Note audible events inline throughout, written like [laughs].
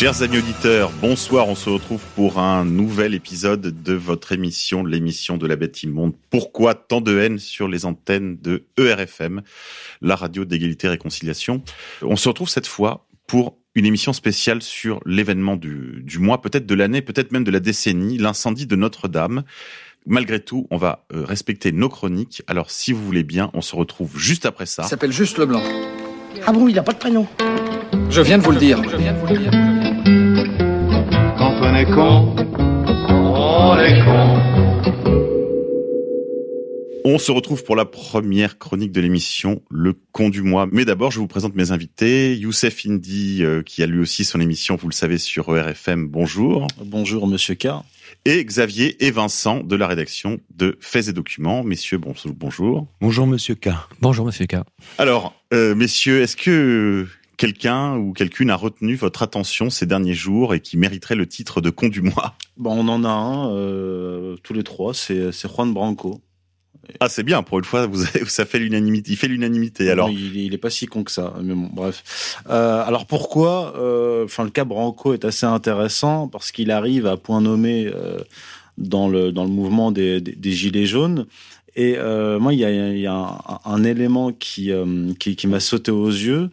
Chers amis auditeurs, bonsoir. On se retrouve pour un nouvel épisode de votre émission, l'émission de la bête immonde. Pourquoi tant de haine sur les antennes de ERFM, la radio d'égalité et réconciliation? On se retrouve cette fois pour une émission spéciale sur l'événement du, du mois, peut-être de l'année, peut-être même de la décennie, l'incendie de Notre-Dame. Malgré tout, on va euh, respecter nos chroniques. Alors, si vous voulez bien, on se retrouve juste après ça. Il s'appelle juste Leblanc. Ah bon, il n'a pas de prénom Je viens de vous le dire. Quand on est con, on est con. On se retrouve pour la première chronique de l'émission, le con du mois. Mais d'abord, je vous présente mes invités. Youssef Indy, euh, qui a lui aussi son émission, vous le savez, sur ERFM. Bonjour. Bonjour, monsieur K. Et Xavier et Vincent de la rédaction de Faits et Documents. Messieurs, bon- bonjour. Bonjour Monsieur K. Bonjour, monsieur K. Alors, euh, messieurs, est-ce que quelqu'un ou quelqu'une a retenu votre attention ces derniers jours et qui mériterait le titre de con du mois? Bon, on en a un, euh, tous les trois, c'est Juan Branco. Ah, c'est bien. Pour une fois, vous avez, ça fait l'unanimité. Il fait l'unanimité. Alors, Non, il, il est pas si con que ça, mais bon, bref. Euh, alors pourquoi euh, Enfin, le cas Branco est assez intéressant parce qu'il arrive à point nommé euh, dans le dans le mouvement des, des, des gilets jaunes. Et moi, il y a, il y a un, un élément qui qui, qui m'a sauté aux yeux.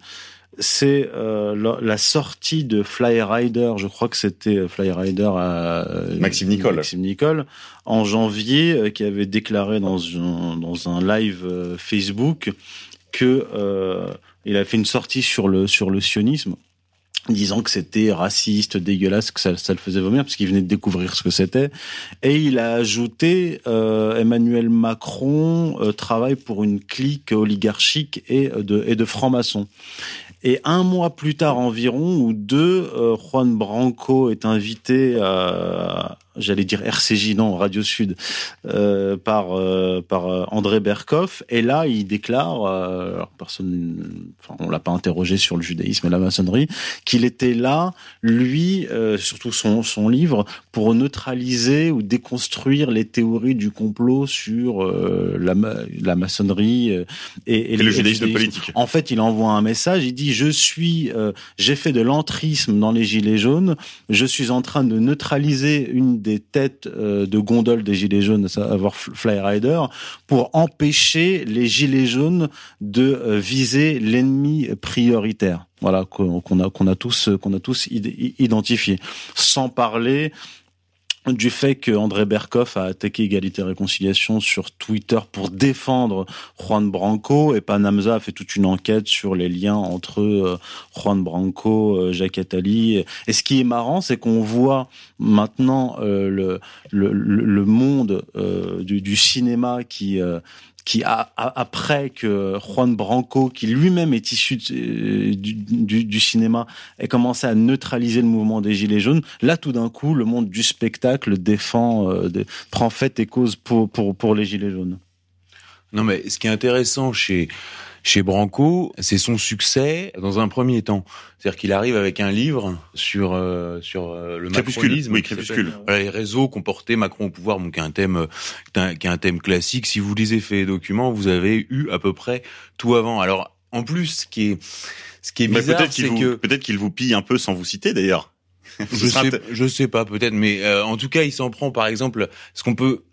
C'est euh, la, la sortie de Fly Rider, je crois que c'était Fly Rider à Maxime Nicole. Maxime Nicole, en janvier, euh, qui avait déclaré dans un, dans un live euh, Facebook que euh, il a fait une sortie sur le sur le sionisme disant que c'était raciste, dégueulasse, que ça, ça le faisait vomir parce qu'il venait de découvrir ce que c'était. Et il a ajouté euh, Emmanuel Macron euh, travaille pour une clique oligarchique et de et de francs-maçons. Et un mois plus tard environ, ou deux, euh, Juan Branco est invité à, j'allais dire RCJ, non, Radio Sud, euh, par, euh, par euh, André Berkoff. Et là, il déclare, euh, alors personne, enfin, on l'a pas interrogé sur le judaïsme et la maçonnerie, qu'il était là, lui, euh, surtout son, son livre, pour neutraliser ou déconstruire les théories du complot sur euh, la, la maçonnerie euh, et, et le judaïsme politique. en fait, il envoie un message. Il dit je suis, euh, j'ai fait de l'entrisme dans les gilets jaunes. Je suis en train de neutraliser une des têtes euh, de gondole des gilets jaunes, à savoir F- Fly Rider, pour empêcher les gilets jaunes de euh, viser l'ennemi prioritaire. Voilà qu'on a tous qu'on a tous id- identifié. Sans parler du fait que André Berkoff a attaqué Égalité et Réconciliation sur Twitter pour défendre Juan Branco et Panamza a fait toute une enquête sur les liens entre euh, Juan Branco, euh, Jacques Attali. Et ce qui est marrant, c'est qu'on voit maintenant euh, le, le, le monde du, du cinéma qui qui après que Juan Branco, qui lui-même est issu euh, du, cinéma, ait commencé à neutraliser le mouvement des Gilets jaunes, là tout d'un coup, le monde du spectacle défend, euh, prend fait et cause pour, pour les Gilets jaunes. Non mais ce qui est intéressant chez chez Branco, c'est son succès dans un premier temps. C'est-à-dire qu'il arrive avec un livre sur euh, sur euh, le Crépuscule. macronisme, Oui, Crépuscule. voilà, les réseaux portait Macron au pouvoir, donc qui est un thème qui est un- thème classique. Si vous lisez fait documents, vous avez eu à peu près tout avant. Alors en plus, ce qui est ce qui est mais bizarre, peut-être qu'il vous, que peut-être qu'il vous pille un peu sans vous citer d'ailleurs. je sais, je sais pas, peut-être, mais euh, en tout cas, il s'en prend, par exemple, ce qu'on peut.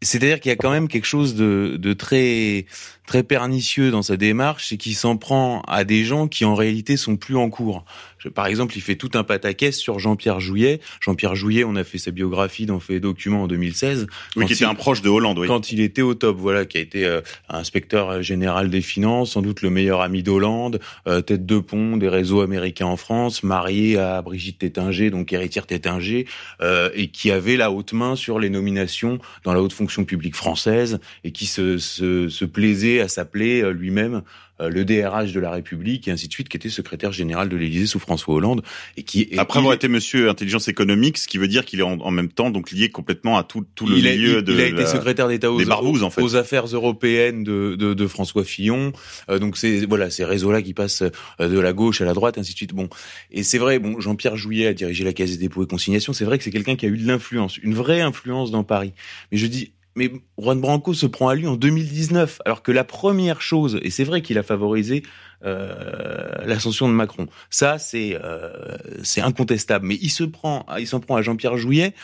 C'est-à-dire qu'il y a quand même quelque chose de, très très pernicieux dans sa démarche, c'est qu'il s'en prend à des gens qui en réalité sont plus en cours. Je- par exemple, il fait tout un pataquès sur Jean-Pierre Jouillet. Jean-Pierre Jouillet, on a fait sa biographie dans Fait Documents en 2016. Oui, qui était un proche de Hollande, oui. quand il était au top, voilà, qui a été euh, inspecteur général des finances, sans doute le meilleur ami d'Hollande, euh, tête de pont des réseaux américains en France, marié à Brigitte Tétinger, donc héritière Tétinger, euh, et qui avait la haute main sur les nominations dans la haute fonction publique française, et qui se, se, se plaisait à s'appeler euh, lui-même euh, le DRH de la République et ainsi de suite, qui était secrétaire général de l'Élysée sous François Hollande et qui et Après il- avoir été monsieur intelligence économique, ce qui veut dire qu'il est en, en même temps donc lié complètement à tout, tout le il a, milieu il- de il a été la- secrétaire d'État aux, des barbouzes, en fait. aux affaires européennes de, de, de François Fillon. Euh, donc c'est voilà ces réseaux-là qui passent euh, de la gauche à la droite, ainsi de suite. Bon, et c'est vrai. Bon, Jean-Pierre Jouyet a dirigé la Caisse des dépôts et consignations. C'est vrai que c'est quelqu'un qui a eu de l'influence, une vraie influence dans Paris. Mais je dis. Mais Juan Branco se prend à lui en 2019, alors que la première chose, et c'est vrai qu'il a favorisé euh, l'ascension de Macron. Ça, c'est euh, incontestable. Mais il s'en prend à Jean-Pierre Jouyet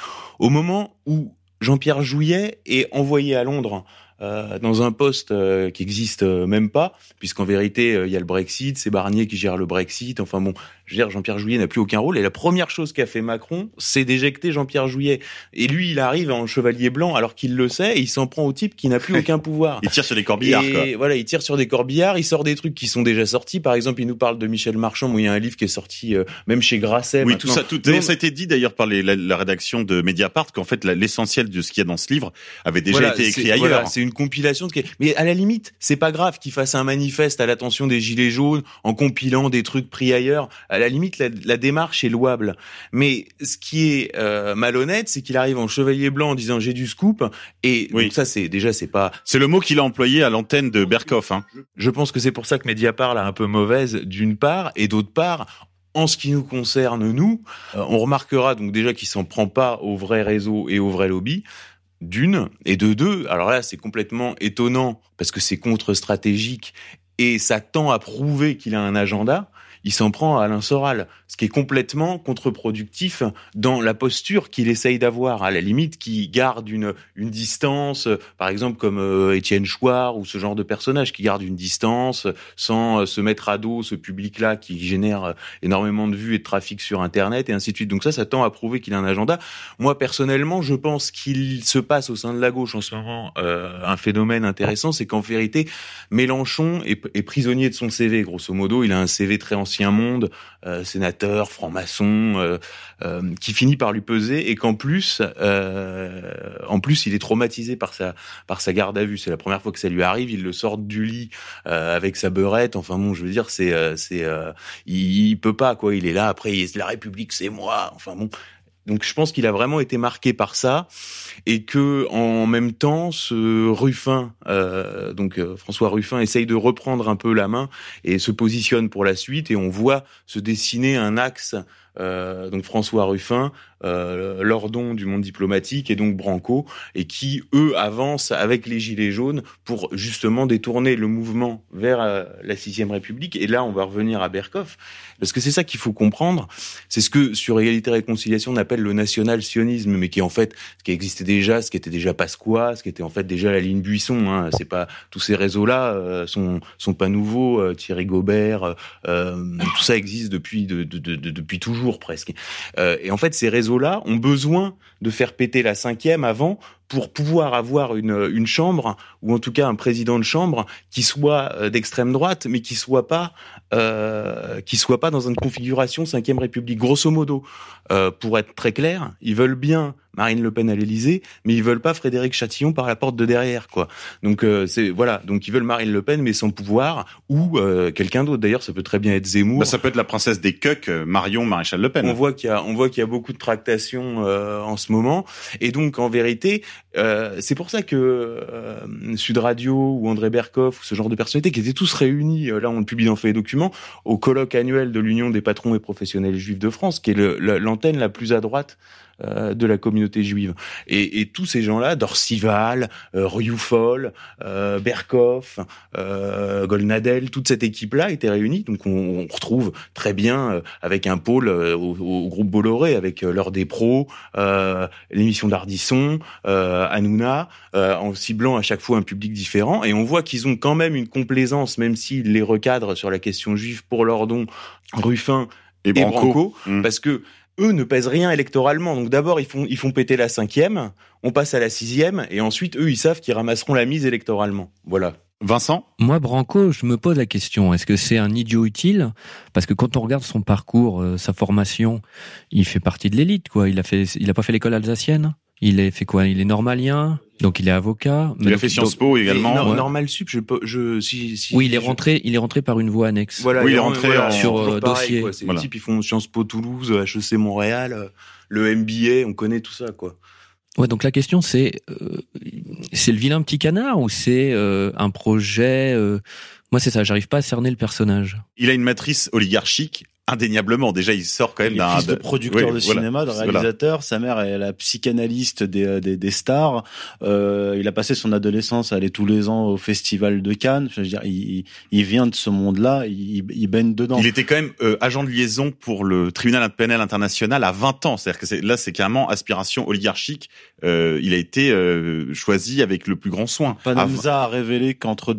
au moment où Jean-Pierre Jouyet est envoyé à Londres euh, dans un poste qui existe euh, même pas, puisqu'en vérité, il y a le Brexit, c'est Barnier qui gère le Brexit. Enfin bon, je veux dire, Jean-Pierre Jouyet n'a plus aucun rôle. Et la première chose qu'a fait Macron, c'est d'éjecter Jean-Pierre Jouyet. Et lui, il arrive en chevalier blanc, alors qu'il le sait, et il s'en prend au type qui n'a plus [laughs] aucun pouvoir. Il tire sur les corbillards. quoi. Voilà, il tire sur des corbillards, il sort des trucs qui sont déjà sortis. Par exemple, il nous parle de Michel Marchand, où il y a un livre qui est sorti euh, même chez Grasset. Oui, maintenant. tout ça, tout, Non, ça a été dit d'ailleurs par les- la, la rédaction de Mediapart qu'en fait l'essentiel de ce qu'il y a dans ce livre avait déjà Voilà, été écrit ailleurs. voilà, c'est une compilation de. Mais à la limite, c'est pas grave qu'il fasse un manifeste à l'attention des gilets jaunes en compilant des trucs pris ailleurs. À la limite, la, la démarche est louable. Mais ce qui est euh, malhonnête, c'est qu'il arrive en chevalier blanc en disant j'ai du scoop. Et Oui. donc ça, c'est déjà c'est pas. C'est le mot qu'il a employé à l'antenne de Berkoff. Hein. Je pense que c'est pour ça que Mediapart a un peu mauvaise d'une part et d'autre part. En ce qui nous concerne, nous, euh, on remarquera donc déjà qu'il s'en prend pas au vrai réseau et au vrai lobby, d'une, et de deux, alors là c'est complètement étonnant parce que c'est contre-stratégique et ça tend à prouver qu'il a un agenda, il s'en prend à Alain Soral, ce qui est complètement contre-productif dans la posture qu'il essaye d'avoir, à la limite qui garde une, une distance, par exemple comme euh, Étienne Chouard ou ce genre de personnage qui garde une distance sans euh, se mettre à dos ce public-là qui génère euh, énormément de vues et de trafic sur Internet et ainsi de suite. Donc ça, ça tend à prouver qu'il a un agenda. Moi, personnellement, je pense qu'il se passe au sein de la gauche en ce moment un phénomène intéressant, c'est qu'en vérité, Mélenchon est, est prisonnier de son CV, grosso modo. Il a un CV très ancien monde, euh, sénateur, franc-maçon, euh, euh, qui finit par lui peser et qu'en plus, en plus, il est traumatisé par sa par sa garde à vue. C'est la première fois que ça lui arrive. Il le sort du lit avec sa beurette. Enfin bon, je veux dire, c'est c'est il, il peut pas quoi. Il est là. Après, il- la République, c'est moi. Enfin bon. Donc je pense qu'il a vraiment été marqué par ça et que en même temps, ce Ruffin, euh, donc euh, François Ruffin, essaye de reprendre un peu la main et se positionne pour la suite et on voit se dessiner un axe. Euh, donc François Ruffin, euh, Lordon du monde diplomatique et donc Branco et qui eux avancent avec les gilets jaunes pour justement détourner le mouvement vers euh, la sixième République. Et là, on va revenir à Berkoff parce que c'est ça qu'il faut comprendre. C'est ce que sur égalité et réconciliation on appelle le national-sionisme, mais qui en fait ce qui existait déjà, ce qui était déjà Pasqua, ce qui était en fait déjà la ligne Buisson. Hein. C'est pas tous ces réseaux-là euh, sont sont pas nouveaux. euh, Thierry Gobert, euh, tout ça existe depuis de, de- de- de- depuis toujours presque. Euh, et en fait, ces réseaux-là ont besoin de faire péter la cinquième avant pour pouvoir avoir une, une chambre ou en tout cas un président de chambre qui soit euh, d'extrême droite, mais qui soit pas euh, qui soit pas dans une configuration cinquième République. Grosso modo, euh, pour être très clair, ils veulent bien Marine Le Pen à l'Élysée, mais ils veulent pas Frédéric Chatillon par la porte de derrière, quoi. Donc euh, c'est voilà, donc ils veulent Marine Le Pen mais sans pouvoir ou euh, quelqu'un d'autre. D'ailleurs, ça peut très bien être Zemmour. Bah, ça peut être la princesse des cucks, euh, Marion Maréchal Le Pen. On voit qu'il y a, on voit qu'il y a beaucoup de tractations euh, en ce moment, et donc en vérité, euh, c'est pour ça que euh, Sud Radio ou André Berkoff ou ce genre de personnalités qui étaient tous réunis, euh, là on le publie dans Fait et Documents, au colloque annuel de l'Union des patrons et professionnels juifs de France, qui est l'antenne la plus à droite euh, de la communauté juive. Et, et tous ces gens-là, Dorcival, euh, Rioufol, euh, Berkoff, euh, Golnadel, toute cette équipe-là était réunie. Donc on, on retrouve très bien euh, avec un pôle euh, au, au groupe Bolloré, avec euh, l'heure des pros, euh, l'émission d'Ardisson, euh, Hanouna, euh, en ciblant à chaque fois un public différent. Et on voit qu'ils ont quand même une complaisance, même s'ils les recadrent sur la question juive pour Lordon, Ruffin Et et Branco. Branco, Mm. parce que eux ne pèsent rien électoralement. Donc d'abord ils font ils font péter la cinquième, on passe à la sixième, et ensuite eux ils savent qu'ils ramasseront la mise électoralement. Voilà. Vincent? Moi, Branco, je me pose la question, est-ce que c'est un idiot utile? Parce que quand on regarde son parcours, euh, sa formation, il fait partie de l'élite, quoi. Il a fait, il a pas fait l'école alsacienne? Il est fait quoi? Il est normalien, donc il est avocat. Il a fait Sciences Po également. Non, ouais. Normal sup, je, peux- je si, si Oui, il est je- rentré. Il est rentré par une voie annexe. Voilà, Oui, il est en- rentré voilà, en- sur, euh, pareil, dossier. quoi. C'est Voilà. les types, ils font Sciences Po Toulouse, HEC Montréal, euh, le MBA, on connaît tout ça, quoi. Ouais, donc la question c'est, euh, c'est le vilain petit canard ou c'est euh, un projet euh, Moi, c'est ça. J'arrive pas à cerner le personnage. Il a une matrice oligarchique indéniablement. Déjà, il sort quand même Il est d'un fils de producteur oui, de voilà. cinéma, de Voilà. réalisateur. Sa mère est la psychanalyste des, des, des stars. Euh, il a passé son adolescence à aller tous les ans au festival de Cannes. Je veux dire, il, il vient de ce monde-là. Il, il baigne dedans. Il était quand même euh, agent de liaison pour le tribunal pénal international à 20 ans. C'est-à-dire que c'est, là, c'est carrément aspiration oligarchique. Euh, il a été euh, choisi avec le plus grand soin. Panamza a révélé qu'entre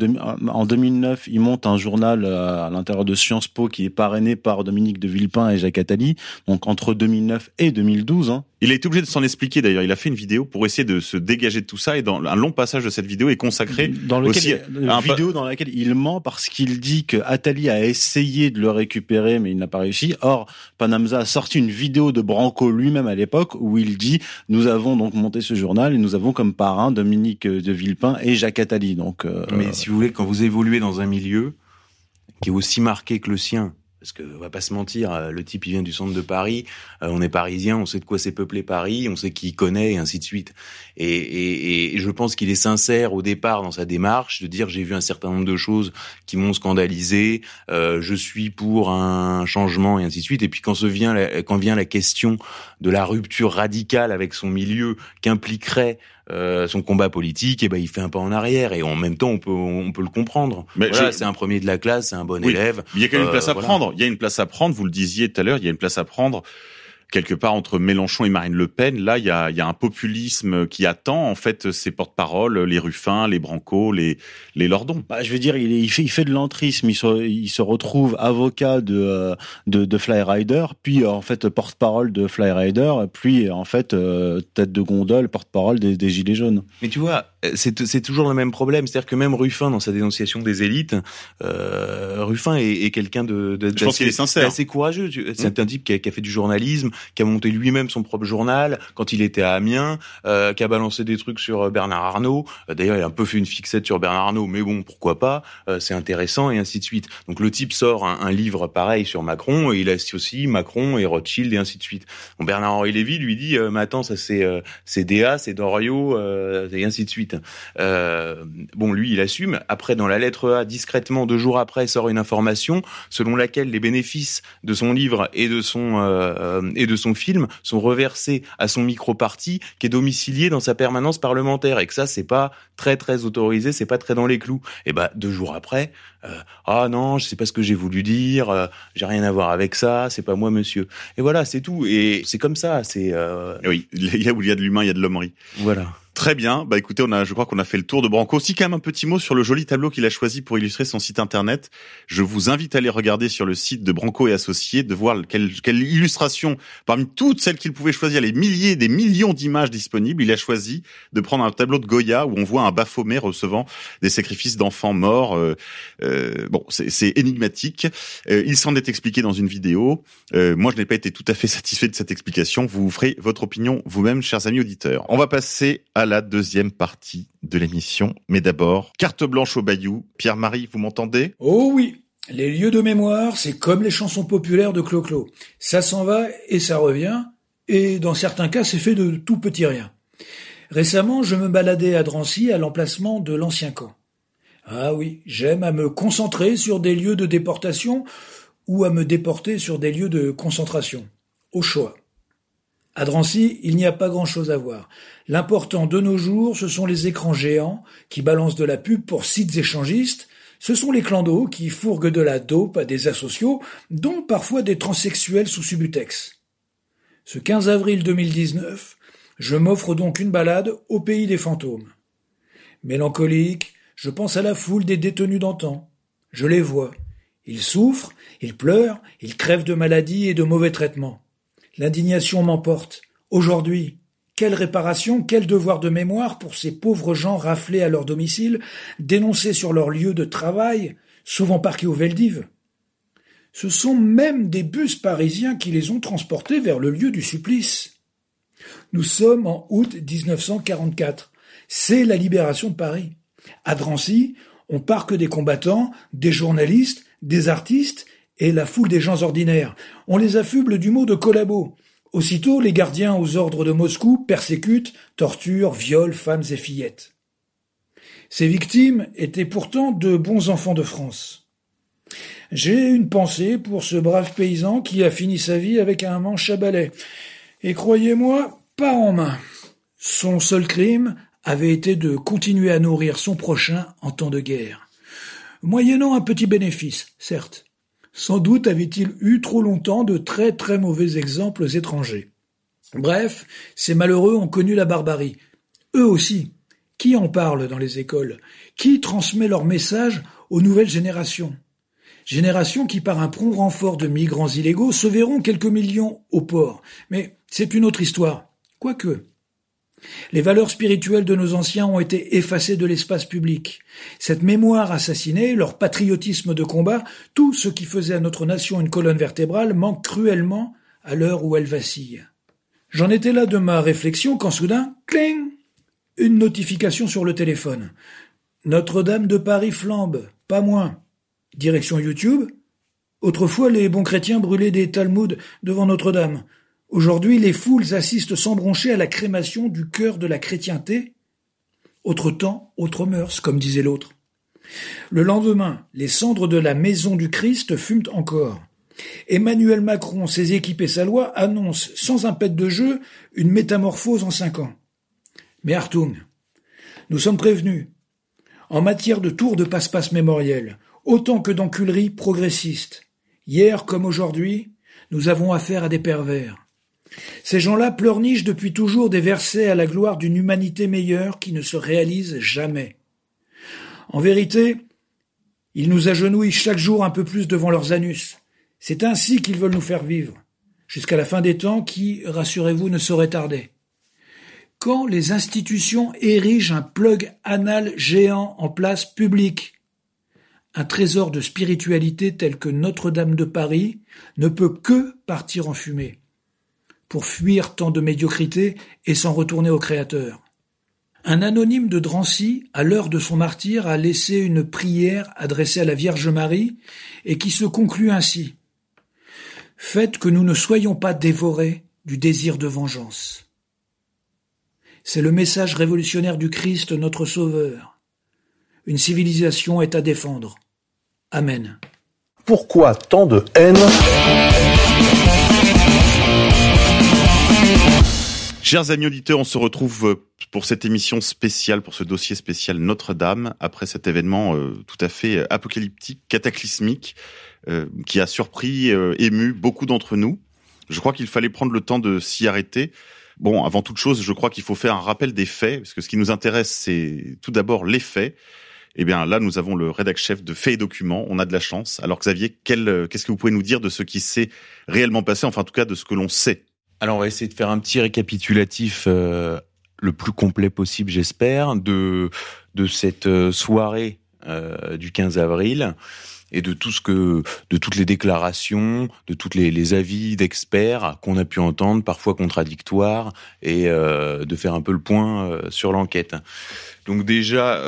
en 2009, il monte un journal euh, à l'intérieur de Sciences Po qui est parrainé par Dominique de Villepin et Jacques Attali. Donc entre 2009 et 2012. Hein. Il a été obligé de s'en expliquer d'ailleurs. Il a fait une vidéo pour essayer de se dégager de tout ça et dans un long passage de cette vidéo est consacré dans lequel, aussi une un vidéo dans laquelle il ment parce qu'il dit que Attali a essayé de le récupérer mais il n'a pas réussi. Or, Panamza a sorti une vidéo de Branco lui-même à l'époque où il dit nous avons donc monté ce journal et nous avons comme parrain Dominique de Villepin et Jacques Attali. Donc, euh, Mais si vous voulez, quand vous évoluez dans un milieu qui est aussi marqué que le sien, parce que on va pas se mentir, euh, le type il vient du centre de Paris, euh, on est parisien, on sait de quoi c'est peuplé Paris, on sait qui connaît et ainsi de suite. Et, et, et je pense qu'il est sincère au départ dans sa démarche de dire j'ai vu un certain nombre de choses qui m'ont scandalisé, euh, je suis pour un changement et ainsi de suite. Et puis quand se vient la, quand vient la question de la rupture radicale avec son milieu qu'impliquerait euh, son combat politique, et ben il fait un pas en arrière et en même temps on peut on peut le comprendre. Mais voilà, je- c'est un premier de la classe, c'est un bon Oui. élève. Il y a quand même une Euh, place à voilà. prendre. Il y a une place à prendre. Vous le disiez tout à l'heure. Il y a une place à prendre quelque part entre Mélenchon et Marine Le Pen. Là, il y a, il y a un populisme qui attend en fait ses porte-paroles, les Ruffins, les Branco, les les Lordons. bah, je veux dire, il, fait, il fait de l'entrisme. Il se, il se retrouve avocat de, euh, de, de Fly Rider, puis euh, en fait porte-parole de Fly Rider, puis en fait euh, tête de gondole, porte-parole des, des Gilets jaunes. Mais tu vois, c'est toujours le même problème, c'est-à-dire que même Ruffin dans sa dénonciation des élites, euh, Ruffin est, est quelqu'un de, de Je pense qu'il est sincère. assez courageux. C'est un type qui a, qui a fait du journalisme, qui a monté lui-même son propre journal quand il était à Amiens, euh, qui a balancé des trucs sur euh, Bernard Arnault. Euh, D'ailleurs, il a un peu fait une fixette sur Bernard Arnault, mais bon, pourquoi pas euh, C'est intéressant et ainsi de suite. Donc le type sort un, un livre pareil sur Macron et il a aussi Macron et Rothschild et ainsi de suite. Bon, Bernard-Henri Lévy lui dit, euh, mais attends, ça c'est euh, c'est DA, c'est Doriot euh, et ainsi de suite. Euh, bon, lui, il assume. Après, dans la lettre A, discrètement, deux jours après, sort une information selon laquelle les bénéfices de son livre et de son euh, et de son film sont reversés à son micro-parti qui est domicilié dans sa permanence parlementaire et que ça, c'est pas très très autorisé, c'est pas très dans les clous. Et bah, deux jours après, euh, ah non, je sais pas ce que j'ai voulu dire, euh, j'ai rien à voir avec ça, c'est pas moi, monsieur. Et voilà, c'est tout. Et c'est comme ça, c'est euh, Oui, il y a où il y a de l'humain, il y a de l'hommerie. voilà. Très bien. Bah écoutez, on a, je crois qu'on a fait le tour de Branco. Aussi, quand même un petit mot sur le joli tableau qu'il a choisi pour illustrer son site internet. Je vous invite à aller regarder sur le site de Branco et Associés, de voir quelle, quelle illustration, parmi toutes celles qu'il pouvait choisir, les milliers, des millions d'images disponibles, il a choisi de prendre un tableau de Goya où on voit un Baphomet recevant des sacrifices d'enfants morts. Euh, euh, bon, c'est énigmatique. Euh, il s'en est expliqué dans une vidéo. Euh, moi, je n'ai pas été tout à fait [laughs] satisfait de cette explication. Vous ferez votre opinion vous-même, chers amis auditeurs. On va passer à la deuxième partie de l'émission. Mais d'abord, carte blanche au Bayou. Pierre-Marie, vous m'entendez? Oh oui, les lieux de mémoire, c'est comme les chansons populaires de Clo-Clo. Ça s'en va et ça revient, et dans certains cas, c'est fait de tout petit rien. Récemment, je me baladais à Drancy à l'emplacement de l'ancien camp. Ah oui, j'aime à me concentrer sur des lieux de déportation ou à me déporter sur des lieux de concentration. Au choix. À Drancy, il n'y a pas grand-chose à voir. L'important de nos jours, ce sont les écrans géants qui balancent de la pub pour sites échangistes, ce sont les clandos qui fourguent de la dope à des asociaux, dont parfois des transsexuels sous subutex. Ce 15 avril 2019, je m'offre donc une balade au pays des fantômes. Mélancolique, je pense à la foule des détenus d'antan. Je les vois. Ils souffrent, ils pleurent, ils crèvent de maladies et de mauvais traitements. L'indignation m'emporte. Aujourd'hui, quelle réparation, quel devoir de mémoire pour ces pauvres gens raflés à leur domicile, dénoncés sur leur lieu de travail, souvent parqués au Veldiv. Ce sont même des bus parisiens qui les ont transportés vers le lieu du supplice. Nous sommes en août 1944. C'est la libération de Paris. À Drancy, on parque des combattants, des journalistes, des artistes et la foule des gens ordinaires. On les affuble du mot de collabo. Aussitôt, les gardiens aux ordres de Moscou persécutent, torturent, violent femmes et fillettes. Ces victimes étaient pourtant de bons enfants de France. J'ai une pensée pour ce brave paysan qui a fini sa vie avec un manche à balai. Et croyez-moi, pas en main. Son seul crime avait été de continuer à nourrir son prochain en temps de guerre. Moyennant un petit bénéfice, certes. Sans doute avait-il eu trop longtemps de très très mauvais exemples étrangers. Bref, ces malheureux ont connu la barbarie. Eux aussi. Qui en parle dans les écoles? Qui transmet leur message aux nouvelles générations? Générations qui, par un prompt renfort de migrants illégaux, se verront quelques millions au port. Mais c'est une autre histoire. Quoique. Les valeurs spirituelles de nos anciens ont été effacées de l'espace public. Cette mémoire assassinée, leur patriotisme de combat, tout ce qui faisait à notre nation une colonne vertébrale manque cruellement à l'heure où elle vacille. J'en étais là de ma réflexion quand soudain, cling, une notification sur le téléphone. Notre-Dame de Paris flambe, pas moins. Direction YouTube. Autrefois, les bons chrétiens brûlaient des Talmuds devant Notre-Dame. Aujourd'hui, les foules assistent sans broncher à la crémation du cœur de la chrétienté. Autre temps, autre mœurs, comme disait l'autre. Le lendemain, les cendres de la maison du Christ fument encore. Emmanuel Macron, ses équipes et sa loi annoncent sans un de jeu une métamorphose en cinq ans. Mais Artung, nous sommes prévenus. En matière de tour de passe-passe mémoriel, autant que d'enculeries progressistes. Hier comme aujourd'hui, nous avons affaire à des pervers. Ces gens-là pleurnichent depuis toujours des versets à la gloire d'une humanité meilleure qui ne se réalise jamais. En vérité, ils nous agenouillent chaque jour un peu plus devant leurs anus. C'est ainsi qu'ils veulent nous faire vivre, jusqu'à la fin des temps qui, rassurez-vous, ne saurait tarder. Quand les institutions érigent un plug anal géant en place publique, un trésor de spiritualité tel que Notre-Dame de Paris ne peut que partir en fumée, pour fuir tant de médiocrité et s'en retourner au Créateur. Un anonyme de Drancy, à l'heure de son martyr, a laissé une prière adressée à la Vierge Marie et qui se conclut ainsi. Faites que nous ne soyons pas dévorés du désir de vengeance. C'est le message révolutionnaire du Christ notre Sauveur. Une civilisation est à défendre. Amen. Pourquoi tant de haine? Chers amis auditeurs, on se retrouve euh, pour cette émission spéciale, pour ce dossier spécial Notre-Dame, après cet événement euh, tout à fait euh, apocalyptique, cataclysmique, qui a surpris, ému beaucoup d'entre nous. Je crois qu'il fallait prendre le temps de s'y arrêter. Bon, avant toute chose, je crois qu'il faut faire un rappel des faits, parce que ce qui nous intéresse, c'est tout d'abord les faits. Eh bien, là, nous avons le rédac chef de Faits et Documents. On a de la chance. Alors, Xavier, qu'est-ce que vous pouvez nous dire de ce qui s'est réellement passé, enfin, en tout cas, de ce que l'on sait? Alors, on va essayer de faire un petit récapitulatif euh, le plus complet possible, j'espère, de de cette euh, soirée du 15 avril et de tout ce que, de toutes les déclarations, de toutes les, les avis d'experts qu'on a pu entendre, parfois contradictoires, et de faire un peu le point sur l'enquête. Donc déjà,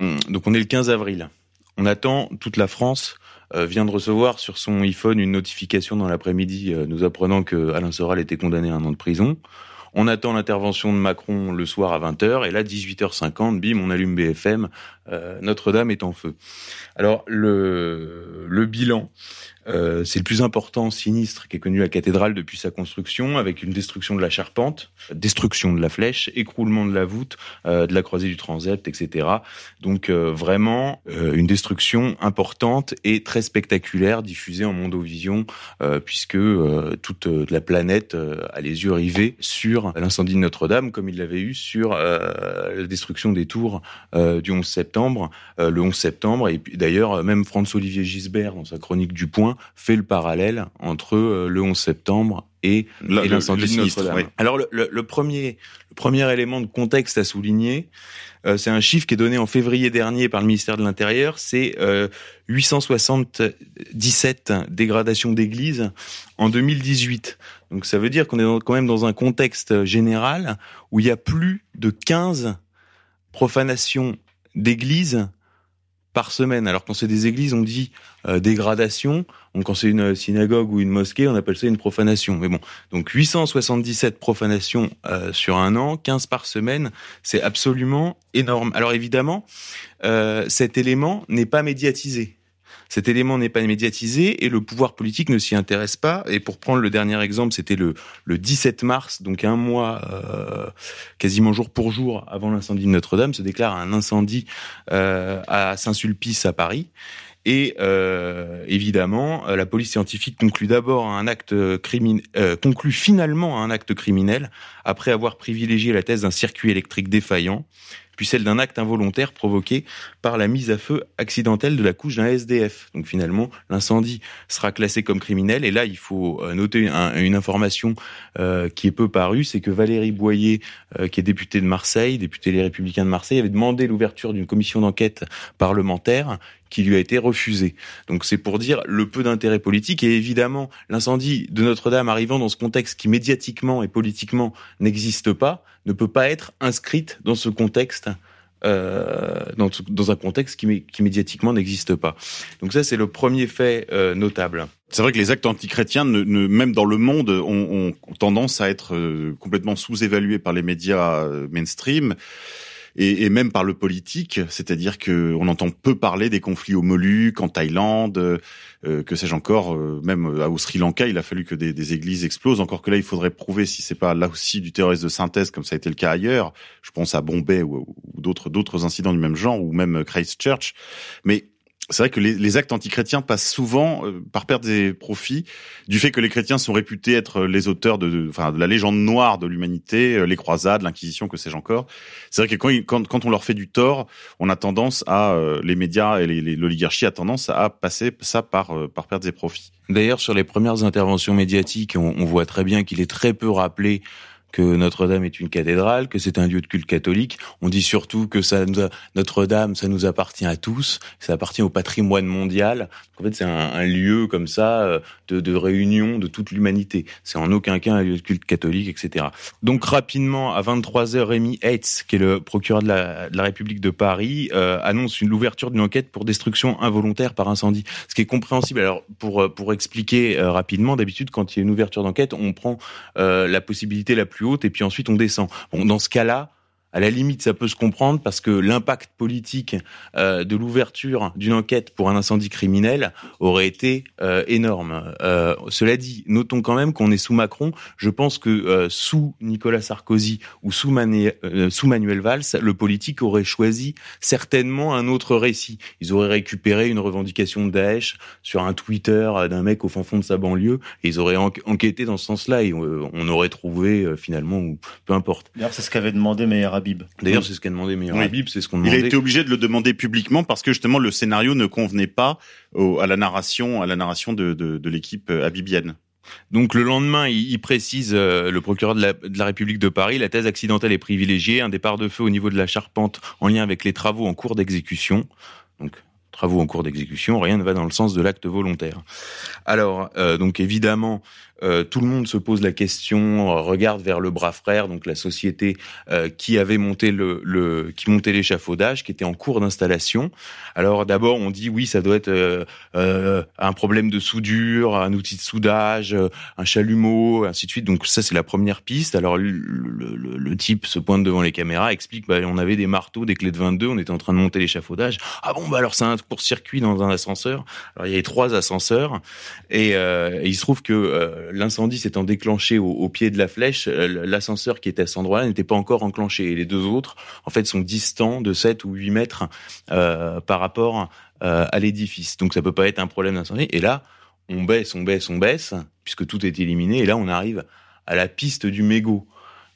Hum, donc on est le 15 avril. On attend, toute la France euh, vient de recevoir sur son iPhone une notification dans l'après-midi euh, nous apprenant que Alain Soral était condamné à un an de prison. On attend l'intervention de Macron le soir à 20h et là 18h50, bim, on allume BFM, euh, Notre-Dame est en feu. Alors le, le bilan, euh, c'est le plus important sinistre qu'ait connu la cathédrale depuis sa construction, avec une destruction de la charpente, destruction de la flèche, écroulement de la voûte, euh, de la croisée du transept, etc. Donc vraiment une destruction importante et très spectaculaire, diffusée en mondovision, puisque toute la planète a les yeux rivés sur l'incendie de Notre-Dame, comme il l'avait eu sur la destruction des tours du 11 septembre, le 11 septembre. Et d'ailleurs, même François-Olivier Gisbert, dans sa chronique du Point, fait le parallèle entre euh, le 11 septembre et, l'incendie sinistre, ouais. Alors le, le- le premier, le premier élément de contexte à souligner, euh, c'est un chiffre qui est donné en février dernier par le ministère de l'Intérieur, c'est euh, 877 dégradations d'églises en 2018. Donc ça veut dire qu'on est dans- quand même dans un contexte général où il y a plus de 15 profanations d'églises par semaine. Alors quand c'est des églises, on dit euh, dégradation. Donc quand c'est une synagogue ou une mosquée, on appelle ça une profanation. Mais bon, donc 877 profanations euh, sur un an, 15 par semaine, c'est absolument énorme. Alors évidemment, euh, cet élément n'est pas médiatisé. Cet élément n'est pas médiatisé et le pouvoir politique ne s'y intéresse pas. Et pour prendre le dernier exemple, c'était le, le 17 mars, donc un mois euh, quasiment jour pour jour avant l'incendie de Notre-Dame, se déclare un incendie euh, à Saint-Sulpice à Paris. Et euh, évidemment, euh, la police scientifique conclut d'abord un acte criminel, conclut finalement à un acte criminel après avoir privilégié la thèse d'un circuit électrique défaillant, puis celle d'un acte involontaire provoqué par la mise à feu accidentelle de la couche d'un SDF. Donc finalement, l'incendie sera classé comme criminel. Et là, il faut euh, noter un- une information euh, qui est peu parue, c'est que Valérie Boyer, euh, qui est députée de Marseille, députée Les Républicains de Marseille, avait demandé l'ouverture d'une commission d'enquête parlementaire qui lui a été refusée. Donc c'est pour dire le peu d'intérêt politique et évidemment l'incendie de Notre-Dame arrivant dans ce contexte qui médiatiquement et politiquement n'existe pas, ne peut pas être inscrite dans ce contexte euh, dans, un contexte qui, mé- qui médiatiquement n'existe pas. Donc ça, c'est le premier fait euh, notable. C'est vrai que les actes antichrétiens, même dans le monde, ont, ont tendance à être euh, complètement sous-évalués par les médias euh, mainstream et, et même par le politique. C'est-à-dire que on entend peu parler des conflits au Moluques, en Thaïlande, euh, que sais-je encore. euh, même euh, au Sri Lanka, il a fallu que des, des églises explosent. Encore que là, il faudrait prouver si c'est pas là aussi du terrorisme de synthèse, comme ça a été le cas ailleurs. Je pense à Bombay ou, ou d'autres d'autres incidents du même genre, ou même Christchurch. Mais c'est vrai que les, actes antichrétiens passent souvent euh, par perdre des profits du fait que les chrétiens sont réputés être les auteurs de, enfin, de la légende noire de l'humanité, euh, les croisades, l'inquisition, que sais-je encore. C'est vrai que quand, on leur fait du tort, on a tendance à, euh, les médias et l'oligarchie a tendance à passer ça par, euh, par perdre des profits. D'ailleurs, sur les premières interventions médiatiques, on voit très bien qu'il est très peu rappelé que Notre-Dame est une cathédrale, que c'est un lieu de culte catholique. On dit surtout que ça Notre-Dame, ça nous appartient à tous, ça appartient au patrimoine mondial. En fait, c'est un, lieu comme ça euh, de, réunion de toute l'humanité. C'est en aucun cas un lieu de culte catholique, etc. Donc rapidement, à 23h, Rémi Heitz, qui est le procureur de la, République de Paris, euh, annonce l'ouverture d'une enquête pour destruction involontaire par incendie. Ce qui est compréhensible. Alors, pour, euh, pour expliquer rapidement, d'habitude, quand il y a une ouverture d'enquête, on prend la possibilité la plus haute et puis ensuite on descend. Bon, dans ce cas-là, à la limite, ça peut se comprendre parce que l'impact politique euh, de l'ouverture d'une enquête pour un incendie criminel aurait été euh, énorme. Euh, cela dit, notons quand même qu'on est sous Macron. Je pense que sous Nicolas Sarkozy ou sous, Manuel Valls, le politique aurait choisi certainement un autre récit. Ils auraient récupéré une revendication de Daesh sur un Twitter d'un mec au fin fond de sa banlieue et ils auraient en- enquêté dans ce sens-là et on aurait trouvé finalement, ou peu importe. D'ailleurs, c'est ce qu'avait demandé Meir Habib. D'ailleurs, c'est ce qu'a demandé Oui. Habib, c'est ce qu'on Il a été obligé de le demander publiquement parce que justement le scénario ne convenait pas au- à la narration, à la narration de, de, de l'équipe euh, habibienne. Donc le lendemain, il, il précise, euh, le procureur de la, de la République de Paris, la thèse accidentelle est privilégiée, un départ de feu au niveau de la charpente en lien avec les travaux en cours d'exécution. Donc travaux en cours d'exécution, rien ne va dans le sens de l'acte volontaire. Alors, euh, donc évidemment, euh, tout le monde se pose la question, euh, regarde vers le bras frère, donc la société euh, qui avait monté le, le qui montait l'échafaudage, qui était en cours d'installation. Alors d'abord, on dit oui, ça doit être euh, un problème de soudure, un outil de soudage, un chalumeau, ainsi de suite. Donc ça, c'est la première piste. Alors le, le- le- type se pointe devant les caméras, explique, bah, on avait des marteaux, des clés de 22, on était en train de monter l'échafaudage. Ah bon, bah alors c'est un court-circuit dans un ascenseur. Alors il y avait trois ascenseurs et, et il se trouve que l'incendie s'étant déclenché au, pied de la flèche, euh, l'ascenseur qui était à cet endroit-là n'était pas encore enclenché. Et les deux autres, en fait, sont distants de 7 ou 8 mètres euh, par rapport euh, à l'édifice. Donc ça peut pas être un problème d'incendie. Et là, on baisse, on baisse, on baisse, puisque tout est éliminé. Et là, on arrive à la piste du mégot.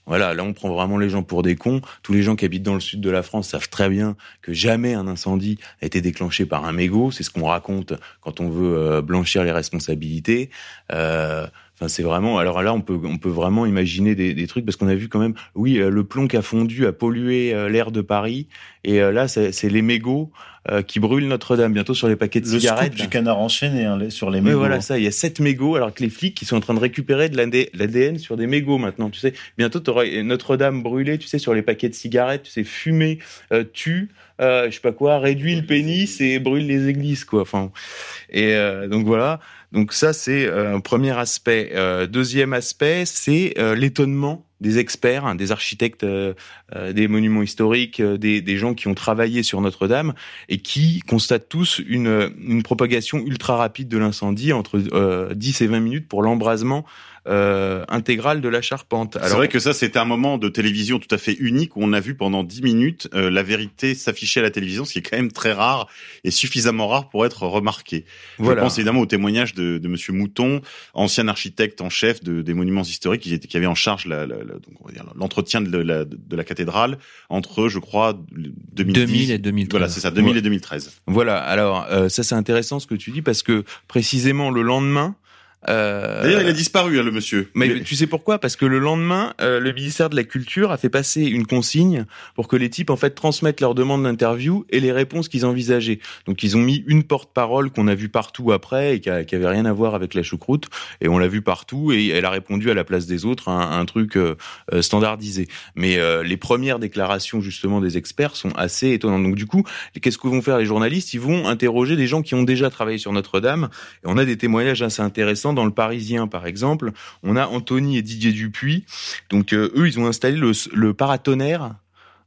Voilà, là on prend vraiment les gens pour des cons. Tous les gens qui habitent dans le sud de la France savent très bien que jamais un incendie a été déclenché par un mégot. C'est ce qu'on raconte quand on veut blanchir les responsabilités. Enfin, c'est vraiment. Alors là, on peut on peut vraiment imaginer des, des trucs parce qu'on a vu quand même. Oui, euh, le plomb qui a fondu a pollué euh, l'air de Paris. Et euh, là, c'est les mégots qui brûlent Notre-Dame bientôt sur les paquets de Le cigarettes. scoop du canard enchaîné hein, les- sur les Oui, mégots. voilà ça. Il y a sept mégots, alors que les flics qui sont en train de récupérer de l'AD- l'ADN sur des mégots maintenant. Tu sais, bientôt tu auras Notre-Dame brûlée, tu sais, sur les paquets de cigarettes. Tu sais, fumée, euh, tue, euh, je sais pas quoi, réduit le pénis et brûle les églises, quoi. Enfin, et euh, donc voilà. Donc ça, c'est euh, un premier aspect. Euh, deuxième aspect, c'est euh, l'étonnement des experts, hein, des architectes euh, euh, des monuments historiques, euh, des, des gens qui ont travaillé sur Notre-Dame et qui constatent tous une, une propagation ultra rapide de l'incendie entre euh, 10 et 20 minutes pour l'embrasement euh, intégral de la charpente. C'est vrai que ça, c'était un moment de télévision tout à fait unique où on a vu pendant 10 minutes euh, la vérité s'afficher à la télévision, ce qui est quand même très rare et suffisamment rare pour être remarqué. Voilà. Je pense évidemment au témoignage de, de Monsieur Mouton, ancien architecte en chef de, des monuments historiques, qui, était, qui avait en charge la- la- la- donc, on va dire, l'entretien de la, de la cathédrale entre, je crois, 2010, 2000 et 2013. Voilà, c'est ça, 2000 Ouais. et 2013. Voilà, alors euh, ça c'est intéressant ce que tu dis parce que précisément le lendemain... Euh, D'ailleurs, il a disparu, hein, le monsieur. Mais tu sais pourquoi? Parce que le lendemain, euh, le ministère de la Culture a fait passer une consigne pour que les types en fait transmettent leurs demandes d'interview et les réponses qu'ils envisageaient. Donc ils ont mis une porte-parole qu'on a vue partout après et qui, a- qui avait rien à voir avec la choucroute et on l'a vue partout et elle a répondu à la place des autres à un, un truc euh, standardisé. Mais euh, les premières déclarations justement des experts sont assez étonnantes. Donc du coup, qu'est-ce que vont faire les journalistes? Ils vont interroger des gens qui ont déjà travaillé sur Notre-Dame et on a des témoignages assez intéressants dans le Parisien, par exemple. On a Anthony et Didier Dupuis. Donc euh, eux, ils ont installé le, paratonnerre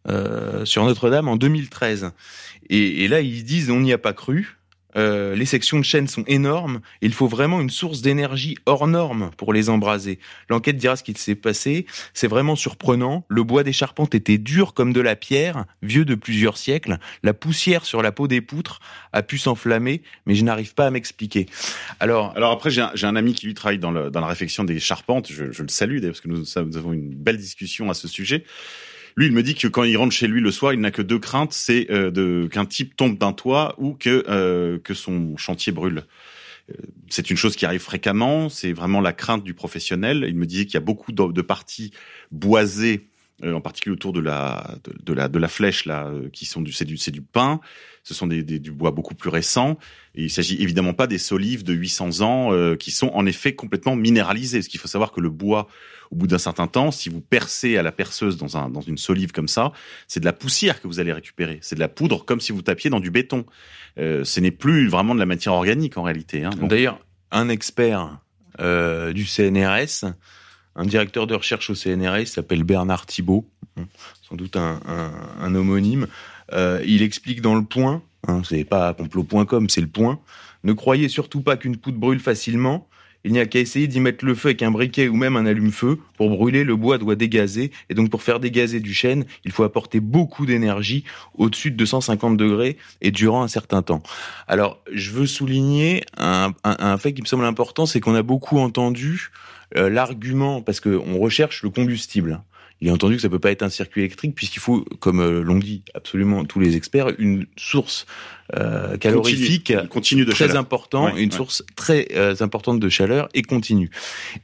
euh, sur Notre-Dame en 2013. Et, et là, ils disent, on n'y a pas cru. Euh, les sections de chaîne sont énormes. Il faut vraiment une source d'énergie hors norme pour les embraser. L'enquête dira ce qu'il s'est passé. C'est vraiment surprenant. Le bois des charpentes était dur comme de la pierre, vieux de plusieurs siècles. La poussière sur la peau des poutres a pu s'enflammer, mais je n'arrive pas à m'expliquer. Alors, Alors après, j'ai un, ami qui lui travaille dans, la réfection des charpentes. Je, le salue parce que nous avons une belle discussion à ce sujet. Lui, il me dit que quand il rentre chez lui le soir, il n'a que deux craintes, c'est euh, qu'un type tombe d'un toit ou que euh, que son chantier brûle. Euh, C'est une chose qui arrive fréquemment. C'est vraiment la crainte du professionnel. Il me disait qu'il y a beaucoup de, parties boisées, euh, en particulier autour de la de, la de la flèche là, euh, qui sont du c'est du c'est du pin. Ce sont des, du bois beaucoup plus récent. Et il s'agit évidemment pas des solives de 800 ans euh, qui sont en effet complètement minéralisés. Parce qu'il faut savoir que le bois, au bout d'un certain temps, si vous percez à la perceuse dans, un, dans une solive comme ça, c'est de la poussière que vous allez récupérer. C'est de la poudre comme si vous tapiez dans du béton. Euh, ce n'est plus vraiment de la matière organique en réalité. Hein. D'ailleurs, un expert euh, du CNRS, un directeur de recherche au CNRS, s'appelle Bernard Thibault, sans doute un homonyme. Euh, il explique dans le point, hein, c'est pas complot.com, c'est le point. Ne croyez surtout pas qu'une poudre brûle facilement. Il n'y a qu'à essayer d'y mettre le feu avec un briquet ou même un allume-feu. Pour brûler, le bois doit dégazer. Et donc, pour faire dégazer du chêne, il faut apporter beaucoup d'énergie au-dessus de 250 degrés et durant un certain temps. Alors, je veux souligner un, un, un fait qui me semble important, c'est qu'on a beaucoup entendu euh, l'argument, parce qu'on recherche le combustible. Il est entendu que ça peut pas être un circuit électrique puisqu'il faut, comme euh, l'ont dit absolument tous les experts, une source euh, calorifique continue, continue de très chaleur. important, Ouais, une ouais. source très euh, importante de chaleur et continue.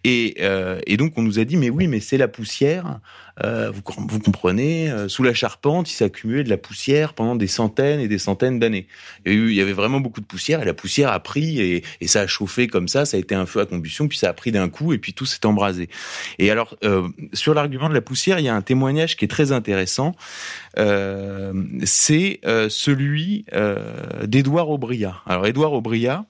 Et, euh, et donc on nous a dit mais oui mais c'est la poussière. Euh, vous, vous comprenez, euh, sous la charpente, il s'est accumulé de la poussière pendant des centaines et des centaines d'années. Il il y avait vraiment beaucoup de poussière et la poussière a pris et, et ça a chauffé comme ça, ça a été un feu à combustion, puis ça a pris d'un coup et puis tout s'est embrasé. Et alors euh, sur l'argument de la poussière, il y a un témoignage qui est très intéressant. Euh, c'est euh, celui euh, d'Édouard Aubria. Alors Édouard Aubria,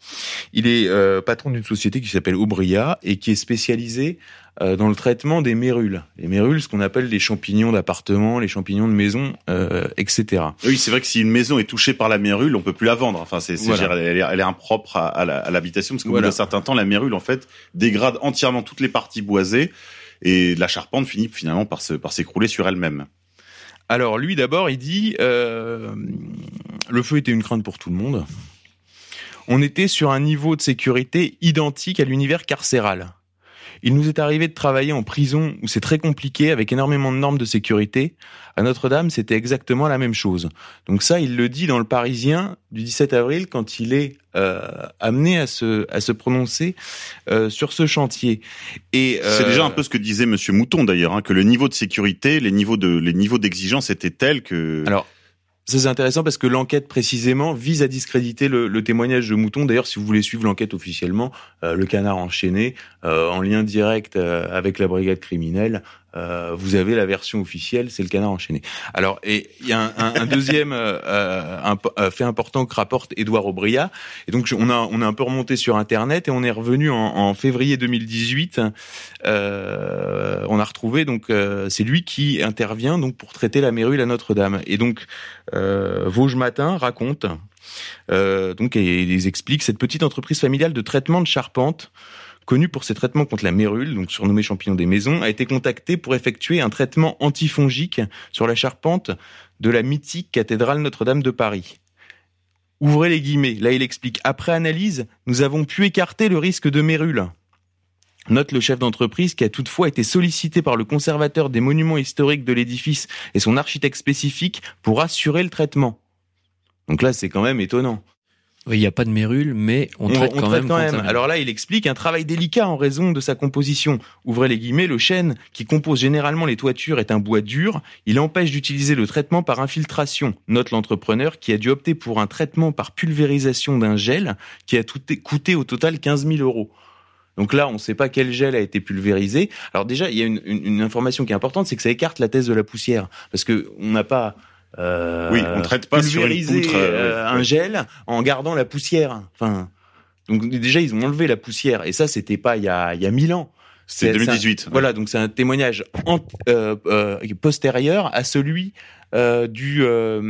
il est euh, patron d'une société qui s'appelle Aubria et qui est spécialisée euh, dans le traitement des mérules. Les mérules, ce qu'on appelle les champignons d'appartement, les champignons de maison, euh, etc. Oui, c'est vrai que si une maison est touchée par la mérule, on peut plus la vendre. Enfin, c'est, c'est- Voilà. elle, est, elle est impropre à, à l'habitation parce qu'au Voilà. bout d'un certain temps, la mérule en fait dégrade entièrement toutes les parties boisées et la charpente finit finalement par se, par s'écrouler sur elle-même. Alors lui d'abord, il dit euh, le feu était une crainte pour tout le monde. On était sur un niveau de sécurité identique à l'univers carcéral. Il nous est arrivé de travailler en prison où c'est très compliqué avec énormément de normes de sécurité. À Notre-Dame, c'était exactement la même chose. Donc ça, il le dit dans le Parisien du 17 avril quand il est euh, amené à se à se prononcer euh, sur ce chantier. Et euh, c'est déjà un peu ce que disait Monsieur Mouton d'ailleurs, hein, que le niveau de sécurité, les niveaux de les niveaux d'exigence étaient tels que. Alors c'est intéressant parce que l'enquête précisément vise à discréditer le, le témoignage de Mouton. D'ailleurs, si vous voulez suivre l'enquête officiellement, euh, le canard enchaîné, euh, en lien direct euh, avec la brigade criminelle, euh, vous avez la version officielle, c'est le canard enchaîné. Alors, et il y a un, un, un deuxième euh, un, fait important que rapporte Édouard Aubria. Et donc, on a on a un peu remonté sur Internet et on est revenu en, en février 2018. Euh, on a retrouvé donc c'est lui qui intervient donc pour traiter la mérule à Notre-Dame. Et donc, Vosges Matin raconte euh, donc, et ils expliquent cette petite entreprise familiale de traitement de charpente connue pour ses traitements contre la mérule, donc surnommé champignon des maisons, a été contactée pour effectuer un traitement antifongique sur la charpente de la mythique cathédrale Notre-Dame de Paris. Ouvrez les guillemets. Là, il explique. Après analyse, nous avons pu écarter le risque de mérule. Note le chef d'entreprise qui a toutefois été sollicité par le conservateur des monuments historiques de l'édifice et son architecte spécifique pour assurer le traitement. Donc là, c'est quand même étonnant. Oui, il n'y a pas de mérule, mais on, traite, on quand, traite même quand même. Alors là, il explique un travail délicat en raison de sa composition. Ouvrez les guillemets, le chêne qui compose généralement les toitures est un bois dur. Il empêche d'utiliser le traitement par infiltration. Note l'entrepreneur qui a dû opter pour un traitement par pulvérisation d'un gel qui a coûté au total 15 000 euros. Donc là, on ne sait pas quel gel a été pulvérisé. Alors déjà, il y a une, une- une information qui est importante, c'est que ça écarte la thèse de la poussière, parce que on n'a pas euh, Oui, on traite pas sur une poutre, euh, euh, un gel en gardant la poussière. Enfin, donc déjà ils ont enlevé la poussière et ça c'était pas il y a il y a mille ans. C'est 2018, un- ouais. Voilà, donc c'est un témoignage euh, euh, postérieur à celui euh, du euh,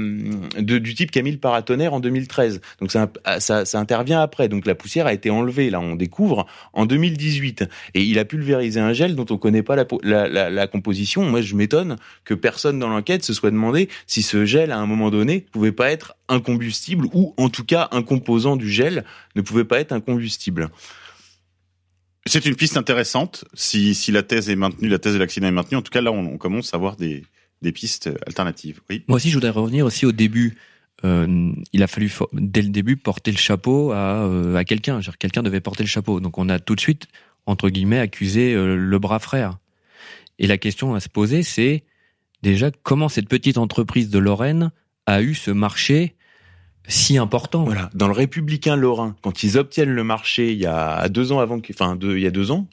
de- du type Camille Paratonnerre en 2013. Donc ça, ça ça intervient après. Donc la poussière a été enlevée. Là, on découvre en 2018 et il a pulvérisé un gel dont on connaît pas la, la, la composition. Moi, je m'étonne que personne dans l'enquête se soit demandé si ce gel à un moment donné pouvait pas être un combustible ou en tout cas un composant du gel ne pouvait pas être un combustible. C'est une piste intéressante. Si, si la thèse est maintenue, la thèse de l'accident est maintenue, en tout cas là, on, commence à avoir des, des pistes alternatives. Oui. Moi aussi, je voudrais revenir aussi au début. Euh, il a fallu dès le début porter le chapeau à, euh, à quelqu'un. Quelqu'un devait porter le chapeau. Donc on a tout de suite, entre guillemets, accusé euh, le bras frère. Et la question à se poser, c'est déjà comment cette petite entreprise de Lorraine a eu ce marché si important. Voilà, dans le Républicain Lorrain, quand ils obtiennent le marché, il y a deux ans avant, enfin deux, il y a deux ans,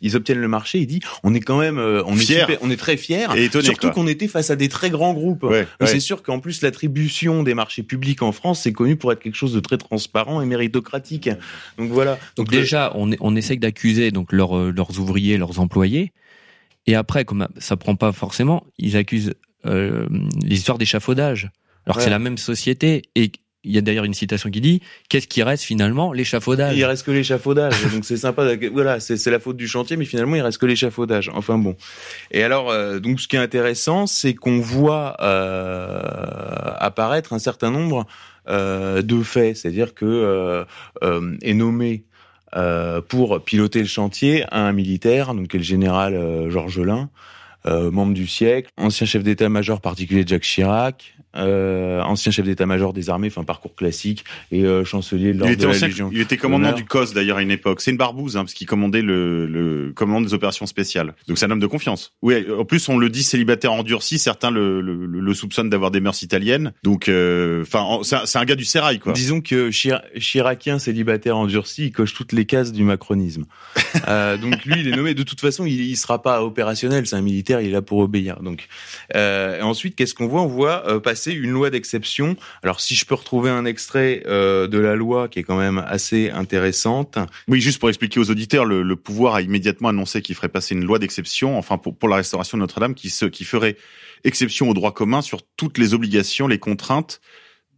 ils obtiennent le marché. Il dit, on est quand même, euh, on est super- on est très fiers, Et étonné, surtout qu'on était face à des très grands groupes. Ouais. C'est sûr qu'en plus l'attribution des marchés publics en France, c'est connu pour être quelque chose de très transparent et méritocratique. Donc voilà. Donc le- déjà, on, on essaye d'accuser donc leurs, euh, leurs ouvriers, leurs employés, et après, comme ça prend pas forcément, ils accusent euh, l'histoire d'échafaudage. Alors que Ouais. c'est la même société, et il y a d'ailleurs une citation qui dit qu'est-ce qui reste finalement l'échafaudage? Il reste que l'échafaudage, [laughs] donc c'est sympa. Voilà, c'est la faute du chantier, mais finalement il reste que l'échafaudage. Enfin bon. Et alors, euh, donc ce qui est intéressant, c'est qu'on voit euh, apparaître un certain nombre euh, de faits, c'est-à-dire que est nommé pour piloter le chantier un militaire, donc qui est le général Georges Lin, membre du siècle, ancien chef d'état-major particulier Jacques Chirac, euh, ancien chef d'état-major des armées, enfin parcours classique, et euh, chancelier de l'ordre de la ancien- Légion. il était commandant du COS d'ailleurs à une époque. C'est une barbouze hein, parce qu'il commandait le, le commandant des opérations spéciales. Donc c'est un homme de confiance. Oui, en plus on le dit célibataire endurci. Certains le, le, le soupçonnent d'avoir des mœurs italiennes. Donc euh, enfin en- c'est un, gars du sérail quoi. Disons que Chir- Chiracien célibataire endurci, il coche toutes les cases du macronisme. [laughs] Euh, donc lui, il est nommé. De toute façon, il, il sera pas opérationnel. C'est un militaire, il est là pour obéir. Donc euh, ensuite, qu'est-ce qu'on voit? On voit euh, une loi d'exception. Alors si je peux retrouver un extrait euh, de la loi qui est quand même assez intéressante. Oui, juste pour expliquer aux auditeurs, le, pouvoir a immédiatement annoncé qu'il ferait passer une loi d'exception, enfin pour, la restauration de Notre-Dame, qui ferait exception au droit commun sur toutes les obligations, les contraintes,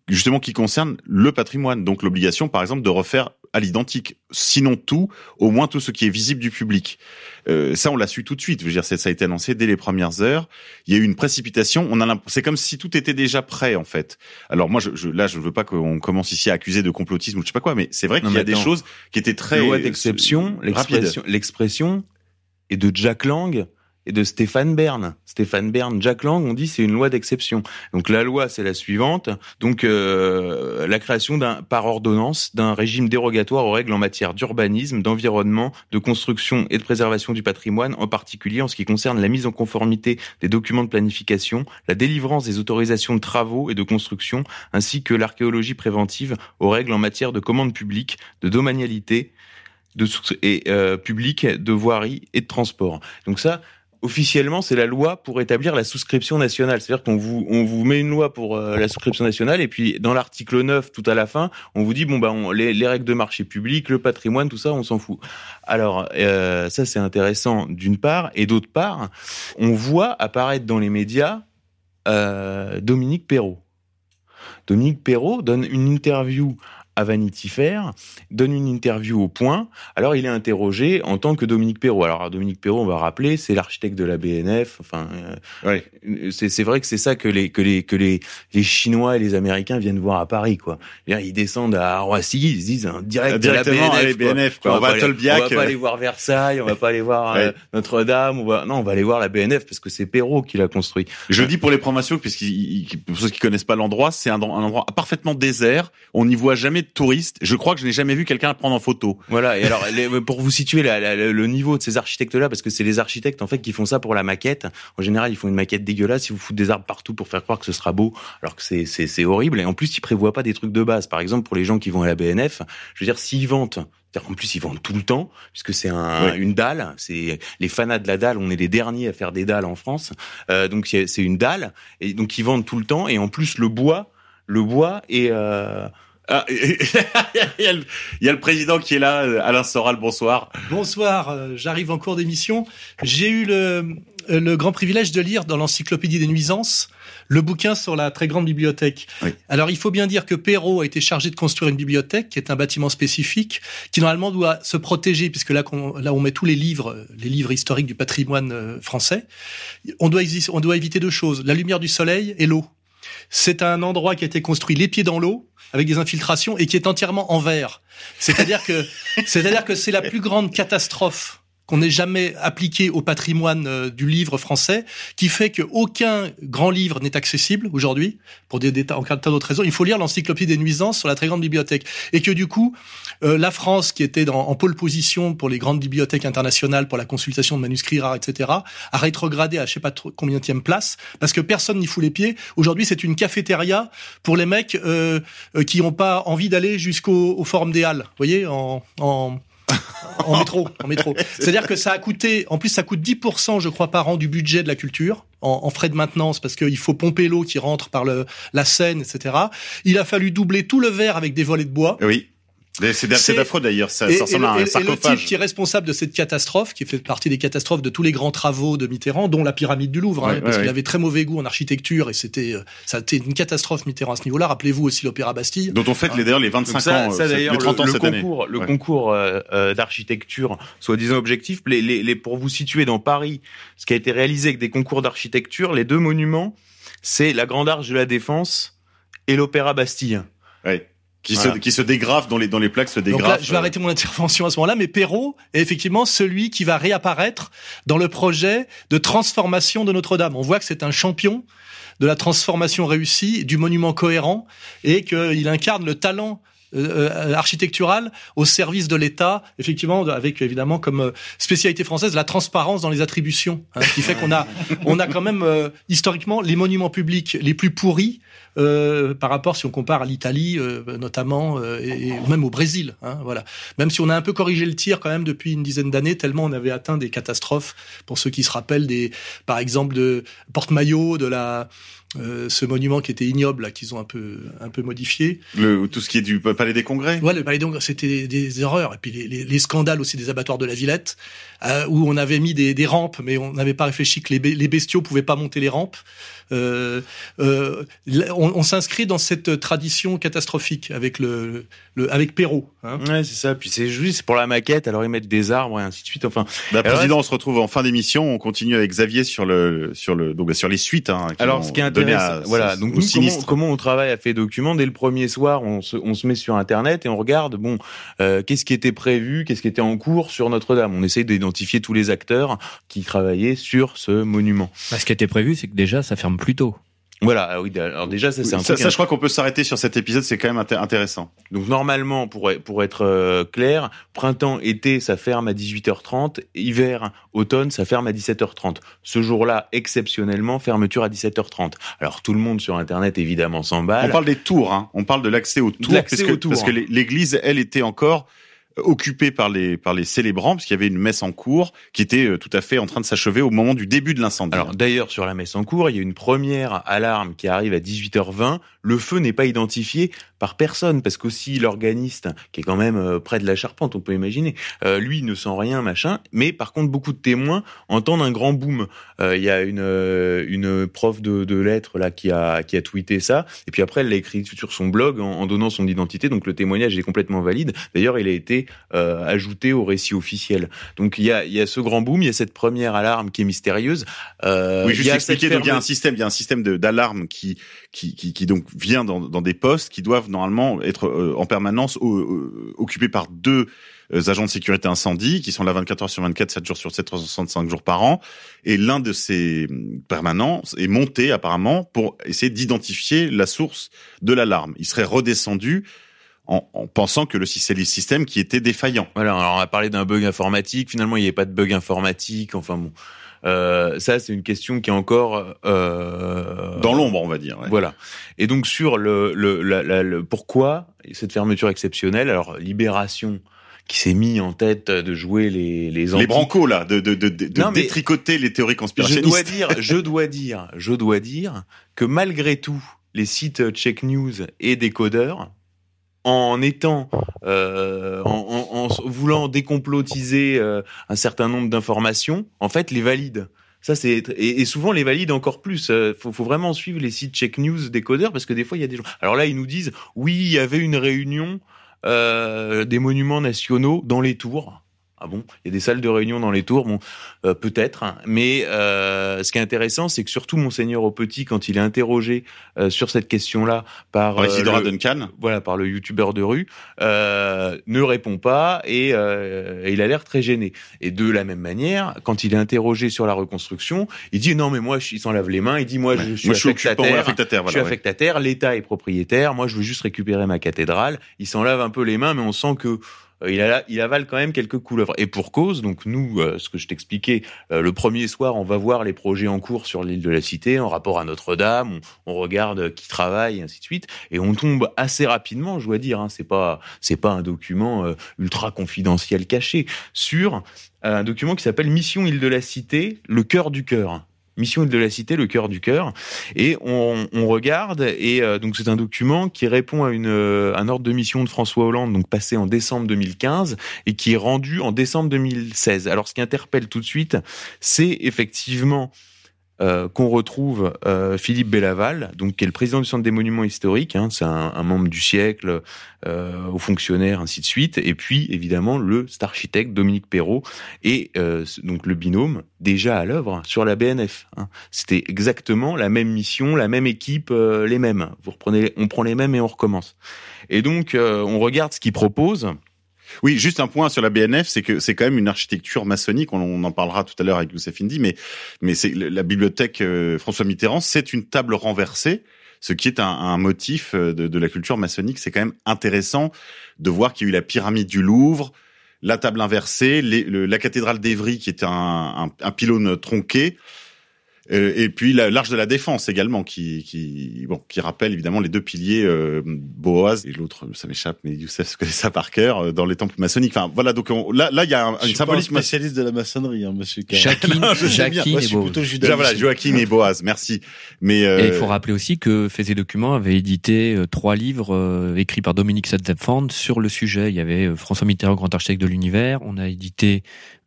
justement qui concernent le patrimoine. Donc l'obligation, par exemple, de refaire à l'identique, sinon tout, au moins tout ce qui est visible du public. Euh, ça, on l'a su tout de suite. Je veux dire, ça a été annoncé dès les premières heures. Il y a eu une précipitation. On a, c'est comme si tout était déjà prêt en fait. Alors moi, je, je, là, je veux pas qu'on commence ici à accuser de complotisme ou je sais pas quoi, mais c'est vrai qu'il y a des choses qui étaient très loi d'exception, euh, rapides. l'expression, l'expression, et de Jack Lang et de Stéphane Bern. Stéphane Bern, Jack Lang, on dit c'est une loi d'exception. Donc la loi, c'est la suivante. Donc euh, la création d'un par ordonnance d'un régime dérogatoire aux règles en matière d'urbanisme, d'environnement, de construction et de préservation du patrimoine, en particulier en ce qui concerne la mise en conformité des documents de planification, la délivrance des autorisations de travaux et de construction, ainsi que l'archéologie préventive aux règles en matière de commande publique, de domanialité, de et euh, de voirie et de transport. Donc ça, officiellement, c'est la loi pour établir la souscription nationale. C'est-à-dire qu'on vous, on vous met une loi pour euh, la souscription nationale et puis dans l'article 9, tout à la fin, on vous dit, bon, bah, les, règles de marché public, le patrimoine, tout ça, on s'en fout. Alors, euh, ça, c'est intéressant d'une part. Et d'autre part, on voit apparaître dans les médias euh, Dominique Perrault. Dominique Perrault donne une interview à Vanity Fair, donne une interview au point. Alors il est interrogé en tant que Dominique Perrault. Alors Dominique Perrault, on va rappeler, c'est l'architecte de la BNF. Enfin, ouais. c'est vrai que c'est ça que les que les que les les Chinois et les Américains viennent voir à Paris, quoi. Ils descendent à Roissy, ils se disent hein, direct de la BNF. Quoi. BNF quoi. On, on, va, aller, on va pas aller voir Versailles, on va pas aller voir ouais. euh, Notre-Dame. On va non, on va aller voir la BNF parce que c'est Perrault qui l'a construit. Je dis pour les promotions, puisqu'ils pour ceux qui connaissent pas l'endroit, c'est un, un endroit parfaitement désert. On n'y voit jamais touristes. Je crois que je n'ai jamais vu quelqu'un prendre en photo. Voilà. Et alors, les, pour vous situer la, la, le niveau de ces architectes-là, parce que c'est les architectes en fait qui font ça pour la maquette. En général, ils font une maquette dégueulasse. Ils vous foutent des arbres partout pour faire croire que ce sera beau, alors que c'est c'est horrible. Et en plus, ils prévoient pas des trucs de base. Par exemple, pour les gens qui vont à la BNF, je veux dire, s'ils vantent en plus, ils vendent tout le temps, puisque c'est un, Ouais. une dalle. C'est les fanats de la dalle. On est les derniers à faire des dalles en France. Euh, donc c'est c'est une dalle, et donc ils vendent tout le temps. Et en plus, le bois, le bois est euh, Ah, [laughs] il, y a le, il y a le président qui est là, Alain Soral, bonsoir. Bonsoir, euh, j'arrive en cours d'émission. J'ai eu le, euh, le grand privilège de lire dans l'encyclopédie des nuisances le bouquin sur la très grande bibliothèque. Oui. Alors il faut bien dire que Perrault a été chargé de construire une bibliothèque, qui est un bâtiment spécifique, qui normalement doit se protéger, puisque là, on met tous les livres, euh, les livres historiques du patrimoine français. On doit, exi- on doit éviter deux choses, la lumière du soleil et l'eau. C'est un endroit qui a été construit les pieds dans l'eau, avec des infiltrations, et qui est entièrement en verre. C'est-à-dire que, c'est-à-dire que c'est la plus grande catastrophe qu'on ait jamais appliquée au patrimoine euh, du livre français, qui fait qu'aucun grand livre n'est accessible aujourd'hui, pour des, des en tas d'autres raisons. Il faut lire l'encyclopédie des nuisances sur la très grande bibliothèque. Et que du coup, euh, la France, qui était en pôle position pour les grandes bibliothèques internationales, pour la consultation de manuscrits rares, etc., a rétrogradé à je sais pas trop combien place, parce que personne n'y fout les pieds. Aujourd'hui, c'est une cafétéria pour les mecs euh, euh, qui n'ont pas envie d'aller jusqu'au au Forum des Halles, vous voyez, en, en, en métro, en métro. C'est-à-dire que ça a coûté, en plus ça coûte 10% je crois par an du budget de la culture en, frais de maintenance parce qu'il faut pomper l'eau qui rentre par le, la Seine, etc. Il a fallu doubler tout le verre avec des volets de bois. Oui. C'est affreux d'ailleurs, ça, Et, ça ressemble et- à et- un et le sarcophage. type qui est responsable de cette catastrophe, qui fait partie des catastrophes de tous les grands travaux de Mitterrand, dont la pyramide du Louvre, hein, Ouais, parce ouais, qu'il avait très mauvais goût en architecture et c'était euh, ça a été une catastrophe Mitterrand à ce niveau-là. Rappelez-vous aussi l'Opéra Bastille. Dont on fête les, d'ailleurs les 25 Donc ça, ans, ça euh, les 30 ans le, le cette année. concours, le Ouais. concours euh, euh, d'architecture, soi-disant objectif, les, les, les- pour vous situer dans Paris, ce qui a été réalisé avec des concours d'architecture, les deux monuments, c'est la Grande Arche de la Défense et l'Opéra Bastille. Ouais. Qui, Voilà. se, qui se dans les, dans les plaques, se Donc dégrave. là, je vais arrêter mon intervention à ce moment-là, mais Perrault est effectivement celui qui va réapparaître dans le projet de transformation de Notre-Dame. On voit que c'est un champion de la transformation réussie, du monument cohérent, et qu'il incarne le talent euh, euh, architectural au service de l'État, effectivement, avec évidemment comme euh, spécialité française la transparence dans les attributions, hein, qui fait qu'on a, [laughs] on a quand même euh, historiquement les monuments publics les plus pourris euh, par rapport si on compare à l'Italie euh, notamment euh, et, et même au Brésil. Hein, voilà. Même si on a un peu corrigé le tir quand même depuis une dizaine d'années, tellement on avait atteint des catastrophes. Pour ceux qui se rappellent des, par exemple, de Porte-Maillot, de la euh, ce monument qui était ignoble là, qu'ils ont un peu un peu modifié. Le, tout ce qui est du Palais des Congrès. Ouais, le Palais donc c'était des, des erreurs et puis les, les, les scandales aussi des abattoirs de la Villette euh, où on avait mis des, des rampes mais on n'avait pas réfléchi que les, les bestiaux pouvaient pas monter les rampes. Euh, euh, on, on s'inscrit dans cette tradition catastrophique avec le, le avec Perrault. Hein. Ouais, c'est ça. Puis c'est juste pour la maquette, alors ils mettent des arbres et ainsi de suite. Enfin, Bah, Alors, président, on se retrouve en fin d'émission. On continue avec Xavier sur le, sur le, donc, sur les suites, hein, qui Alors, ce qui est intéressant. à, voilà. Donc nous, comment, sinistre. comment on travaille à fait document dès le premier soir, on se, on se met sur internet et on regarde bon euh, qu'est-ce qui était prévu, qu'est-ce qui était en cours sur Notre-Dame? On essaye d'identifier tous les acteurs qui travaillaient sur ce monument. Bah, ce qui était prévu, c'est que déjà, ça ferme plus tôt. Voilà. ah Oui. Alors déjà ça c'est un ça, truc ça, je crois qu'on peut s'arrêter sur cet épisode, c'est quand même inté- intéressant. Donc normalement, pour, pour être euh, clair, printemps, été, ça ferme à 18h30, hiver, automne, ça ferme à 17h30. Ce jour-là, exceptionnellement, fermeture à 17h30. Alors tout le monde sur Internet, évidemment, s'emballe. On parle des tours, hein. on parle de l'accès aux tours, l'accès parce que, aux tours, parce que l'é- l'église, elle, était encore occupée par les par les célébrants, parce qu'il y avait une messe en cours qui était euh, tout à fait en train de s'achever au moment du début de l'incendie. Alors d'ailleurs, sur la messe en cours, il y a une première alarme qui arrive à 18h20. Le feu n'est pas identifié par personne, parce qu'aussi l'organiste, qui est quand même euh, près de la charpente, on peut imaginer, euh, lui ne sent rien, machin. Mais par contre, beaucoup de témoins entendent un grand boom. Il y a une une prof de, de lettres là qui a qui a tweeté ça, et puis après elle l'a écrit sur son blog en, en donnant son identité. Donc le témoignage est complètement valide. D'ailleurs, il a été euh, ajouté au récit officiel. Donc il y a y a ce grand boom, il y a cette première alarme qui est mystérieuse. Euh, oui, il juste y a expliquer. Donc il y a un système, il y a un système d'alarme qui, qui qui qui donc vient dans, dans des postes qui doivent normalement être euh, en permanence euh, occupés par deux euh, agents de sécurité incendie qui sont là 24 heures sur 24, 7 jours sur 7, 365 jours par an. Et l'un de ces permanents est monté apparemment pour essayer d'identifier la source de l'alarme. Il serait redescendu en, en pensant que le c'est le système qui était défaillant. Voilà, alors on a parlé d'un bug informatique. Finalement, il n'y avait pas de bug informatique. Enfin bon, euh, ça c'est une question qui est encore euh, Dans l'ombre, on va dire. ouais. Voilà. Et donc sur le, le, la- la- le pourquoi cette fermeture exceptionnelle. Alors Libération qui s'est mis en tête de jouer les les, Les brancos là, de, de, de, de Non, détricoter les théories Je conspirationnistes. dois dire, je [laughs] dois dire, je dois dire que malgré tout, les sites Check News et Décodeur, en étant, euh, en, en- en voulant décomplotiser euh, un certain nombre d'informations, en fait, les valident. Ça c'est et, souvent les valident encore plus. Euh, faut, faut vraiment suivre les sites Check News, Décodeur, parce que des fois il y a des gens. Alors là, ils nous disent oui, il y avait une réunion euh, des monuments nationaux dans les tours. Ah bon? Il y a des salles de réunion dans les tours, bon, euh, peut-être. hein. Mais euh, ce qui est intéressant, c'est que surtout Monseigneur au Petit, quand il est interrogé euh, sur cette question-là par Par euh, Isidora le- Duncan. voilà, par le youtubeur de rue, euh, ne répond pas et, euh, et il a l'air très gêné. Et de la même manière, quand il est interrogé sur la reconstruction, il dit non mais moi je- il s'en lave les mains, il dit moi je, je suis Moi, affectataire, je suis ouais. affectataire, l'État est propriétaire, moi je veux juste récupérer ma cathédrale. Il s'en lave un peu les mains, mais on sent que euh, il, a- il avale quand même quelques couleuvres. Et pour cause, donc nous, euh, ce que je t'expliquais, euh, le premier soir, on va voir les projets en cours sur l'île de la Cité en rapport à Notre-Dame, on, on regarde euh, qui travaille, ainsi de suite, et on tombe assez rapidement, je dois dire, hein, c'est pas c'est pas un document euh, ultra confidentiel caché, sur euh, un document qui s'appelle Mission Île de la Cité, le cœur du cœur. Mission de la Cité, le cœur du cœur. Et on, on regarde, et euh, donc c'est un document qui répond à une, euh, un ordre de mission de François Hollande, donc passé en décembre 2015, et qui est rendu en décembre 2016. Alors ce qui interpelle tout de suite, c'est effectivement euh, qu'on retrouve euh, Philippe Bellaval, donc qui est le président du Centre des Monuments Historiques, hein, c'est un, membre du siècle, euh, aux fonctionnaires, ainsi de suite, et puis évidemment le star architecte Dominique Perrault et euh, donc le binôme déjà à l'œuvre sur la BNF. hein. C'était exactement la même mission, la même équipe, euh, les mêmes. Vous reprenez, on prend les mêmes et on recommence. Et donc on regarde ce qu'ils proposent. Oui, juste un point sur la BNF, c'est que c'est quand même une architecture maçonnique. On, en parlera tout à l'heure avec Youssef Indy, mais mais c'est la bibliothèque euh, François Mitterrand, c'est une table renversée, ce qui est un, motif euh, de, la culture maçonnique. C'est quand même intéressant de voir qu'il y a eu la pyramide du Louvre, la table inversée, la cathédrale d'Évry qui est un, un pylône tronqué. Euh, et puis la- l'arche de la défense également, qui, qui, bon, qui rappelle évidemment les deux piliers euh, Boaz et l'autre, ça m'échappe, mais Youssef [laughs] connaît ça par cœur euh, dans les temples maçonniques. Enfin voilà, donc on- là, là il y a un, Je une suis pas un spécialiste de la maçonnerie, hein, monsieur. Jacqueline, [laughs] Non, je. Jacqueline Moi, je et suis Boaz. plutôt Déjà voilà, Joachim et Boaz, merci. Mais euh, Et il faut rappeler aussi que Faisait Documents avait édité euh, trois livres euh, écrits par Dominique Sadefand sur le sujet. Il y avait François Mitterrand, grand architecte de l'univers. On a édité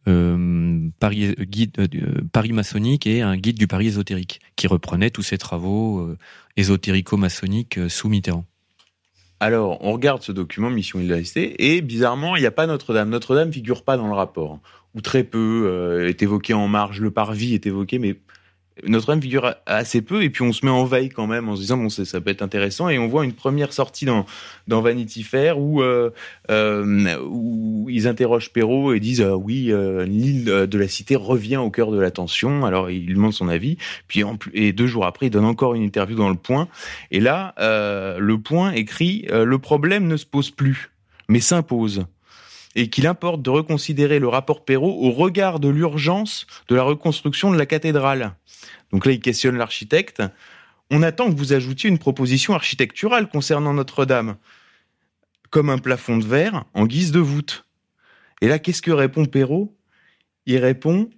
euh, Paris euh, guide euh, Paris maçonnique et un guide du Paris ésotérique qui reprenait tous ces travaux euh, ésotérico-maçonniques sous Mitterrand. Alors, on regarde ce document Mission Île de la Cité et bizarrement, il n'y a pas Notre-Dame. Notre-Dame figure pas dans le rapport, ou très peu est évoqué en marge. Le parvis est évoqué, mais Notre-Dame figure assez peu, et puis on se met en veille quand même en se disant bon ça, peut être intéressant, et on voit une première sortie dans dans Vanity Fair où euh, euh, où ils interrogent Perrault et disent euh, oui l'île de la Cité revient au cœur de l'attention. Alors il demande son avis, puis et deux jours après il donne encore une interview dans Le Point, et là Le Point écrit le problème ne se pose plus, mais s'impose et qu'il importe de reconsidérer le rapport Perrault au regard de l'urgence de la reconstruction de la cathédrale. Donc là, il questionne l'architecte. On attend que vous ajoutiez une proposition architecturale concernant Notre-Dame, comme un plafond de verre en guise de voûte. Et là, qu'est-ce que répond Perrault? Il répond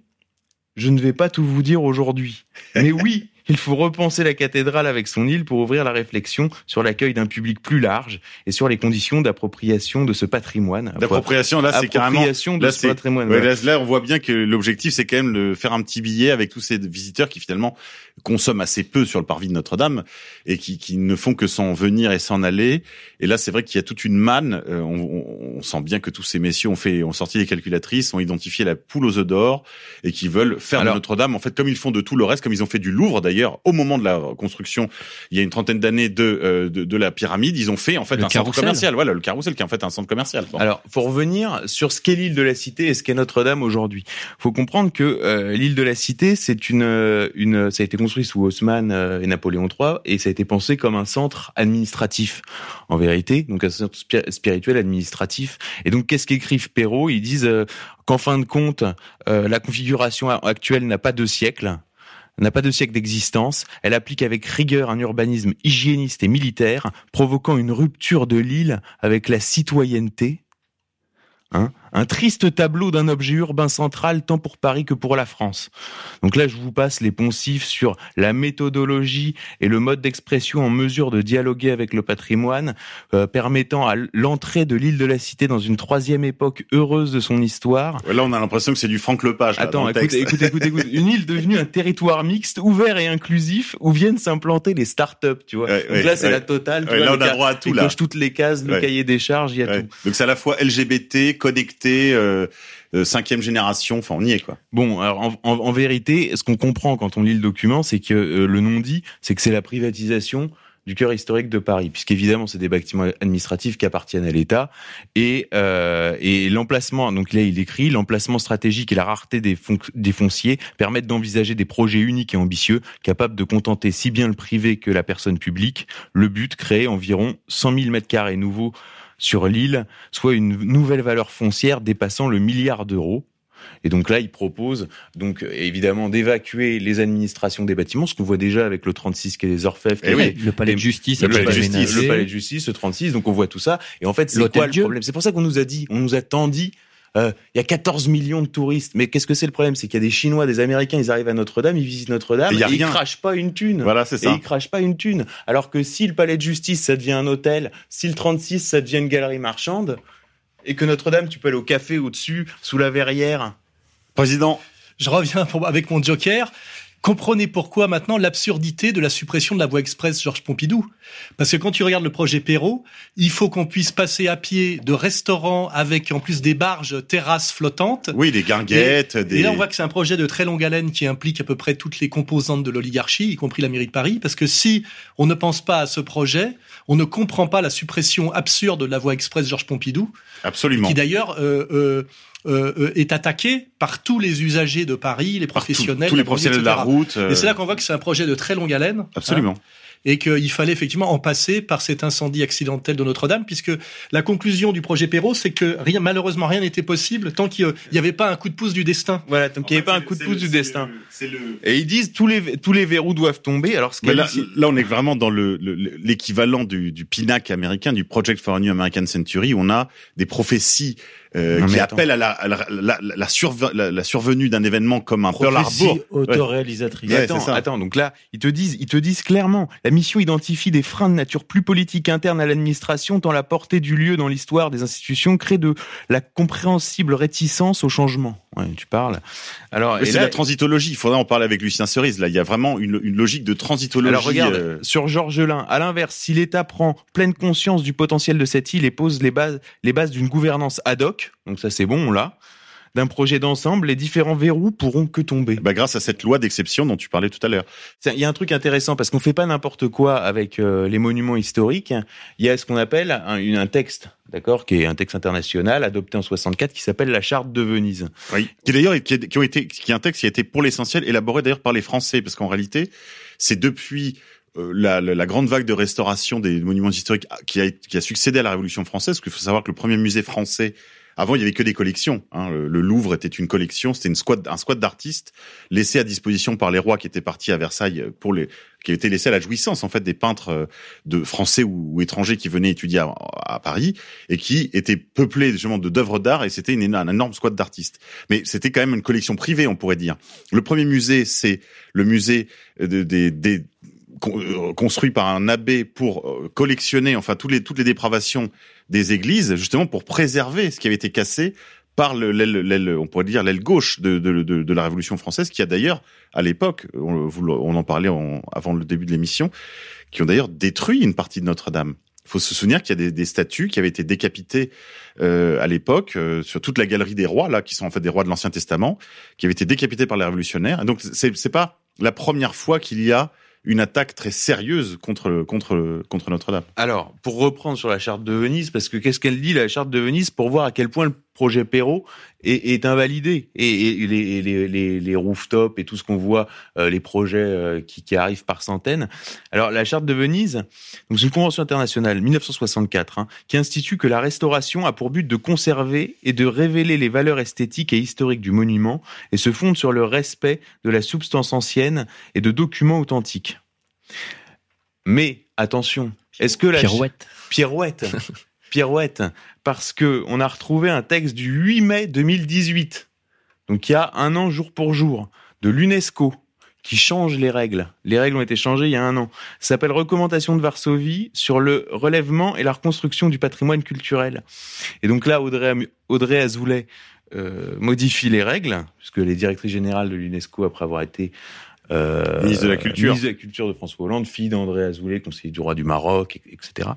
Je ne vais pas tout vous dire aujourd'hui. Mais oui, il faut repenser la cathédrale avec son île pour ouvrir la réflexion sur l'accueil d'un public plus large et sur les conditions d'appropriation de ce patrimoine. D'appropriation, là, c'est carrément. De Là, ce patrimoine. ouais, là, on voit bien que l'objectif, c'est quand même de faire un petit billet avec tous ces visiteurs qui finalement consomment assez peu sur le parvis de Notre-Dame et qui, qui ne font que s'en venir et s'en aller. Et là, c'est vrai qu'il y a toute une manne. Euh, on, on- on sent bien que tous ces messieurs ont fait, ont sorti les calculatrices, ont identifié la poule aux œufs d'or et qui veulent faire Alors- de Notre-Dame, en fait, comme ils font de tout le reste, comme ils ont fait du Louvre d'ailleurs, au moment de la construction, il y a une trentaine d'années de, euh, de, de la pyramide, ils ont fait en fait Le un centre carrousel. commercial. Voilà, le carrousel qui est en fait un centre commercial. Bon. Alors, faut revenir sur ce qu'est l'île de la Cité et ce qu'est Notre-Dame aujourd'hui. Faut comprendre que euh, l'île de la Cité, c'est une, une, ça a été construit sous Haussmann euh, et Napoléon III, et ça a été pensé comme un centre administratif, en vérité, donc un centre spi- spirituel administratif. Et donc, qu'est-ce qu'écrivent Perrault? Ils disent euh, qu'en fin de compte, euh, la configuration actuelle n'a pas de siècle n'a pas de siècle d'existence, elle applique avec rigueur un urbanisme hygiéniste et militaire, provoquant une rupture de l'île avec la citoyenneté, Hein un triste tableau d'un objet urbain central tant pour Paris que pour la France. Donc là, je vous passe les poncifs sur la méthodologie et le mode d'expression en mesure de dialoguer avec le patrimoine, euh, permettant à l'entrée de l'île de la Cité dans une troisième époque heureuse de son histoire. Là, on a l'impression que c'est du Franck Lepage. là, Attends, écoute, écoute, écoute, écoute. Une île devenue un territoire mixte, ouvert et inclusif, où viennent s'implanter les start-up, tu vois. Ouais, Donc ouais, là, c'est ouais. la totale. tu vois, là, on a droit à tout, là. coche toutes les cases, le cahier des charges, il y a Ouais. tout. Donc c'est à la fois LGBT, connecté, euh, euh, cinquième génération. Enfin, on y est quoi. Bon, alors en, vérité, ce qu'on comprend quand on lit le document, c'est que euh, le nom dit, c'est que c'est la privatisation du cœur historique de Paris, puisqu'évidemment c'est des bâtiments administratifs qui appartiennent à l'État et l'emplacement. Donc là, il écrit l'emplacement stratégique et la rareté des, des fonciers permettent d'envisager des projets uniques et ambitieux, capables de contenter si bien le privé que la personne publique. Le but créer environ 100 000 mètres carrés nouveaux sur l'île, soit une nouvelle valeur foncière dépassant le milliard d'euros. Et donc là, il propose donc euh, évidemment d'évacuer les administrations des bâtiments, ce qu'on voit déjà avec le 36 qui est les Orfèvres, qui oui. Le palais de justice le palais, de justice, le palais de justice, le 36, donc on voit tout ça. Et en fait, c'est quoi le problème? C'est pour ça qu'on nous a dit, on nous a tant dit, euh, il y a 14 millions de touristes. Mais qu'est-ce que c'est le problème? C'est qu'il y a des Chinois, des Américains, ils arrivent à Notre-Dame, ils visitent Notre-Dame, Et il y a et ils crachent pas une thune. Voilà, c'est Et ça. ils crachent pas une thune. Alors que si le palais de justice, ça devient un hôtel, si le 36, ça devient une galerie marchande, et que Notre-Dame, tu peux aller au café au-dessus, sous la verrière. Président. Je reviens pour- avec mon joker. Comprenez pourquoi maintenant l'absurdité de la suppression de la voie express Georges Pompidou. Parce que quand tu regardes le projet Perrault, il faut qu'on puisse passer à pied de restaurants avec en plus des barges terrasses flottantes. Oui, des guinguettes, Et des. là, on voit que c'est un projet de très longue haleine qui implique à peu près toutes les composantes de l'oligarchie, y compris la mairie de Paris, parce que si on ne pense pas à ce projet, on ne comprend pas la suppression absurde de la voie express Georges Pompidou, Absolument. qui d'ailleurs euh, euh, euh, euh, est attaqué par tous les usagers de Paris, les professionnels, tous les professionnels de la route. euh, Et c'est là qu'on voit que c'est un projet de très longue haleine. hein, Absolument. et qu'il fallait effectivement en passer par cet incendie accidentel de Notre-Dame, puisque la conclusion du projet Perrault, c'est que rien, malheureusement, rien n'était possible tant qu'il n'y avait pas un coup de pouce du destin. Voilà, donc il n'y avait pas un coup de pouce du destin. Et ils disent tous les tous les verrous doivent tomber. Alors ce là, là, on est vraiment dans le le- l'équivalent du, du PINAC américain, du Project for a New American Century, où on a des prophéties euh, Non, qui appellent à la, à la, la, la, surve- la- la survenue d'un événement comme un Pearl Harbor. Autoréalisatrice. Ouais, attends, attends, donc là, ils te disent, ils te disent clairement, la mission identifie des freins de nature plus politique interne à l'administration, tant la portée du lieu dans l'histoire des institutions crée de la compréhensible réticence au changement. Ouais, tu parles. Alors, c'est la transitologie. Il faudrait en parler avec Lucien Cerise. Là, il y a vraiment une, une logique de transitologie. alors regarde, euh, sur Georgelin, à l'inverse, si l'État prend pleine conscience du potentiel de cette île et pose les bases, les bases d'une gouvernance ad hoc, donc ça c'est bon, on l'a, d'un projet d'ensemble, les différents verrous pourront que tomber. Bah, grâce à cette loi d'exception dont tu parlais tout à l'heure. Il y a un truc intéressant parce qu'on fait pas n'importe quoi avec euh, les monuments historiques. Il y a ce qu'on appelle un, un texte, d'accord, qui est un texte international adopté en 64 qui s'appelle la Charte de Venise. Oui. Qui d'ailleurs qui, qui, ont été, qui est un texte qui a été pour l'essentiel élaboré d'ailleurs par les Français parce qu'en réalité c'est depuis euh, la, la, la, grande vague de restauration des monuments historiques qui a, qui a succédé à la Révolution française, parce qu'il faut savoir que le premier musée français avant, il y avait que des collections. Hein. Le, Louvre était une collection, c'était une squad, un squad d'artistes laissés à disposition par les rois qui étaient partis à Versailles pour les, qui étaient laissés à la jouissance en fait des peintres euh, de français ou, étrangers qui venaient étudier à, Paris et qui étaient peuplés justement de d'œuvres d'art et c'était une, un énorme squad d'artistes. Mais c'était quand même une collection privée, on pourrait dire. Le premier musée, c'est le musée des, des euh, construit par un abbé pour euh, collectionner enfin toutes les toutes les dépravations des églises justement pour préserver ce qui avait été cassé par l'aile, on pourrait dire l'aile gauche de, de, de, de, la Révolution française, qui a d'ailleurs, à l'époque, on, on, en parlait avant le début de l'émission, qui ont d'ailleurs détruit une partie de Notre-Dame. Il faut se souvenir qu'il y a des, des, statues qui avaient été décapitées euh, à l'époque euh, sur toute la galerie des rois, là, qui sont en fait des rois de l'Ancien Testament, qui avaient été décapités par les révolutionnaires. Et donc c'est pas la première fois qu'il y a une attaque très sérieuse contre contre contre Notre-Dame. Alors, pour reprendre sur la charte de Venise, parce que qu'est-ce qu'elle dit la charte de Venise pour voir à quel point le projet Perrault est, est invalidé et, et les, les, les, les rooftops et tout ce qu'on voit, euh, les projets euh, qui, qui, arrivent par centaines. Alors, la charte de Venise, donc c'est une convention internationale 1964 hein, qui institue que la restauration a pour but de conserver et de révéler les valeurs esthétiques et historiques du monument et se fonde sur le respect de la substance ancienne et de documents authentiques. Mais attention, est-ce que la pirouette, pirouette, [laughs] pirouette, parce que on a retrouvé un texte du 8 mai 2018, donc il y a un an jour pour jour, de l'UNESCO qui change les règles. Les règles ont été changées il y a un an. Ça s'appelle Recommandation de Varsovie sur le relèvement et la reconstruction du patrimoine culturel. Et donc là, Audrey, Audrey Azoulay euh, modifie les règles, puisque les directrices générales de l'UNESCO, après avoir été euh, ministre de la Culture. Ministre de la Culture de François Hollande, fille d'André Azoulay, conseiller du roi du Maroc, etc.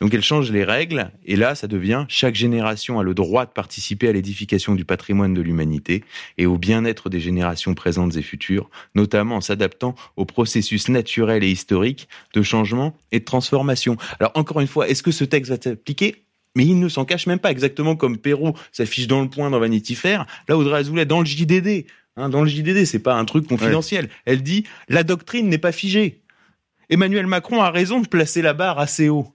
Donc elle change les règles, et là, ça devient chaque génération a le droit de participer à l'édification du patrimoine de l'humanité et au bien-être des générations présentes et futures, notamment en s'adaptant au processus naturel et historique de changement et de transformation. Alors encore une fois, est-ce que ce texte va s'appliquer? Mais il ne s'en cache même pas, exactement comme Perrault s'affiche dans le point dans Vanity Fair, là Audrey Azoulay dans le JDD. Hein, dans le JDD, c'est pas un truc confidentiel. Elle dit la doctrine n'est pas figée. Emmanuel Macron a raison de placer la barre assez haut.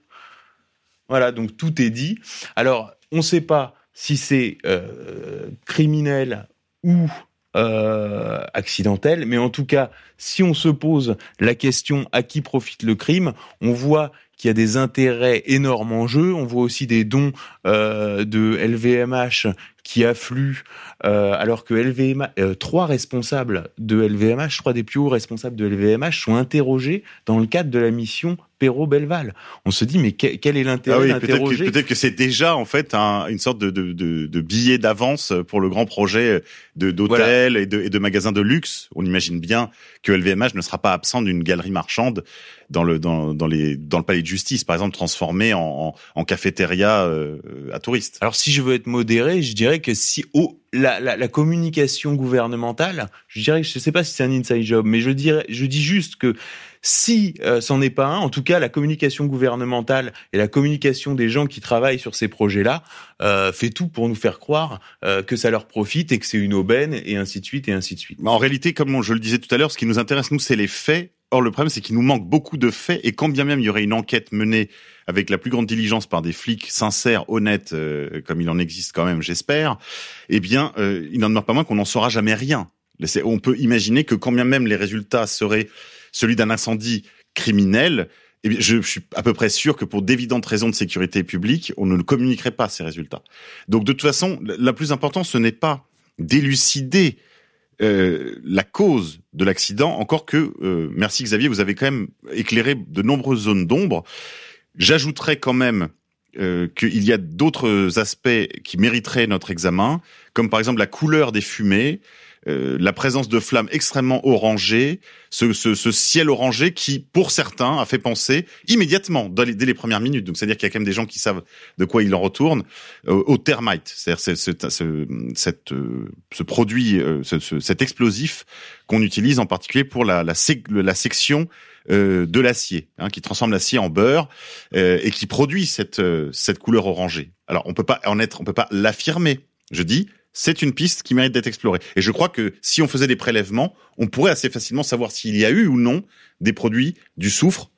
Voilà, donc tout est dit. Alors, on ne sait pas si c'est euh, criminel ou euh, accidentel, mais en tout cas, si on se pose la question à qui profite le crime, on voit qu'il y a des intérêts énormes en jeu. On voit aussi des dons euh, de LVMH qui affluent, euh, alors que LVMH, euh, trois responsables de LVMH, trois des plus hauts responsables de LVMH sont interrogés dans le cadre de la mission Perrault-Belval. On se dit, mais quel, est l'intérêt ah oui, d'interroger Peut-être que c'est déjà en fait un, une sorte de, de, de, de billet d'avance pour le grand projet de d'hôtels et, de, et de magasins de luxe. On imagine bien que LVMH ne sera pas absent d'une galerie marchande dans le dans, dans les dans le palais de justice, par exemple, transformé en, en, cafétéria euh, à touristes. Alors, si je veux être modéré, je dirais que si oh, la, la, la communication gouvernementale, je dirais je sais pas si c'est un inside job, mais je dirais, je dis juste que si euh, c'en est pas un, en tout cas, la communication gouvernementale et la communication des gens qui travaillent sur ces projets-là euh, fait tout pour nous faire croire euh, que ça leur profite et que c'est une aubaine et ainsi de suite et ainsi de suite. En réalité, comme je le disais tout à l'heure, ce qui nous intéresse nous, c'est les faits. Or, le problème, c'est qu'il nous manque beaucoup de faits et quand bien même il y aurait une enquête menée avec la plus grande diligence par des flics sincères, honnêtes, euh, comme il en existe quand même, j'espère, eh bien, euh, il n'en demeure pas moins qu'on n'en saura jamais rien. On peut imaginer que quand bien même les résultats seraient celui d'un incendie criminel, eh je, suis à peu près sûr que pour d'évidentes raisons de sécurité publique, on ne communiquerait pas ces résultats. Donc de toute façon, la plus importante, ce n'est pas d'élucider euh, la cause de l'accident, encore que, euh, merci Xavier, vous avez quand même éclairé de nombreuses zones d'ombre. J'ajouterais quand même euh, qu'il y a d'autres aspects qui mériteraient notre examen, comme par exemple la couleur des fumées, euh, la présence de flammes extrêmement orangées, ce, ce, ce, ciel orangé qui, pour certains, a fait penser immédiatement, dès les, dès les premières minutes, donc c'est-à-dire qu'il y a quand même des gens qui savent de quoi il en retourne, euh, au thermite, c'est-à-dire ce, euh, ce produit, euh, ce, cet explosif qu'on utilise en particulier pour la, la, la section euh, de l'acier, hein, qui transforme l'acier en beurre et qui produit cette, cette couleur orangée. Alors on peut pas en être, on peut pas l'affirmer. Je dis, c'est une piste qui mérite d'être explorée. Et je crois que si on faisait des prélèvements, on pourrait assez facilement savoir s'il y a eu ou non des produits du soufre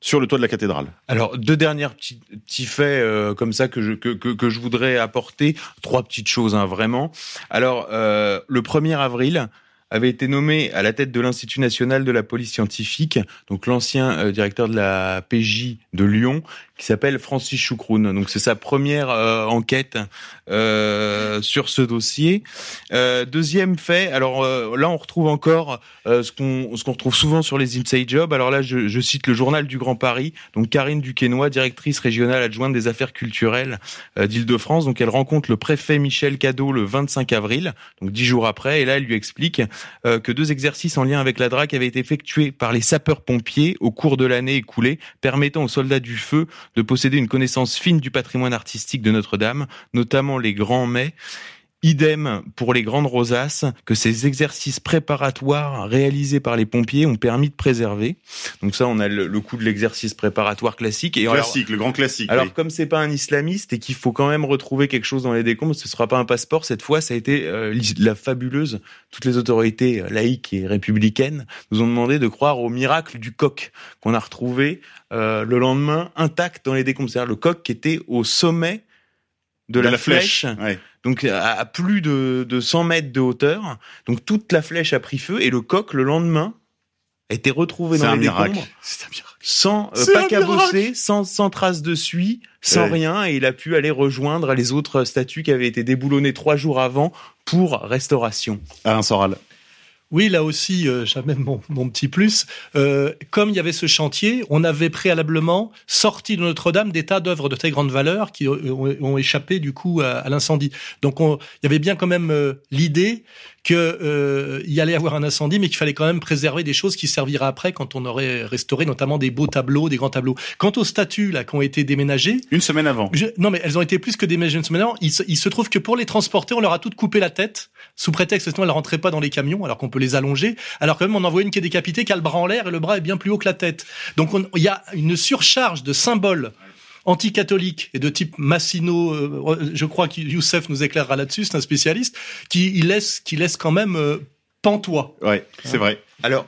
sur le toit de la cathédrale. Alors deux derniers petits, faits euh, comme ça que je que, que, que, je voudrais apporter, trois petites choses hein, vraiment. Alors euh, le 1er avril, avait été nommé à la tête de l'Institut national de la police scientifique, donc l'ancien euh, directeur de la PJ de Lyon, qui s'appelle Francis Choucroune. Donc c'est sa première euh, enquête euh, sur ce dossier. Euh, deuxième fait, alors euh, là on retrouve encore ce qu'on ce qu'on retrouve souvent sur les inside jobs. Alors là je, je, cite le journal du Grand Paris. Donc Karine Duquesnoy, directrice régionale adjointe des affaires culturelles d'Île-de-France. Donc elle rencontre le préfet Michel Cadeau le 25 avril, donc dix jours après, et là elle lui explique que deux exercices en lien avec la DRAC avaient été effectués par les sapeurs-pompiers au cours de l'année écoulée, permettant aux soldats du feu de posséder une connaissance fine du patrimoine artistique de Notre-Dame, notamment les grands mets. Idem pour les grandes rosaces que ces exercices préparatoires réalisés par les pompiers ont permis de préserver. Donc ça, on a le, le coup de l'exercice préparatoire classique. Et classique, alors, le grand classique. Alors oui. comme c'est pas un islamiste et qu'il faut quand même retrouver quelque chose dans les décombres, ce sera pas un passeport. Cette fois, ça a été euh, la fabuleuse. Toutes les autorités laïques et républicaines nous ont demandé de croire au miracle du coq qu'on a retrouvé euh, le lendemain intact dans les décombres. C'est-à-dire le coq qui était au sommet de, de la, la, flèche, flèche. Ouais. donc à plus de, de 100 mètres de hauteur. Donc toute la flèche a pris feu et le coq le lendemain a été retrouvé dans un les miracle. décombres [laughs] C'est un miracle. sans euh, pas cabossé, sans, sans trace de suie, sans Ouais. rien, et il a pu aller rejoindre les autres statues qui avaient été déboulonnées trois jours avant pour restauration. Alain Soral. Oui, là aussi, euh, j'amène mon, petit plus. Euh, comme il y avait ce chantier, on avait préalablement sorti de Notre-Dame des tas d'œuvres de très grande valeur qui ont, échappé du coup à, l'incendie. Donc, on, il y avait bien quand même euh, l'idée que euh, y allait avoir un incendie, mais qu'il fallait quand même préserver des choses qui serviraient après quand on aurait restauré, notamment des beaux tableaux, des grands tableaux. Quant aux statues là qui ont été déménagées, Une semaine avant. je- non, mais elles ont été plus que déménagées une semaine avant. Il se, il se trouve que pour les transporter, on leur a toutes coupé la tête, sous prétexte que sinon elles rentraient pas dans les camions, alors qu'on peut les allonger. Alors quand même, on en voit une qui est décapitée, qui a le bras en l'air et le bras est bien plus haut que la tête. Donc on- il y a une surcharge de symboles anticatholiques et de type Massino, euh, je crois que Youssef nous éclairera là-dessus, c'est un spécialiste, qui il laisse, qui laisse quand même euh, pantois. Ouais, c'est vrai. Alors,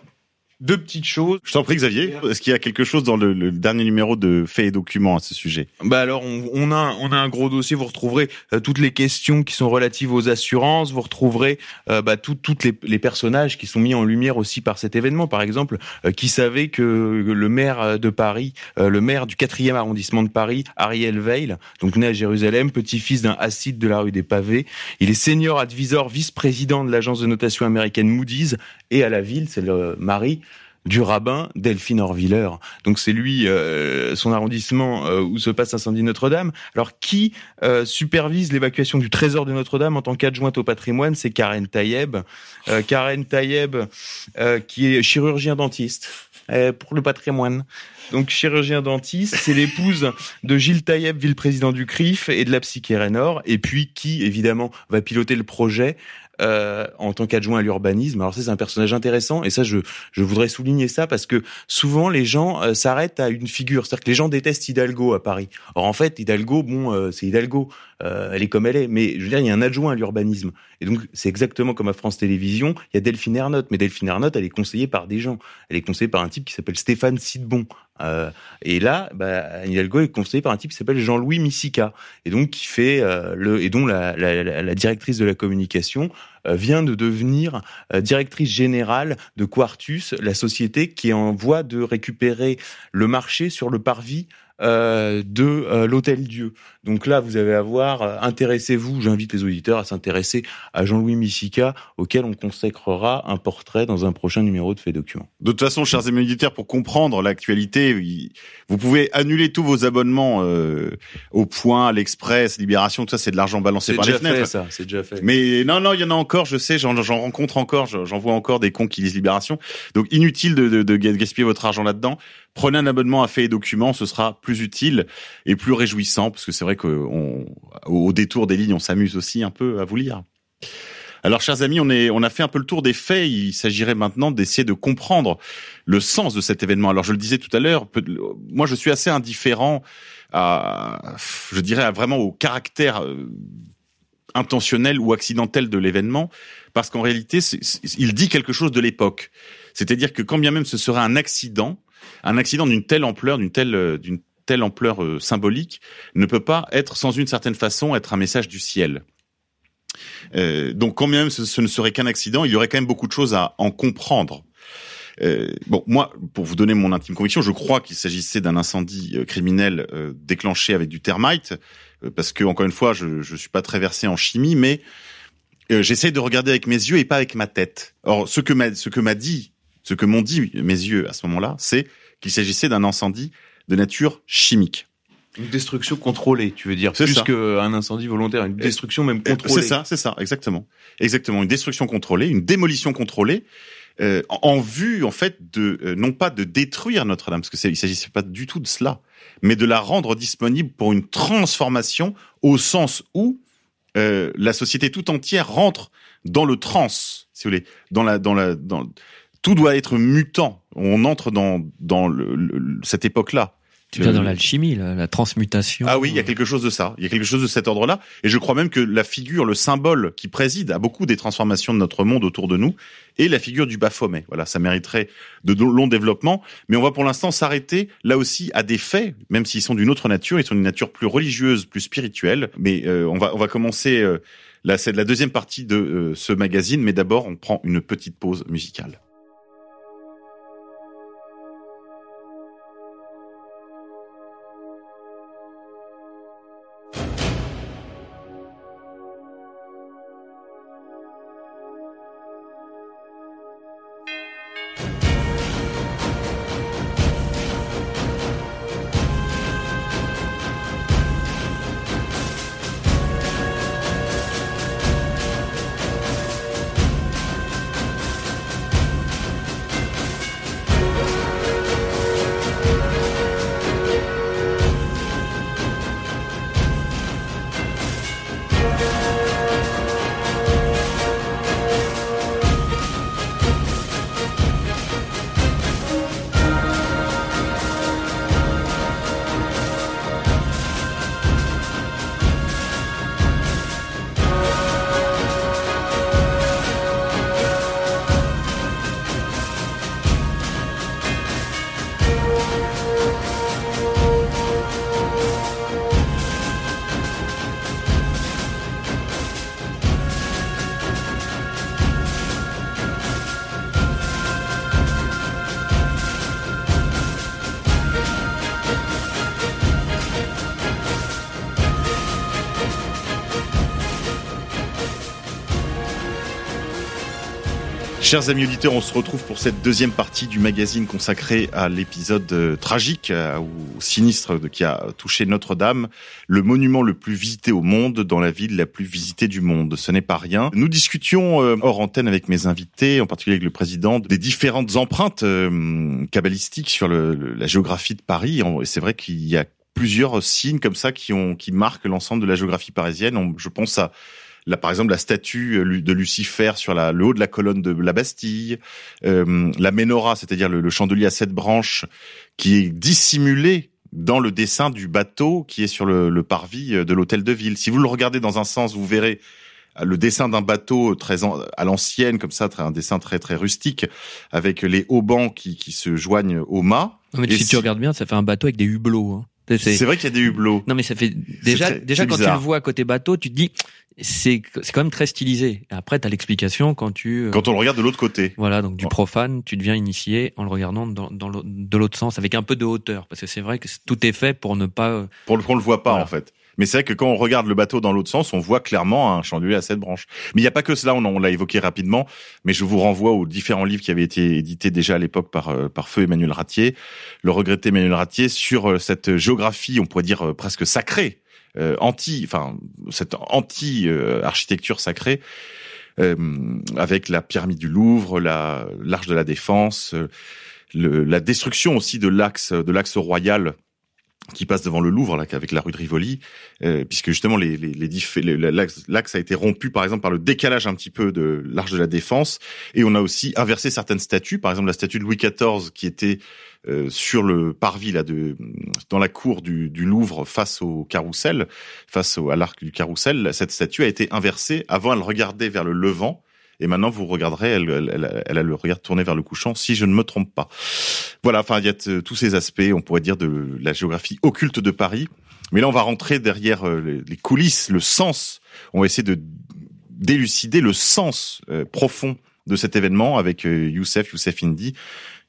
deux petites choses. Je t'en prie, Xavier. Est-ce qu'il y a quelque chose dans le, le dernier numéro de Faits et Documents à ce sujet? Bah alors on, on a on a un gros dossier. Vous retrouverez euh, toutes les questions qui sont relatives aux assurances. Vous retrouverez euh, bah, tout- toutes les, les personnages qui sont mis en lumière aussi par cet événement. Par exemple, euh, qui savait que le maire de Paris, euh, le maire du 4e arrondissement de Paris, Ariel Veil, donc né à Jérusalem, petit-fils d'un acide de la rue des Pavés, il est senior advisor, vice-président de l'agence de notation américaine Moody's, et à la ville, c'est le mari du rabbin Delphine Orviller. Donc c'est lui, euh, son arrondissement euh, où se passe l'incendie Notre-Dame. Alors qui euh, supervise l'évacuation du trésor de Notre-Dame en tant qu'adjointe au patrimoine C'est Karen Tayeb. Euh, Karen Tayeb, euh, qui est chirurgien dentiste pour le patrimoine. Donc chirurgien dentiste, c'est l'épouse de Gilles Taïeb, ville-président du CRIF et de la Psychérénor, et puis qui évidemment va piloter le projet euh, en tant qu'adjoint à l'urbanisme. Alors ça c'est un personnage intéressant et ça je je voudrais souligner ça parce que souvent les gens euh, s'arrêtent à une figure, c'est-à-dire que les gens détestent Hidalgo à Paris. Or en fait Hidalgo bon euh, c'est Hidalgo, euh, elle est comme elle est, mais je veux dire il y a un adjoint à l'urbanisme. Et donc c'est exactement comme à France Télévisions, il y a Delphine Ernotte, mais Delphine Ernotte elle est conseillée par des gens, elle est conseillée par un type qui s'appelle Stéphane Sidbon. Euh, et là, bah, Anne Hidalgo est conseillée par un type qui s'appelle Jean-Louis Missica, et donc qui fait euh, le, et dont la, la, directrice de la communication vient de devenir directrice générale de Quartus, la société qui est en voie de récupérer le marché sur le parvis euh, de euh, l'Hôtel Dieu. Donc là, vous avez à voir, euh, intéressez-vous, j'invite les auditeurs à s'intéresser à Jean-Louis Missica, auquel on consacrera un portrait dans un prochain numéro de Fait Document. De toute façon, chers amis auditeurs, pour comprendre l'actualité, vous pouvez annuler tous vos abonnements euh, au Point, à l'Express, Libération, tout ça, c'est de l'argent balancé par les déjà fenêtres. fait, ça, c'est déjà fait. Mais non, non, il y en a encore, je sais, j'en rencontre encore, j'en j'en vois encore des cons qui lisent Libération. Donc inutile de, de, de gaspiller votre argent là-dedans. Prenez un abonnement à Fait et Documents, ce sera plus utile et plus réjouissant, parce que c'est vrai qu'au au détour des lignes, on s'amuse aussi un peu à vous lire. Alors, chers amis, on, est, on a fait un peu le tour des faits. Il s'agirait maintenant d'essayer de comprendre le sens de cet événement. Alors, je le disais tout à l'heure, moi, je suis assez indifférent à, je dirais, vraiment au caractère euh, intentionnel ou accidentel de l'événement, parce qu'en réalité, il dit quelque chose de l'époque. C'est-à-dire que quand bien même ce serait un accident, un accident d'une telle ampleur, d'une telle, euh, d'une telle ampleur euh, symbolique, ne peut pas être, sans une certaine façon, être un message du ciel. Euh, donc, quand même ce, ce ne serait qu'un accident, il y aurait quand même beaucoup de choses à en comprendre. Bon, moi, pour vous donner mon intime conviction, je crois qu'il s'agissait d'un incendie criminel déclenché avec du thermite, parce que encore une fois, je je suis pas très versé en chimie, mais j'essaie de regarder avec mes yeux et pas avec ma tête. Or, ce que m'a dit, ce que m'ont dit mes yeux à ce moment-là, c'est qu'il s'agissait d'un incendie de nature chimique. Une destruction contrôlée, tu veux dire, C'est plus qu'un incendie volontaire, une destruction même contrôlée. C'est ça, c'est ça, exactement, exactement. Une destruction contrôlée, une démolition contrôlée, euh, en, vue en fait de euh, non pas de détruire Notre-Dame, parce que il s'agissait pas du tout de cela, mais de la rendre disponible pour une transformation au sens où euh, la société tout entière rentre dans le trans, si vous voulez, dans la dans la dans tout doit être mutant. On entre dans dans le, le- cette époque-là. Tu Euh, dans l'alchimie, la, la transmutation. ah oui, il y a quelque chose de ça. Il y a quelque chose de cet ordre-là. Et je crois même que la figure, le symbole qui préside à beaucoup des transformations de notre monde autour de nous est la figure du Baphomet. Voilà, ça mériterait de long développement. Mais on va pour l'instant s'arrêter là aussi à des faits, même s'ils sont d'une autre nature. Ils sont d'une nature plus religieuse, plus spirituelle. Mais euh, on va on va commencer. Euh, c'est la deuxième partie de euh, ce magazine. Mais d'abord, on prend une petite pause musicale. Chers amis auditeurs, on se retrouve pour cette deuxième partie du magazine consacré à l'épisode euh, tragique, euh, ou sinistre qui a touché Notre-Dame, le monument le plus visité au monde dans la ville la plus visitée du monde. Ce n'est pas rien. Nous discutions euh, hors antenne avec mes invités, en particulier avec le président, des différentes empreintes kabbalistiques sur la géographie de Paris. Et c'est vrai qu'il y a plusieurs signes comme ça qui marquent l'ensemble de la géographie parisienne. Je pense à Là, par exemple, la statue euh, de Lucifer sur la, le haut de la colonne de la Bastille, euh, la menorah, c'est-à-dire le, le chandelier à sept branches, qui est dissimulé dans le dessin du bateau qui est sur le, le parvis euh, de l'hôtel de ville. Si vous le regardez dans un sens, vous verrez euh, le dessin d'un bateau très en- à l'ancienne, comme ça, un dessin très très rustique, avec les haubans qui, qui se joignent au mât. Non, mais si, si- tu regardes bien, ça fait un bateau avec des hublots. Hein. C'est- vrai qu'il y a des hublots. Non, mais ça fait déjà, très- déjà quand tu le vois à côté bateau, tu te dis, c'est c'est quand même très stylisé. Et après, t'as l'explication quand tu euh, Quand on le regarde de l'autre côté. voilà donc du profane, tu deviens initié en le regardant dans, dans de l'autre sens avec un peu de hauteur parce que c'est vrai que tout est fait pour ne pas euh, Pour le qu'on le voit pas Voilà. en fait. Mais c'est vrai que quand on regarde le bateau dans l'autre sens, on voit clairement un chandelier à sept branches. Mais il n'y a pas que cela, on, on l'a évoqué rapidement, mais je vous renvoie aux différents livres qui avaient été édités déjà à l'époque par, euh, par feu Emmanuel Ratier, le regretté Emmanuel Ratier, sur cette géographie, on pourrait dire presque sacrée, euh, anti, enfin cette anti-architecture sacrée, euh, avec la pyramide du Louvre, la l'arche de la Défense, euh, le, la destruction aussi de l'axe de l'axe royal qui passe devant le Louvre là, avec la rue de Rivoli, euh, puisque justement les, les, les diff- les- l'axe a été rompu par exemple par le décalage un petit peu de l'arche de la Défense, et on a aussi inversé certaines statues, par exemple la statue de Louis XIV qui était euh, sur le parvis là de dans la cour du, du Louvre face au carrousel, face au, à l'arc du carrousel, cette statue a été inversée. Avant, elle regardait vers le levant. Et maintenant, vous regarderez, elle, elle, elle, a le regard tourné vers le couchant, si je ne me trompe pas. Voilà, enfin, il y a tous ces aspects, on pourrait dire, de la géographie occulte de Paris. Mais là, on va rentrer derrière euh, les, coulisses, le sens. On va essayer de d'élucider le sens euh, profond de cet événement avec Youssef, Youssef Indy,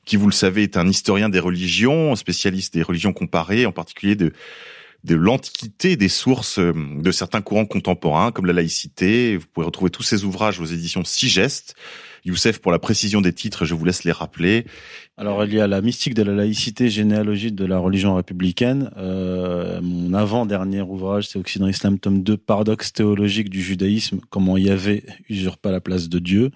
qui, vous le savez, est un historien des religions, spécialiste des religions comparées, en particulier de de l'antiquité des sources euh, de certains courants contemporains, comme la laïcité. Vous pouvez retrouver tous ces ouvrages aux éditions Sigest. Youssef, pour la précision des titres, je vous laisse les rappeler. Alors il y a la mystique de la laïcité généalogie de la religion républicaine. Euh, mon avant-dernier ouvrage, c'est Occident Islam, tome 2, Paradoxe théologique du judaïsme, comment Yahvé usurpa la place de Dieu.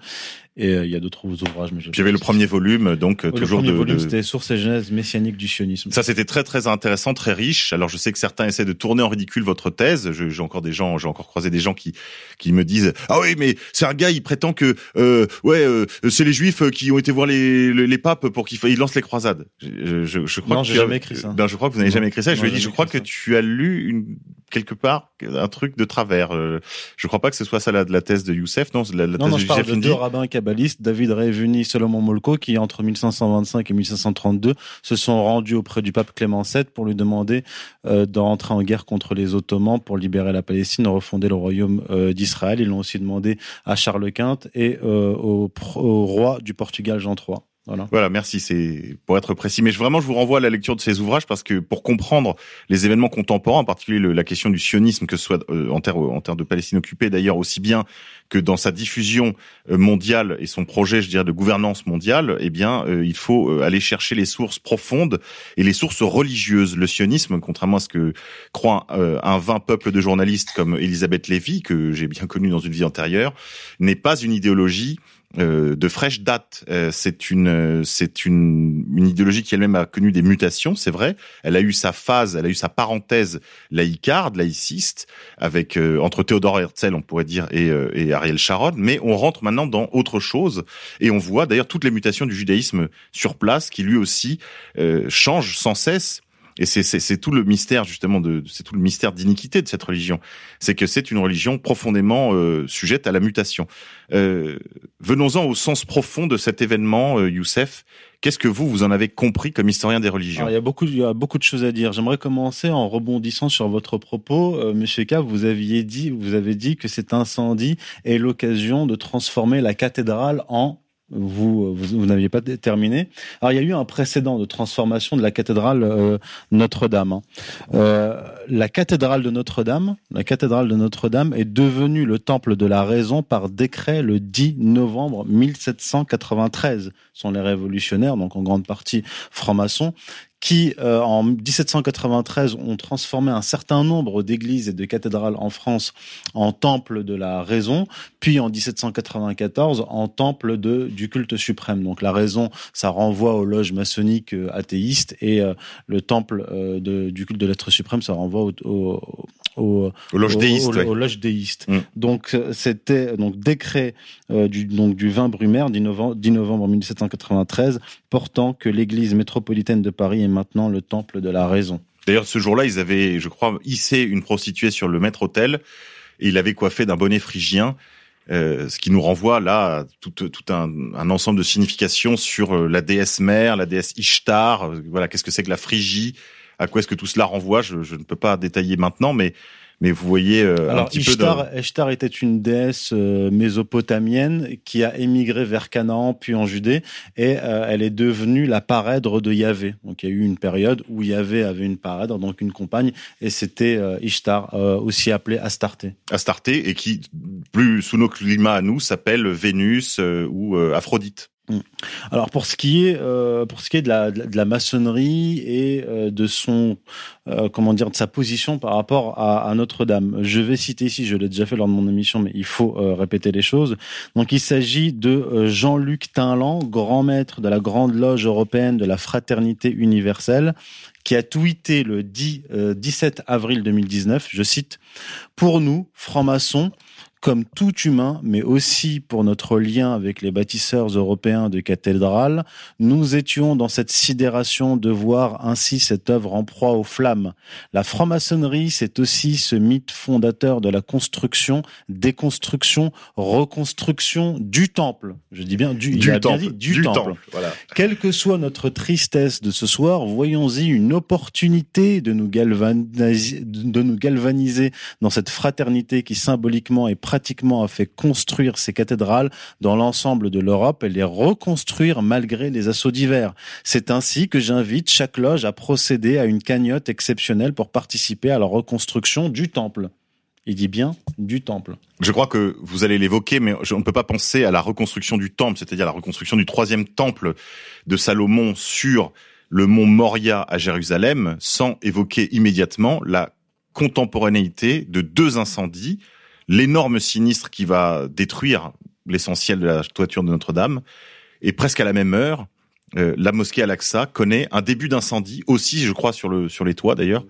Et euh, il y a d'autres ouvrages. Mais avait le premier volume, donc Oui, toujours le premier de, volume, de- c'était Sources et genèse messianique du sionisme. Ça, c'était très très intéressant, très riche. Alors, je sais que certains essaient de tourner en ridicule votre thèse. J'ai encore des gens, j'ai encore croisé des gens qui qui me disent ah oui, mais c'est un gars, il prétend que euh, ouais, euh, c'est les juifs qui ont été voir les les, les papes pour ils lancent les croisades. Je, je, je crois Non, que j'ai jamais écrit ça. Ben, je crois que vous n'avez jamais écrit ça. Je Non, lui ai dit, je crois que tu as lu une quelque part un truc de travers. Euh, Je crois pas que ce soit ça la, la thèse de Youssef, non, la, la Non, thèse non, de je parle de deux rabbins kabbalistes, David Revuni, Solomon Molko, qui entre 1525 et 1532 se sont rendus auprès du pape Clément VII pour lui demander euh, d'entrer en guerre contre les Ottomans pour libérer la Palestine, refonder le royaume euh, d'Israël. Ils l'ont aussi demandé à Charles Quint et euh, au, au roi du Portugal Jean III. Voilà. Voilà, merci. C'est pour être précis. Mais je, vraiment, je vous renvoie à la lecture de ces ouvrages parce que pour comprendre les événements contemporains, en particulier la question du sionisme, que ce soit euh, en terre de Palestine occupée, d'ailleurs aussi bien que dans sa diffusion euh, mondiale et son projet, je dirais, de gouvernance mondiale, eh bien, euh, il faut aller chercher les sources profondes et les sources religieuses. Le sionisme, contrairement à ce que croit un vain peuple de journalistes comme Elisabeth Lévy, que j'ai bien connu dans une vie antérieure, n'est pas une idéologie euh, de fraîche date. Euh, c'est une, euh, c'est une, une idéologie qui elle-même a connu des mutations, c'est vrai. Elle a eu sa phase, elle a eu sa parenthèse laïcarde, laïciste, avec euh, entre Théodore Herzl, on pourrait dire, et, euh, et Ariel Sharon. Mais on rentre maintenant dans autre chose et on voit d'ailleurs toutes les mutations du judaïsme sur place, qui lui aussi euh, change sans cesse. Et c'est, tout le mystère justement de, c'est tout le mystère d'iniquité de cette religion, c'est que c'est une religion profondément euh, sujette à la mutation. Euh, venons-en au sens profond de cet événement, euh, Youssef. Qu'est-ce que vous vous en avez compris comme historien des religions? Il y a beaucoup, il y a beaucoup de choses à dire. J'aimerais commencer en rebondissant sur votre propos, euh, Monsieur K. Vous aviez dit, vous avez dit que cet incendie est l'occasion de transformer la cathédrale en vous, vous, vous n'aviez pas terminé. Alors il y a eu un précédent de transformation de la cathédrale euh, Notre-Dame. hein. Euh, la cathédrale de Notre-Dame, la cathédrale de Notre-Dame est devenue le temple de la raison par décret le 10 novembre 1793. Ce sont les révolutionnaires, donc en grande partie francs-maçons, qui, euh, en 1793, ont transformé un certain nombre d'églises et de cathédrales en France en temple de la raison, puis en 1794 en temple de, du culte suprême. Donc la raison, ça renvoie aux loges maçonniques euh, athéistes, et euh, le temple euh, de, du culte de l'être suprême, ça renvoie au, au, au, Aux loges déistes, aux- ouais. aux loges déistes. Donc euh, c'était donc décret euh, du donc du 20 Brumaire 10 novembre, 10 novembre 1793 portant que l'Église métropolitaine de Paris est maintenant le temple de la raison. D'ailleurs, ce jour-là, ils avaient, je crois, hissé une prostituée sur le maître hôtel et il avait coiffé d'un bonnet phrygien. euh, ce qui nous renvoie là à tout, tout un, un ensemble de significations sur euh, la déesse mère, la déesse Ishtar. euh, voilà, qu'est-ce que c'est que la Phrygie À quoi est-ce que tout cela renvoie je, je ne peux pas détailler maintenant, mais mais vous voyez euh, Alors, un petit Ishtar, peu. Ishtar était une déesse euh, mésopotamienne qui a émigré vers Canaan puis en Judée et euh, elle est devenue la parèdre de Yahvé. Donc il y a eu une période où Yahvé avait une parèdre, donc une compagne, et c'était euh, Ishtar, euh, aussi appelée Astarté. Astarté et qui, plus sous nos climats à nous, s'appelle Vénus euh, ou euh, Aphrodite. Alors pour ce qui est euh, pour ce qui est de la de la- maçonnerie et euh, de son euh, comment dire de sa position par rapport à, à Notre-Dame, je vais citer ici, je l'ai déjà fait lors de mon émission, mais il faut euh, répéter les choses. Donc il s'agit de euh, Jean-Luc Tinlan, grand maître de la Grande Loge européenne de la Fraternité universelle, qui a tweeté le 10, euh, 17 avril 2019, je cite, Pour nous, francs-maçons, comme tout humain, mais aussi pour notre lien avec les bâtisseurs européens de cathédrales, nous étions dans cette sidération de voir ainsi cette œuvre en proie aux flammes. La franc-maçonnerie, c'est aussi ce mythe fondateur de la construction, déconstruction, reconstruction du temple. Je dis bien du, Du temple, dit du, du temple. temple, voilà. Quelle que soit notre tristesse de ce soir, voyons-y une opportunité de nous, galvaniser, de nous galvaniser dans cette fraternité qui symboliquement et pratiquement a fait construire ces cathédrales dans l'ensemble de l'Europe et les reconstruire malgré les assauts divers. C'est ainsi que j'invite chaque loge à procéder à une cagnotte exceptionnelle pour participer à la reconstruction du temple. Il dit bien du temple. Je crois que vous allez l'évoquer, mais on ne peut pas penser à la reconstruction du temple, c'est-à-dire la reconstruction du troisième temple de Salomon sur le mont Moria à Jérusalem, sans évoquer immédiatement la contemporanéité de deux incendies, l'énorme sinistre qui va détruire l'essentiel de la toiture de Notre-Dame, et presque à la même heure, euh, la mosquée Al-Aqsa connaît un début d'incendie, aussi, je crois, sur le sur les toits d'ailleurs.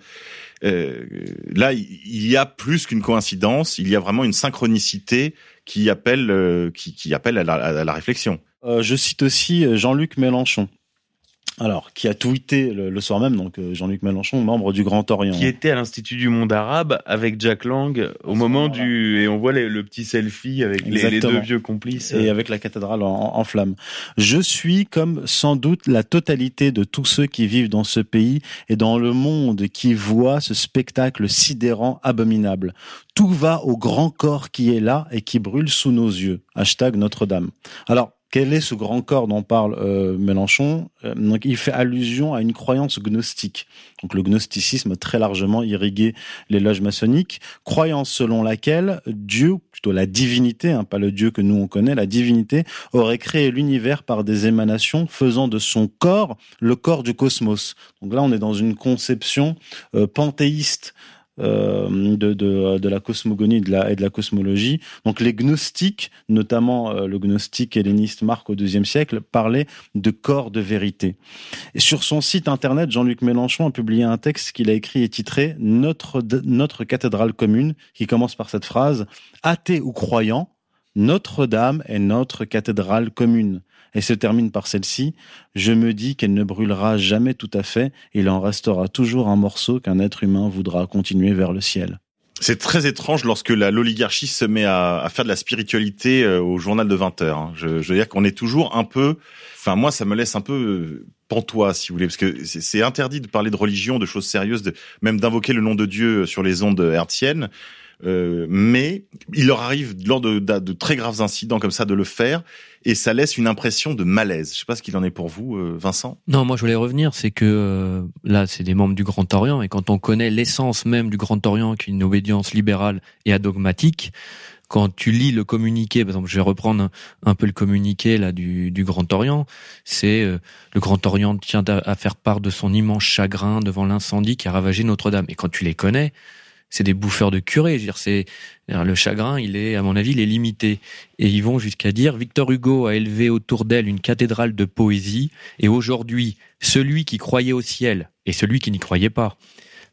Euh, là, il y a plus qu'une coïncidence, il y a vraiment une synchronicité qui appelle euh, qui, qui appelle à la, à la réflexion. Euh, je cite aussi euh, Jean-Luc Mélenchon. Alors, qui a tweeté le, le soir même, donc euh, Jean-Luc Mélenchon, membre du Grand Orient. Qui était à l'Institut du Monde Arabe avec Jack Lang au moment du et on voit les- le petit selfie avec les, deux vieux complices. et avec la cathédrale en, en flammes. Je suis comme sans doute la totalité de tous ceux qui vivent dans ce pays et dans le monde qui voient ce spectacle sidérant, abominable. Tout va au grand corps qui est là et qui brûle sous nos yeux. Hashtag Notre-Dame. Alors, quel est ce grand corps dont parle euh, Mélenchon? Euh, Donc, il fait allusion à une croyance gnostique. Donc, le gnosticisme très largement irrigué les loges maçonniques. Croyance selon laquelle Dieu, plutôt la divinité, hein, pas le Dieu que nous on connaît, la divinité aurait créé l'univers par des émanations, faisant de son corps le corps du cosmos. Donc là, on est dans une conception euh, panthéiste de, de, de la cosmogonie et de la, et de la cosmologie. Donc les gnostiques, notamment euh, le gnostique helléniste Marc au IIe siècle, parlaient de corps de vérité. Et sur son site internet, Jean-Luc Mélenchon a publié un texte qu'il a écrit et titré Notre, notre cathédrale commune, qui commence par cette phrase Athée ou croyant, Notre-Dame est notre cathédrale commune. Et se termine par celle-ci Je me dis qu'elle ne brûlera jamais tout à fait, il en restera toujours un morceau qu'un être humain voudra continuer vers le ciel. C'est très étrange lorsque l'oligarchie se met à, faire de la spiritualité euh, au journal de 20 heures. hein. Je, veux dire qu'on est toujours un peu, enfin moi ça me laisse un peu euh, pantois si vous voulez, parce que c'est interdit de parler de religion, de choses sérieuses, même d'invoquer le nom de Dieu sur les ondes hertziennes. Euh, mais il leur arrive lors de, de, de très graves incidents comme ça de le faire et ça laisse une impression de malaise. Je sais pas ce qu'il en est pour vous, euh, Vincent. Non, moi je voulais revenir, c'est que euh, là, c'est des membres du Grand Orient, et quand on connaît l'essence même du Grand Orient, qui est une obédience libérale et adogmatique, quand tu lis le communiqué, par exemple, je vais reprendre un, peu le communiqué là du, du Grand Orient, c'est euh, le Grand Orient tient à, à faire part de son immense chagrin devant l'incendie qui a ravagé Notre-Dame. Et quand tu les connais, c'est des bouffeurs de curés. Je veux c'est le chagrin, il est, à mon avis, il est limité. Et ils vont jusqu'à dire Victor Hugo a élevé autour d'elle une cathédrale de poésie, et aujourd'hui, celui qui croyait au ciel et celui qui n'y croyait pas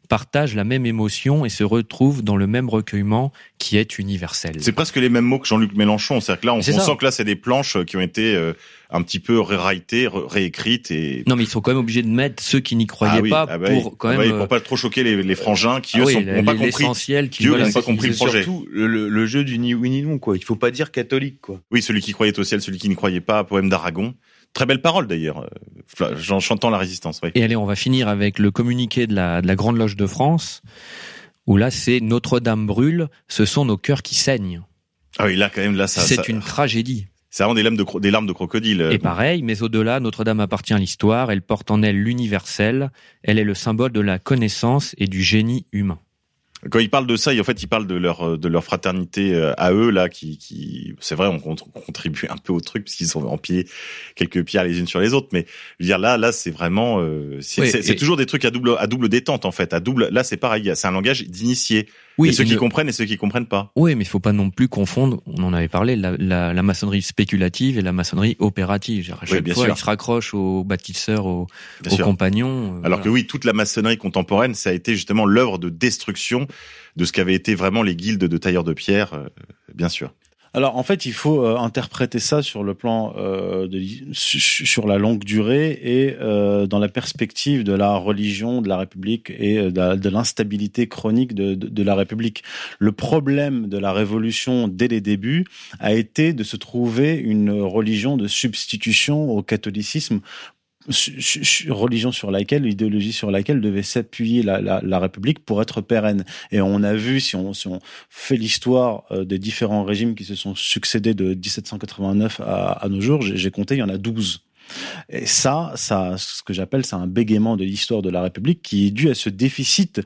partagent la même émotion et se retrouvent dans le même recueillement qui est universel. C'est presque les mêmes mots que Jean-Luc Mélenchon. C'est-à-dire que là, on, sent que là, c'est des planches qui ont été euh, un petit peu réwritées, ré- réécrites et Non, mais ils sont quand même obligés de mettre ceux qui n'y croyaient Ah oui, pas ah bah oui. pour quand Ah même. bah oui, euh, pour pas trop choquer les, les frangins qui ah eux oui, sont- la- n'ont pas compris. l'essentiel qui eux, n'ont pas c'est compris le C'est projet. surtout le, le- le jeu du ni oui ni non quoi. Il faut pas dire catholique quoi. Oui, celui qui croyait au ciel, celui qui n'y croyait pas, poème d'Aragon. Très belle parole d'ailleurs. euh, J'en chantant la résistance. Oui. Et allez, on va finir avec le communiqué de la, de la Grande Loge de France, Où là, c'est Notre-Dame brûle, ce sont nos cœurs qui saignent. Ah oui, là quand même, là ça. C'est ça- une tragédie. C'est vraiment des larmes de, cro- des larmes de crocodile. Et pareil, mais au-delà, Notre-Dame appartient à l'histoire, elle porte en elle l'universel, elle est le symbole de la connaissance et du génie humain. Quand ils parlent de ça, en fait, ils parlent de leur de leur fraternité euh, à eux là, qui qui c'est vrai, on, cont- on contribue un peu au truc puisqu'ils sont empilés quelques pierres les unes sur les autres, mais je veux dire là, là, c'est vraiment, euh, c'est Oui, et- toujours des trucs à double à double détente en fait, à double. Là, c'est pareil, c'est un langage d'initié. Oui, et ceux qui ne- comprennent et ceux qui comprennent pas. Oui, mais il faut pas non plus confondre, on en avait parlé, la, la, la maçonnerie spéculative et la maçonnerie opérative. À Oui, chaque bien fois, sûr. ils se raccrochent aux bâtisseurs, aux, aux compagnons. euh, Alors que oui, toute la maçonnerie contemporaine, ça a été justement l'œuvre de destruction de ce qu'avaient été vraiment les guildes de tailleurs de pierre, euh, bien sûr. Alors en fait, il faut euh, interpréter ça sur le plan euh, sur la longue durée et euh, dans la perspective de la religion, de la République et de, l'instabilité chronique de, la République. Le problème de la Révolution dès les débuts a été de se trouver une religion de substitution au catholicisme religion sur laquelle, idéologie sur laquelle devait s'appuyer la, la, la République pour être pérenne. Et on a vu, si on, si on fait l'histoire euh, des différents régimes qui se sont succédés de 1789 à, à nos jours, j'ai compté, il y en a 12. Et ça, ça, ce que j'appelle, c'est un bégaiement de l'histoire de la République qui est dû à ce déficit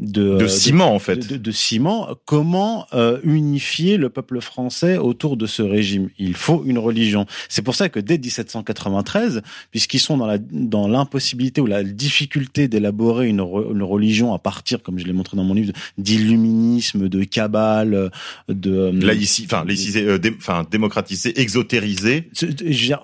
de, De ciment, en fait. de, ciment. Comment euh, unifier le peuple français autour de ce régime? Il faut une religion. C'est pour ça que dès 1793, puisqu'ils sont dans la dans l'impossibilité ou la difficulté d'élaborer une, re- une religion à partir, comme je l'ai montré dans mon livre, d'illuminisme, de cabale, de euh, Laïci, enfin, laïcisé, euh, dé- enfin, démocratisé, exotérisé.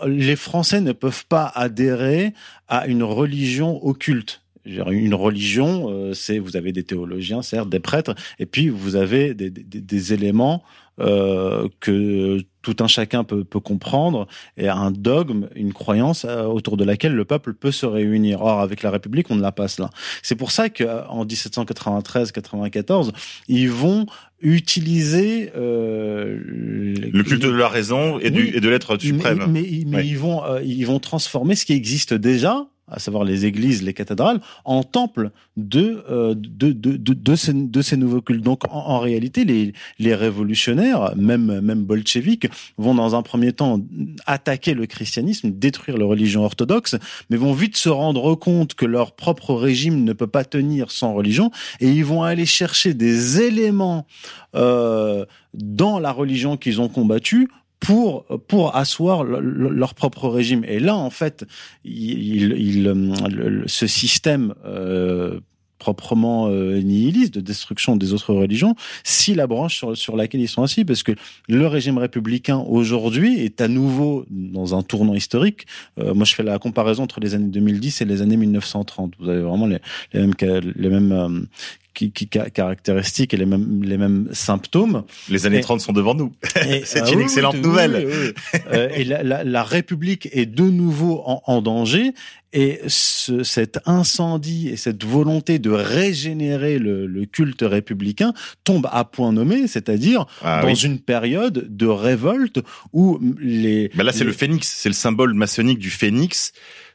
les Français ne peuvent pas adhérer à une religion occulte. Une religion, euh, c'est vous avez des théologiens, certes, des prêtres, et puis vous avez des, des, des éléments euh, que tout un chacun peut, peut comprendre, et un dogme, une croyance euh, autour de laquelle le peuple peut se réunir. Or, avec la République, on ne l'a pas cela. C'est pour ça qu'en 1793-94, ils vont utiliser euh, Le culte de la raison et, du, et de l'être suprême. mais, mais, mais Ouais. ils vont euh, ils vont transformer ce qui existe déjà, à savoir les églises, les cathédrales, en temples de euh, de, de, de, de ces, de ces nouveaux cultes. Donc en, en réalité, les les révolutionnaires, même même bolcheviques, vont dans un premier temps attaquer le christianisme, détruire la religion orthodoxe, mais vont vite se rendre compte que leur propre régime ne peut pas tenir sans religion, et ils vont aller chercher des éléments euh, dans la religion qu'ils ont combattue pour pour asseoir le- le- leur propre régime. Et là, en fait, il, il, euh, ce système euh, proprement euh, nihiliste de destruction des autres religions, si la branche sur, sur laquelle ils sont assis, parce que le régime républicain aujourd'hui est à nouveau dans un tournant historique. Euh, moi, je fais la comparaison entre les années 2010 et les années 1930. Vous avez vraiment les, les mêmes les mêmes qui, qui, ca- caractéristiques et les mêmes les mêmes symptômes. Les années Et- 30 sont devant nous. [laughs] C'est ah une oui, excellente oui, nouvelle. oui. Euh, et la, la, la République est de nouveau en, en danger. Et ce, cet incendie et cette volonté de régénérer le, le culte républicain tombe à point nommé, c'est-à-dire Ah dans une période de révolte où les... Ben là, c'est les- le phénix, c'est le symbole maçonnique du phénix,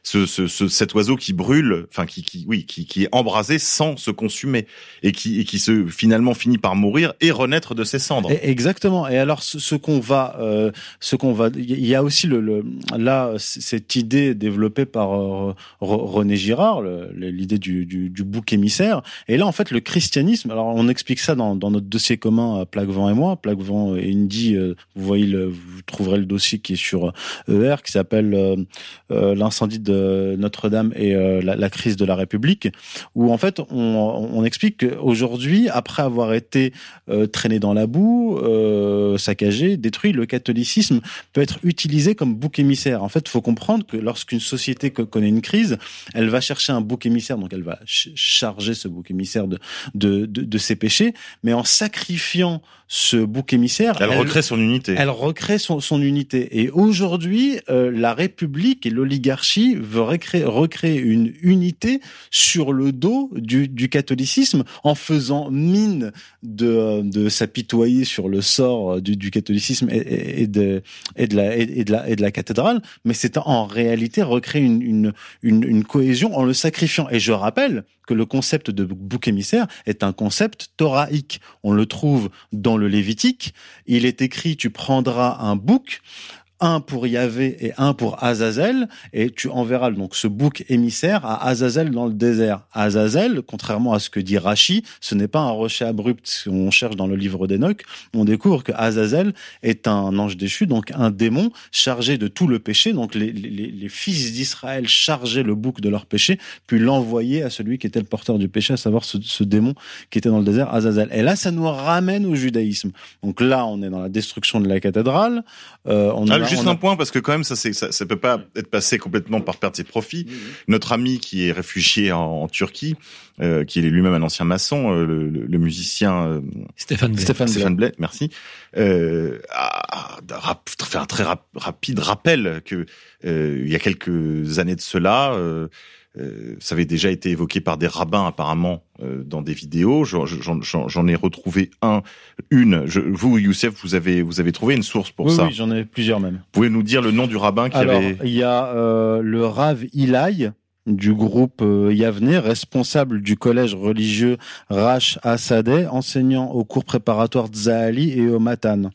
ce, ce, ce- cet oiseau qui brûle, enfin qui, qui, oui, qui, qui est embrasé sans se consumer et qui, et qui se finalement finit par mourir et renaître de ses cendres. Exactement. Et alors, ce, qu'on va, euh, ce qu'on va, il y a aussi le, le là cette idée développée par euh, Re- René Girard, l'idée du, du, du bouc émissaire. Et là, en fait, le christianisme. Alors, on explique ça dans, dans notre dossier commun à Plaquevent et moi. Plaquevent et Indy, euh, vous voyez, le, vous trouverez le dossier qui est sur ER, qui s'appelle l'incendie de Notre-Dame et euh, la, crise de la République, où en fait, on, explique qu'aujourd'hui, après avoir été euh, traîné dans la boue, euh, saccagé, détruit, le catholicisme peut être utilisé comme bouc émissaire. En fait, il faut comprendre que lorsqu'une société co- connaît une crise, elle va chercher un bouc émissaire, donc elle va ch- charger ce bouc émissaire de ses péchés, mais en sacrifiant ce bouc émissaire, Elle recrée son unité. Elle recrée son, son unité. Et aujourd'hui, euh, la République et l'oligarchie veut recréer, recréer une unité sur le dos du, du catholicisme en faisant mine de, de s'apitoyer sur le sort du, du catholicisme et, et, de, et, de la, et, de la, et de la cathédrale, mais c'est en réalité recréer une, une, une, une cohésion en le sacrifiant. Et je rappelle que le concept de bouc émissaire est un concept thoraïque. On le trouve dans le Lévitique. Il est écrit, tu prendras un bouc un pour Yahvé et un pour Azazel, et tu enverras donc ce bouc émissaire à Azazel dans le désert. Azazel, contrairement à ce que dit Rachi, ce n'est pas un rocher abrupt qu'on cherche dans le livre d'Enoch. On découvre que Azazel est un ange déchu, donc un démon chargé de tout le péché. Donc les, les, les fils d'Israël chargeaient le bouc de leur péché, puis l'envoyaient à celui qui était le porteur du péché, à savoir ce, ce démon qui était dans le désert, Azazel. Et là, ça nous ramène au judaïsme. Donc là, on est dans la destruction de la cathédrale. Euh, on ah, juste un point parce que quand même ça c'est ça, ça peut pas être passé complètement par perte de profit. Notre ami qui est réfugié en, en Turquie, euh, qui est lui-même un ancien maçon, euh, le, le, musicien euh, Stéphane Blais. Stéphane, Stéphane Blais, merci, euh, a, a, fait un très rapide rappel que il y a quelques années de cela. Euh, ça avait déjà été évoqué par des rabbins apparemment euh, dans des vidéos. J'en ai retrouvé un, une. Je, vous, Youssef, vous avez vous avez trouvé une source pour ça Oui, j'en ai plusieurs même. Vous pouvez nous dire le nom du rabbin qui Alors, avait Il y a euh, le Rav Ilai du groupe Yavne, responsable du collège religieux Rash Assadeh, enseignant au cours préparatoire Zahali et au Matan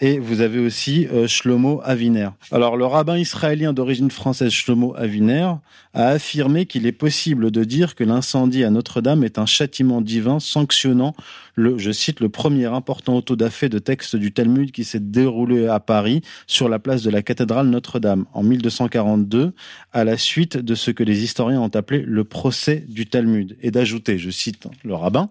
et vous avez aussi euh, Shlomo Aviner. Alors le rabbin israélien d'origine française Shlomo Aviner a affirmé qu'il est possible de dire que l'incendie à Notre-Dame est un châtiment divin sanctionnant le, je cite, le premier important autodafé de texte du Talmud qui s'est déroulé à Paris sur la place de la cathédrale Notre-Dame en 1242 à la suite de ce que les historiens ont appelé le procès du Talmud et d'ajouter, je cite le rabbin,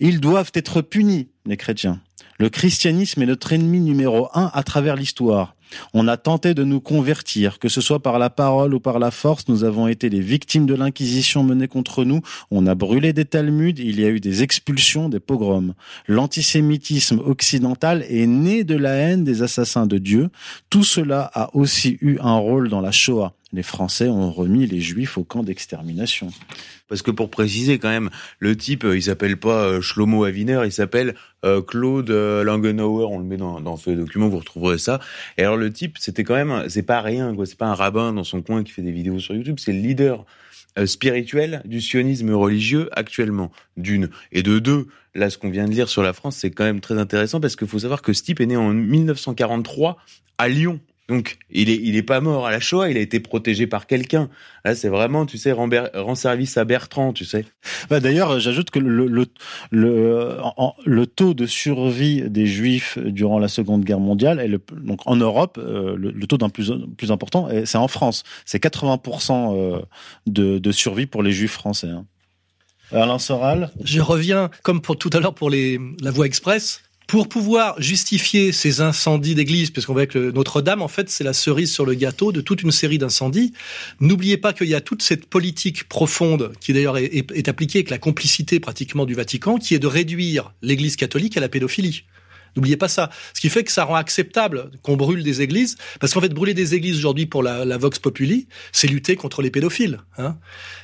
ils doivent être punis, les chrétiens le christianisme est notre ennemi numéro un à travers l'histoire. On a tenté de nous convertir, que ce soit par la parole ou par la force, nous avons été les victimes de l'inquisition menée contre nous, on a brûlé des Talmuds, il y a eu des expulsions, des pogroms. L'antisémitisme occidental est né de la haine des assassins de Dieu. Tout cela a aussi eu un rôle dans la Shoah. Les Français ont remis les Juifs au camp d'extermination. Parce que pour préciser quand même, le type, euh, il s'appelle pas euh, Shlomo Aviner, il s'appelle euh, Claude Langenauer. On le met dans, ce document, vous retrouverez ça. Et alors le type, c'était quand même, c'est pas rien, quoi. C'est pas un rabbin dans son coin qui fait des vidéos sur YouTube. C'est le leader spirituel du sionisme religieux actuellement, d'une. Et de deux, là, ce qu'on vient de lire sur la France, c'est quand même très intéressant parce qu'il faut savoir que ce type est né en 1943 à Lyon. Donc, il est, il est pas mort à la Shoah, il a été protégé par quelqu'un. Là, c'est vraiment, tu sais, rend, rend, service à Bertrand, tu sais. Bah, D'ailleurs, j'ajoute que le, le, le, le, taux de survie des Juifs durant la Seconde Guerre mondiale, est le, donc en Europe, euh, le, taux d'un plus, plus important, c'est en France. C'est 80% euh, de, de survie pour les Juifs français. Hein. Alain Soral? Je reviens, comme pour tout à l'heure pour les, la voie express, pour pouvoir justifier ces incendies d'église, puisqu'on voit que Notre-Dame, en fait, c'est la cerise sur le gâteau de toute une série d'incendies. N'oubliez pas qu'il y a toute cette politique profonde, qui d'ailleurs est, est, appliquée avec la complicité pratiquement du Vatican, qui est de réduire l'église catholique à la pédophilie. N'oubliez pas ça. Ce qui fait que ça rend acceptable qu'on brûle des églises, parce qu'en fait, brûler des églises aujourd'hui pour la, la, vox populi, c'est lutter contre les pédophiles. Hein.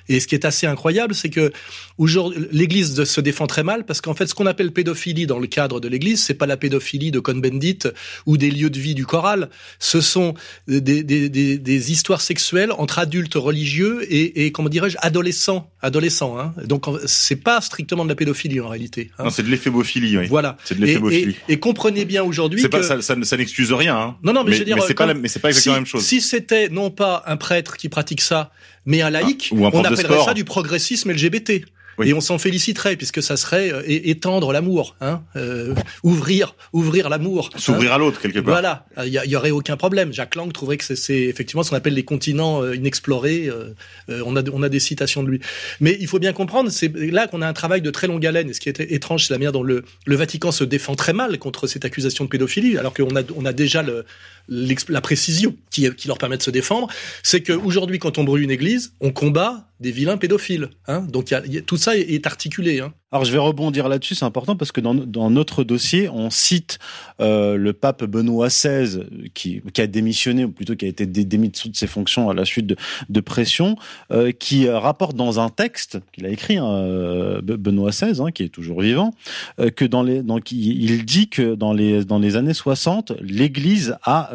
Et ce qui est assez incroyable, c'est que aujourd'hui, l'Église se défend très mal, parce qu'en fait, ce qu'on appelle pédophilie dans le cadre de l'Église, c'est pas la pédophilie de Cohn-Bendit ou des lieux de vie du choral. Ce sont des, des, des, des histoires sexuelles entre adultes religieux et, et comment dirais-je, adolescents, adolescents. Hein. Donc, c'est pas strictement de la pédophilie en réalité. Hein. Non, c'est de l'éphémophilie. Oui. Voilà. C'est de l'éphémophilie. Et, et, et, comprenez bien aujourd'hui que ça, ça, ça n'excuse rien. Hein. Non, non, mais, mais je veux dire, mais c'est pas, mais c'est pas exactement si, la même chose. Si c'était non pas un prêtre qui pratique ça, mais un laïc, ah, on appellerait ça du progressisme LGBT. Oui. Et on s'en féliciterait puisque ça serait euh, étendre l'amour, hein, euh, ouvrir, ouvrir l'amour, s'ouvrir hein. à l'autre quelque part. Voilà, il y, y, aurait aucun problème. Jacques Lang trouverait que c'est effectivement ce qu'on appelle les continents euh, inexplorés. Euh, euh, on a on a des citations de lui, mais il faut bien comprendre, c'est là qu'on a un travail de très longue haleine. Et ce qui est étrange, c'est la manière dont le, le Vatican se défend très mal contre cette accusation de pédophilie, alors qu'on a on a déjà le, la précision qui, leur permet de se défendre. C'est qu'aujourd'hui, quand on brûle une église, on combat des vilains pédophiles. Hein Donc tout ça est, est articulé. Hein Alors je vais rebondir là-dessus, c'est important parce que dans, dans notre dossier, on cite euh, le pape Benoît XVI qui, qui a démissionné, ou plutôt qui a été démis de ses fonctions à la suite de, de pression, euh, qui rapporte dans un texte qu'il a écrit, hein, euh, Benoît XVI, hein, qui est toujours vivant, euh, que dans les, donc il, dit que dans les dans les années 60, l'Église a,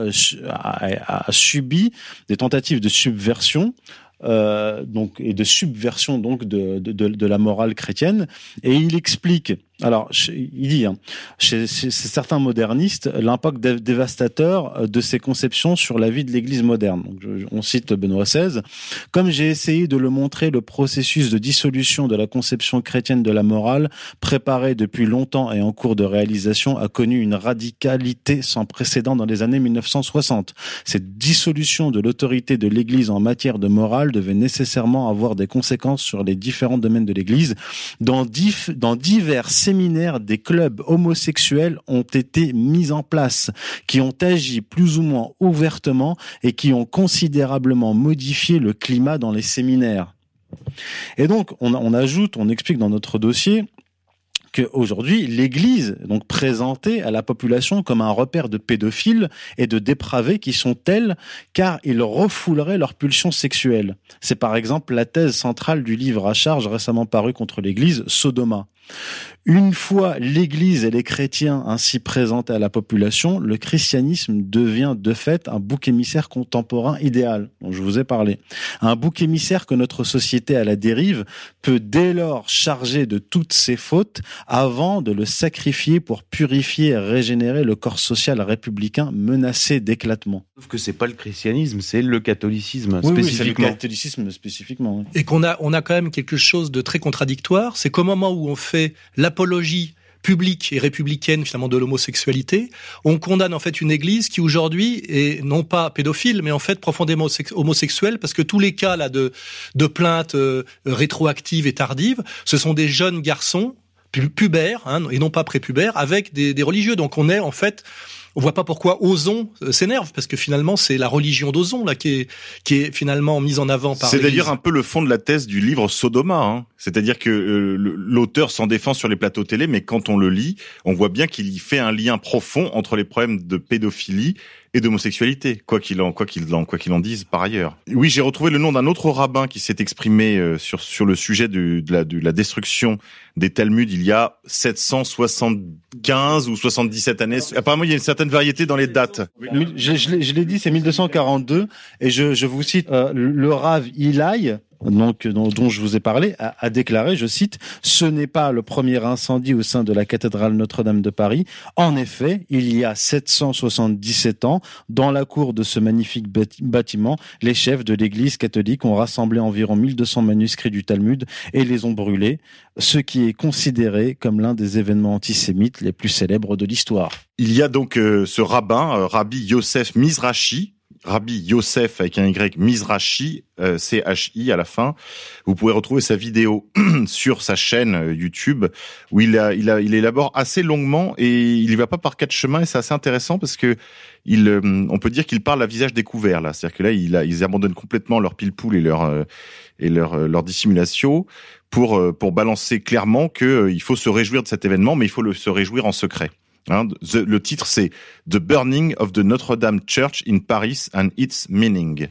a, a subi des tentatives de subversion euh, donc et de subversion donc de, de, de, la morale chrétienne. Et il explique alors, il dit, hein, chez, certains modernistes, l'impact dévastateur de ces conceptions sur la vie de l'Église moderne. Donc, on cite Benoît XVI. Comme j'ai essayé de le montrer, le processus de dissolution de la conception chrétienne de la morale, préparé depuis longtemps et en cours de réalisation, a connu une radicalité sans précédent dans les années 1960. Cette dissolution de l'autorité de l'Église en matière de morale devait nécessairement avoir des conséquences sur les différents domaines de l'Église. Dans, dans divers séminaires des clubs homosexuels ont été mis en place, qui ont agi plus ou moins ouvertement et qui ont considérablement modifié le climat dans les séminaires. Et donc, on, ajoute, on explique dans notre dossier qu'aujourd'hui, l'Église, donc présentée à la population comme un repère de pédophiles et de dépravés qui sont tels car ils refouleraient leurs pulsions sexuelles. C'est par exemple la thèse centrale du livre à charge récemment paru contre l'Église, Sodoma. Une fois l'Église et les chrétiens ainsi présentés à la population, le christianisme devient de fait un bouc émissaire contemporain idéal, dont je vous ai parlé. Un bouc émissaire que notre société à la dérive peut dès lors charger de toutes ses fautes avant de le sacrifier pour purifier et régénérer le corps social républicain menacé d'éclatement. Sauf que c'est pas le christianisme, c'est le catholicisme oui, spécifiquement. Oui, le catholicisme spécifiquement. Et qu'on a, on a quand même quelque chose de très contradictoire, c'est qu'au moment où on fait l'apologie publique et républicaine finalement de l'homosexualité, on condamne en fait une église qui aujourd'hui est non pas pédophile mais en fait profondément homosexuelle parce que tous les cas là de de plaintes euh, rétroactives et tardives, ce sont des jeunes garçons pubères hein, et non pas prépubères avec des, des religieux. Donc on est en fait on voit pas pourquoi Ozon euh, s'énerve parce que finalement c'est la religion d'Ozon là qui est qui est finalement mise en avant par. C'est d'ailleurs un peu le fond de la thèse du livre Sodoma. Hein. C'est-à-dire que euh, l'auteur s'en défend sur les plateaux télé, mais quand on le lit, on voit bien qu'il y fait un lien profond entre les problèmes de pédophilie et d'homosexualité, quoi qu'il en quoi qu'il en quoi qu'il en dise par ailleurs. Oui, j'ai retrouvé le nom d'un autre rabbin qui s'est exprimé euh, sur sur le sujet de, de, la, de la destruction des Talmuds il y a 775 ou 77 années. Apparemment, il y a une certaine variété dans les dates. Je, je l'ai dit, c'est 1242 et je, je vous cite euh, le Rav Ilai donc dont, je vous ai parlé, a, a déclaré, je cite, ce n'est pas le premier incendie au sein de la cathédrale Notre-Dame de Paris. En effet, il y a 777 ans, dans la cour de ce magnifique bâtiment, les chefs de l'Église catholique ont rassemblé environ 1200 manuscrits du Talmud et les ont brûlés, ce qui est considéré comme l'un des événements antisémites les plus célèbres de l'histoire. Il y a donc euh, ce rabbin, euh, Rabbi Yosef Mizrachi, Rabbi Yosef avec un Y Mizrachi, euh, C-H-I à la fin. Vous pouvez retrouver sa vidéo [clears throat] sur sa chaîne euh, YouTube où il a, il a, il élabore assez longuement et il y va pas par quatre chemins et c'est assez intéressant parce que il, euh, on peut dire qu'il parle à visage découvert là. C'est-à-dire que là, il a, ils abandonnent complètement leur pile-poule et leur et leur leur dissimulation pour pour balancer clairement que il faut se réjouir de cet événement, mais il faut le, se réjouir en secret. Hein, le titre, c'est The Burning of the Notre-Dame Church in Paris and its Meaning.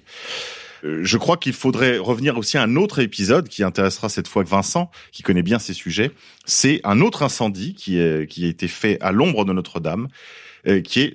Euh, je crois qu'il faudrait revenir aussi à un autre épisode qui intéressera cette fois Vincent, qui connaît bien ces sujets. C'est un autre incendie qui, a été fait à l'ombre de Notre-Dame, euh, qui est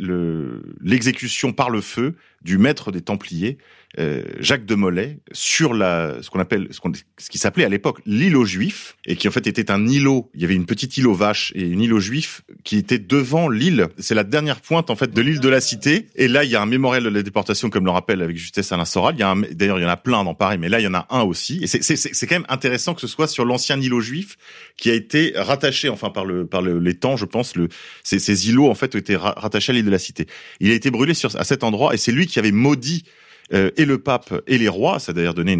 l'exécution par le feu du maître des Templiers, euh, Jacques de Molay sur la ce qu'on appelle ce, qu'on, ce qui s'appelait à l'époque l'îlot juif et qui en fait était un îlot. Il y avait une petite îlot vache et une îlot juif qui était devant l'île. C'est la dernière pointe en fait de l'île de la Cité. Et là, il y a un mémorial de la déportation comme le rappelle avec justesse Alain Soral. Il y a d'ailleurs il y en a plein dans Paris, mais là il y en a un aussi. Et c'est, quand même intéressant que ce soit sur l'ancien îlot juif qui a été rattaché enfin par le par le, les temps, je pense. Le ces, ces îlots en fait ont été rattachés à l'île de la Cité. Il a été brûlé sur à cet endroit et c'est lui qui avait maudit euh, et le pape et les rois. Ça a d'ailleurs donné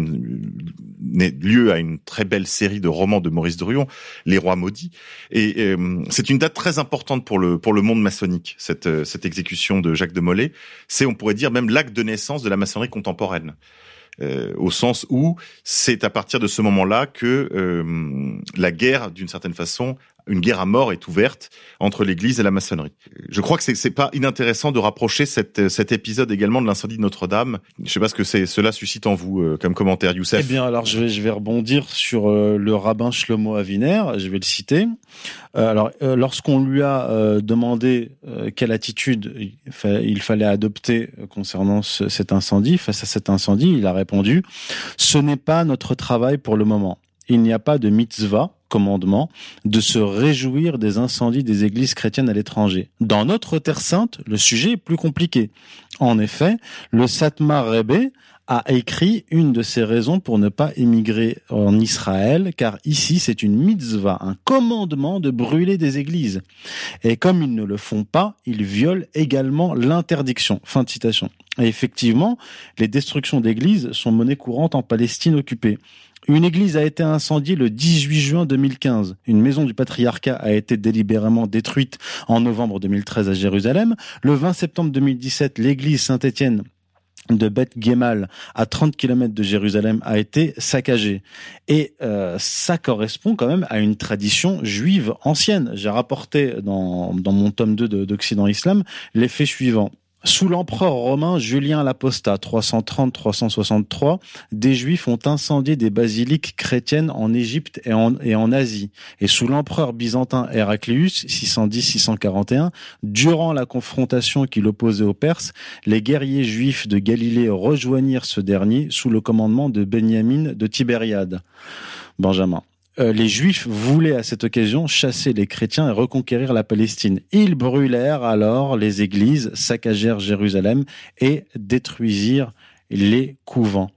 lieu à une très belle série de romans de Maurice Druon, Les rois maudits. Et euh, c'est une date très importante pour le pour le monde maçonnique. Cette euh, cette exécution de Jacques de Molay, c'est on pourrait dire même l'acte de naissance de la maçonnerie contemporaine. au sens où c'est à partir de ce moment-là que la guerre, d'une certaine façon, une guerre à mort est ouverte entre l'Église et la maçonnerie. Je crois que c'est pas inintéressant de rapprocher cet cet épisode également de l'incendie de Notre-Dame. Je sais pas ce que cela suscite en vous euh, comme commentaire, Youssef. Eh bien, alors je vais rebondir sur euh, le rabbin Shlomo Aviner. Je vais le citer. Euh, alors, euh, lorsqu'on lui a euh, demandé euh, quelle attitude il, fa- il fallait adopter concernant ce- cet incendie, face à cet incendie, il a répondu "Ce n'est pas notre travail pour le moment. Il n'y a pas de mitzvah." Commandement de se réjouir des incendies des églises chrétiennes à l'étranger. Dans notre terre sainte, le sujet est plus compliqué. En effet, le Satmar Rebbe a écrit une de ses raisons pour ne pas émigrer en Israël, car ici c'est une mitzvah, un commandement de brûler des églises. Et comme ils ne le font pas, ils violent également l'interdiction. Fin de citation. Et effectivement, les destructions d'églises sont monnaie courante en Palestine occupée. Une église a été incendiée le 18 juin 2015. Une maison du patriarcat a été délibérément détruite en novembre 2013 à Jérusalem. Le 20 septembre 2017, l'église Saint-Étienne de Beth Gemal à 30 km de Jérusalem a été saccagée. Et euh, ça correspond quand même à une tradition juive ancienne. J'ai rapporté dans, mon tome 2 de- d'Occident Islam l'effet suivant. Sous l'empereur romain Julien l'Apostat, 330-363, des Juifs ont incendié des basiliques chrétiennes en Égypte et en, Asie. Et sous l'empereur byzantin Héraclius, 610-641, durant la confrontation qui l'opposait aux Perses, les guerriers juifs de Galilée rejoignirent ce dernier sous le commandement de Benjamin de Tibériade. Benjamin. Euh, les Juifs voulaient à cette occasion chasser les chrétiens et reconquérir la Palestine. Ils brûlèrent alors les églises, saccagèrent Jérusalem et détruisirent les couvents.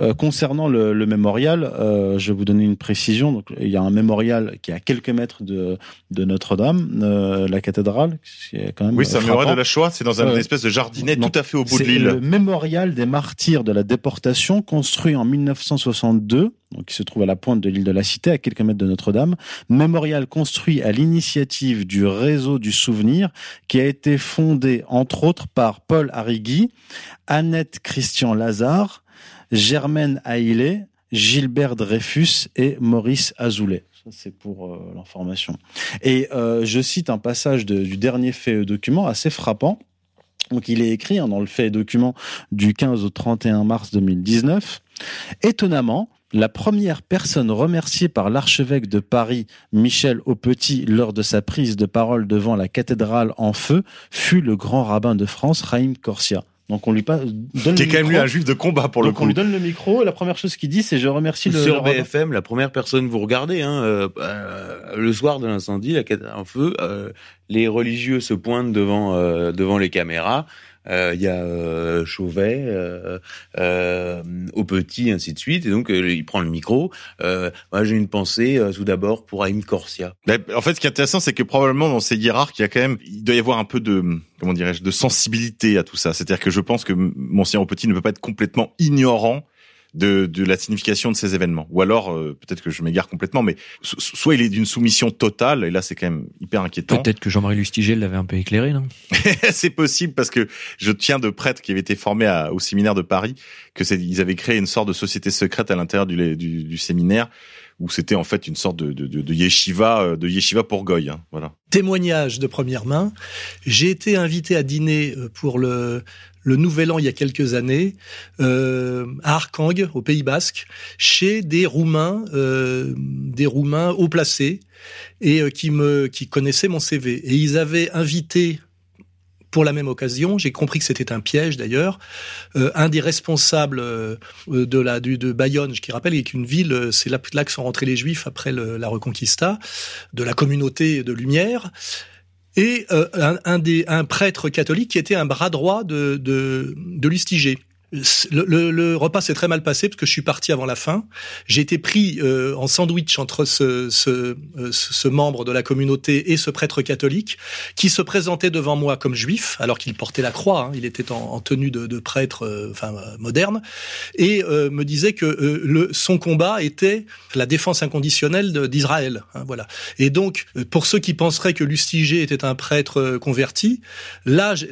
Euh, concernant le, le mémorial, euh, je vais vous donner une précision. Donc, il y a un mémorial qui est à quelques mètres de, de Notre-Dame, euh, la cathédrale. qui est quand même Oui, c'est un frappant. mémorial de la Shoah, c'est dans un Euh, espèce de jardinet non, tout à fait au bout de c'est le l'île. mémorial des martyrs de la déportation construit en 1962, donc qui se trouve à la pointe de l'île de la Cité, à quelques mètres de Notre-Dame. Mémorial construit à l'initiative du réseau du souvenir, qui a été fondé entre autres par Paul Arrigui, Annette Christian Lazare, Germaine Haïlé, Gilbert Dreyfus et Maurice Azoulay. Ça, c'est pour euh, l'information. Et euh, je cite un passage du dernier fait euh, document assez frappant. Donc il est écrit hein, dans le fait document du 15 au 31 mars 2019. Étonnamment, la première personne remerciée par l'archevêque de Paris, Michel Aupetit, lors de sa prise de parole devant la cathédrale en feu, fut le grand rabbin de France, Raïm Corsia. Donc on lui pas, donne Qui est le quand même lui un juif de combat pour le Donc on coup. lui donne le micro et la première chose qu'il dit c'est je remercie le, le Sur rabbin. BFM, la première personne vous regardez, hein, euh, euh, le soir de l'incendie, la cathédrale en feu, euh, les religieux se pointent devant euh, devant les caméras. Euh, Il y a euh, Chauvet, euh, au petit, ainsi de suite. Et donc il prend le micro. Moi j'ai une pensée tout d'abord pour Haïm Corsia. Mais, en fait, ce qui est intéressant, c'est que probablement dans ces hiérarques, il y a quand même, il doit y avoir un peu de, comment dirais-je, de sensibilité à tout ça. C'est-à-dire que je pense que Monseigneur Petit ne peut pas être complètement ignorant de, de la signification de ces événements. Ou alors, euh, peut-être que je m'égare complètement, mais so- soit il est d'une soumission totale, et là c'est quand même hyper inquiétant. Peut-être que Jean-Marie Lustiger l'avait un peu éclairé, non? [laughs] C'est possible parce que je tiens de prêtres qui avaient été formés à- au séminaire de Paris, que ils avaient créé une sorte de société secrète à l'intérieur du, du, du séminaire où c'était en fait une sorte de, yeshiva, euh, de yeshiva pour goy. Hein, voilà. témoignage de première main. J'ai été invité à dîner euh, pour le, Nouvel An il y a quelques années euh, à Arkang, au Pays Basque, chez des Roumains, des Roumains haut placés et qui me qui connaissaient mon CV. Et ils avaient invité pour la même occasion, j'ai compris que c'était un piège d'ailleurs, euh, un des responsables euh, de la du, de Bayonne, qui rappelle est une ville, euh, c'est là, là que sont rentrés les Juifs après le- la Reconquista, de la communauté de Lumière, et euh, un, un des un prêtre catholique qui était un bras droit de de, de Lustiger. Le, le- le repas s'est très mal passé parce que je suis parti avant la fin. J'ai été pris euh, en sandwich entre ce, euh, ce, ce membre de la communauté et ce prêtre catholique qui se présentait devant moi comme juif alors qu'il portait la croix. hein. il était en, en tenue de, de prêtre, euh, enfin euh, moderne, et euh, me disait que le, son combat était la défense inconditionnelle d'Israël. hein, voilà. Et donc, pour ceux qui penseraient que Lustiger était un prêtre converti, là, je,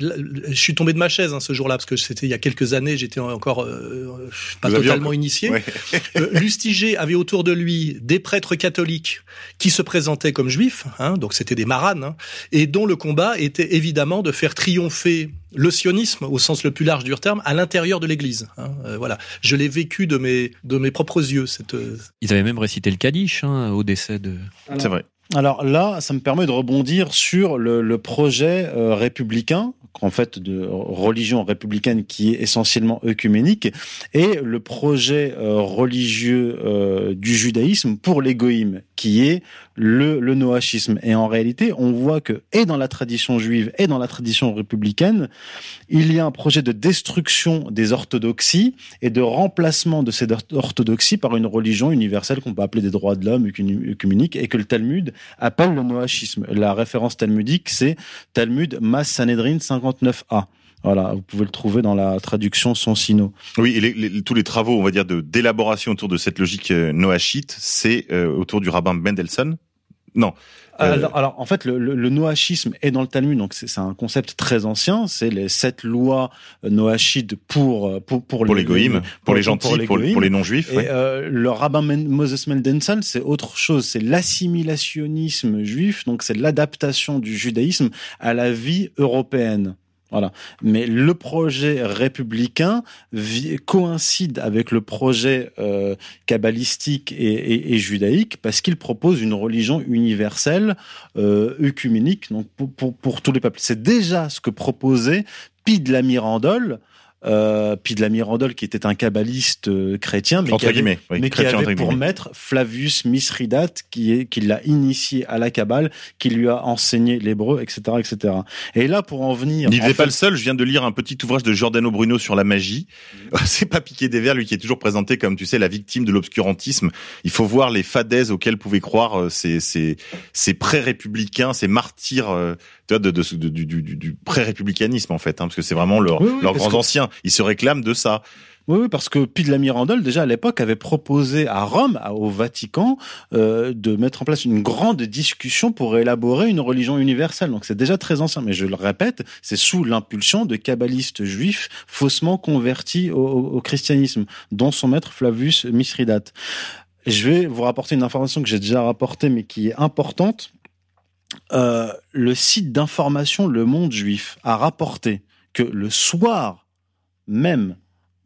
suis tombé de ma chaise hein, ce jour-là parce que c'était il y a quelques années. J'étais encore euh, pas totalement initié. Ouais. [laughs] Euh, Lustiger avait autour de lui des prêtres catholiques qui se présentaient comme juifs, hein, donc c'était des maranes, hein, et dont le combat était évidemment de faire triompher le sionisme au sens le plus large du terme à l'intérieur de l'Église. hein. Euh, voilà, je l'ai vécu de mes de mes propres yeux. Cette Ils avaient même récité le Kaddish hein, au décès de. C'est vrai. Alors là, ça me permet de rebondir sur le, projet euh, républicain, en fait de religion républicaine qui est essentiellement œcuménique, et le projet euh, religieux euh, du judaïsme pour les goïms, qui est le, noachisme. Et en réalité, on voit que, et dans la tradition juive, et dans la tradition républicaine, il y a un projet de destruction des orthodoxies et de remplacement de ces orthodoxies par une religion universelle qu'on peut appeler des droits de l'homme, et que le Talmud appelle le noachisme. La référence talmudique, c'est Talmud Mas Sanhedrin 59a. Voilà, vous pouvez le trouver dans la traduction Sonsino. Oui, et les, les- tous les travaux, on va dire, de d'élaboration autour de cette logique euh, noachite, c'est euh, autour du rabbin Mendelssohn? Non. Euh, Alors, alors, en fait, le, le, le noachisme est dans le Talmud, donc c'est un concept très ancien. C'est les sept lois euh, noachides pour pour pour, pour les goïms, pour, les gentils, pour, goïms. pour les non-juifs. Et ouais. euh, le rabbin Men- Moses Mendelssohn, c'est autre chose. C'est l'assimilationnisme juif, donc c'est l'adaptation du judaïsme à la vie européenne. Voilà. Mais le projet républicain coïncide avec le projet euh, kabbalistique et judaïque parce qu'il propose une religion universelle, euh, œcuménique, donc pour, pour, pour tous les peuples. C'est déjà ce que proposait Pie de la Mirandole, euh, Pie de la Mirandole qui était un kabbaliste euh, chrétien, mais Entre qui avait, guillemets, oui, mais qui chrétien avait entre pour guillemets. maître Flavius Mithridate, qui est qui l'a initié à la Kabbale, qui lui a enseigné l'hébreu, etc., etc. Et là, pour en venir, Il n'est pas le seul. Je viens de lire un petit ouvrage de Giordano Bruno sur la magie. [laughs] C'est pas piqué des vers, lui qui est toujours présenté comme, tu sais, la victime de l'obscurantisme. Il faut voir les fadaises auxquelles pouvaient croire euh, ces, ces, ces pré-républicains, ces martyrs, euh, tu vois, de, de, de- du, du, du- pré-républicanisme en fait, hein, parce que c'est vraiment leur, Oui, oui, leurs grands que- anciens. Ils se réclament de ça. Oui, oui, parce que Pie de la Mirandole, déjà à l'époque, avait proposé à Rome, au Vatican, euh, de mettre en place une grande discussion pour élaborer une religion universelle. Donc c'est déjà très ancien, mais je le répète, c'est sous l'impulsion de kabbalistes juifs faussement convertis au, au- au christianisme, dont son maître Flavius Mithridate. Je vais vous rapporter une information que j'ai déjà rapportée, mais qui est importante. Euh, le site d'information Le Monde Juif a rapporté que le soir même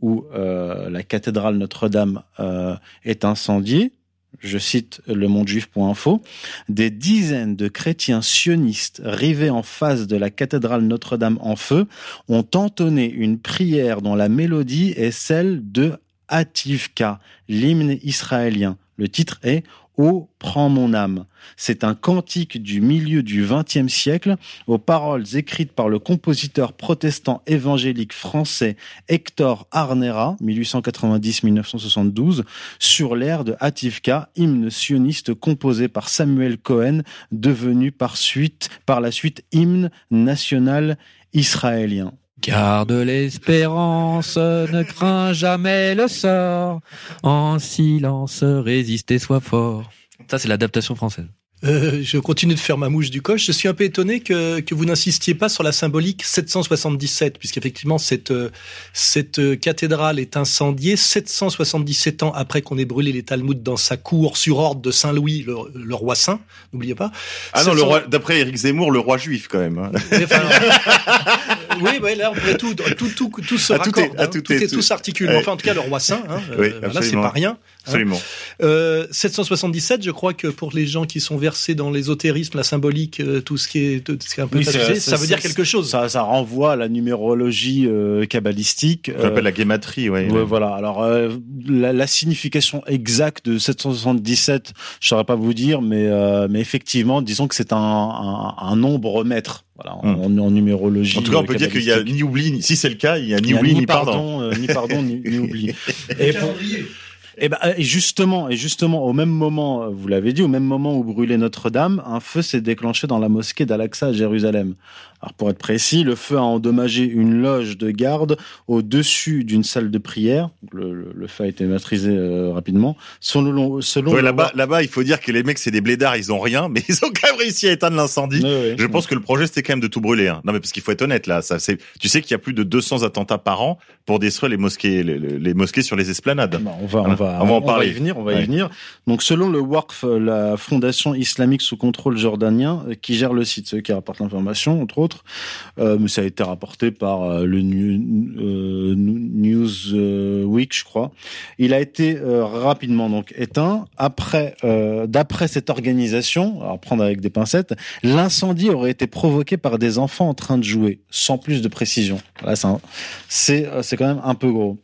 où euh, la cathédrale Notre-Dame euh, est incendiée, je cite le mondejuif.info, des dizaines de chrétiens sionistes rivés en face de la cathédrale Notre-Dame en feu ont entonné une prière dont la mélodie est celle de Ativka, l'hymne israélien. Le titre est Ô prends mon âme. C'est un cantique du milieu du XXe siècle aux paroles écrites par le compositeur protestant évangélique français Hector Arnera, 1890-1972, sur l'air de Hativka, hymne sioniste composé par Samuel Cohen, devenu par suite, par la suite hymne national israélien. Garde l'espérance, ne crains jamais le sort. En silence, résiste et sois fort. Ça, c'est l'adaptation française. Euh, je continue de faire ma mouche du coche. Je suis un peu étonné que, que vous n'insistiez pas sur la symbolique 777, puisqu'effectivement cette euh, cette euh, cathédrale est incendiée 777 ans après qu'on ait brûlé les Talmuds dans sa cour sur ordre de Saint Louis, le, le roi saint. N'oubliez pas. Ah non, le 700 roi, d'après Éric Zemmour, le roi juif quand même. hein. Enfin, [laughs] oui, ouais, là on pourrait tout tout tout tout se Ah, tout raccorde, est- ah, hein. tout tout, est- tout- s'articule. Ouais. Enfin, en tout cas, le roi saint. Hein, Oui, euh, voilà, c'est pas rien. Hein. Absolument. Euh, 777, je crois que pour les gens qui sont versés dans l'ésotérisme, la symbolique, euh, tout ce qui est, tout ce qui est un peu Oui, ça veut dire quelque chose. Ça, ça renvoie à la numérologie euh, kabbalistique. On appelle la guématrie, ouais. Ouais, voilà. Alors euh, la, la signification exacte de 777, je saurais pas vous dire, mais euh, mais effectivement, disons que c'est un, un, un nombre maître. Voilà, en, en numérologie. Hmm. En tout cas, on euh, peut dire qu'il y a ni oubli, ni- si c'est le cas, il y a ni Il y a oubli ni ni pardon. pardon, euh, ni pardon, ni, ni oubli. [laughs] Et pour, Et, ben, et justement, et justement, au même moment, vous l'avez dit, au même moment où brûlait Notre-Dame, un feu s'est déclenché dans la mosquée d'Al-Aqsa à Jérusalem. Alors pour être précis, le feu a endommagé une loge de garde au-dessus d'une salle de prière. Le, le, le feu a été maîtrisé euh, rapidement. Selon, selon ouais, là-bas, là-bas, il faut dire que les mecs, c'est des blédards, ils ont rien, [laughs] mais ils ont quand même réussi à éteindre l'incendie. Ouais, ouais. Je pense que le projet, c'était quand même de tout brûler. Hein. Non, mais parce qu'il faut être honnête, là. Ça, c'est, tu sais qu'il y a plus de 200 attentats par an pour détruire les mosquées, les, les mosquées sur les esplanades. Bah, on va, on va, on va en parler. On va y venir, on va y venir. Donc, selon le WARF, la fondation islamique sous contrôle jordanien, euh, qui gère le site, ceux qui rapportent l'information, entre autres, euh, mais ça a été rapporté par euh, le New, euh, Newsweek, je crois. Il a été euh, rapidement donc éteint. Après, euh, d'après cette organisation, à prendre avec des pincettes, l'incendie aurait été provoqué par des enfants en train de jouer, sans plus de précision. C'est c'est euh, c'est quand même un peu gros.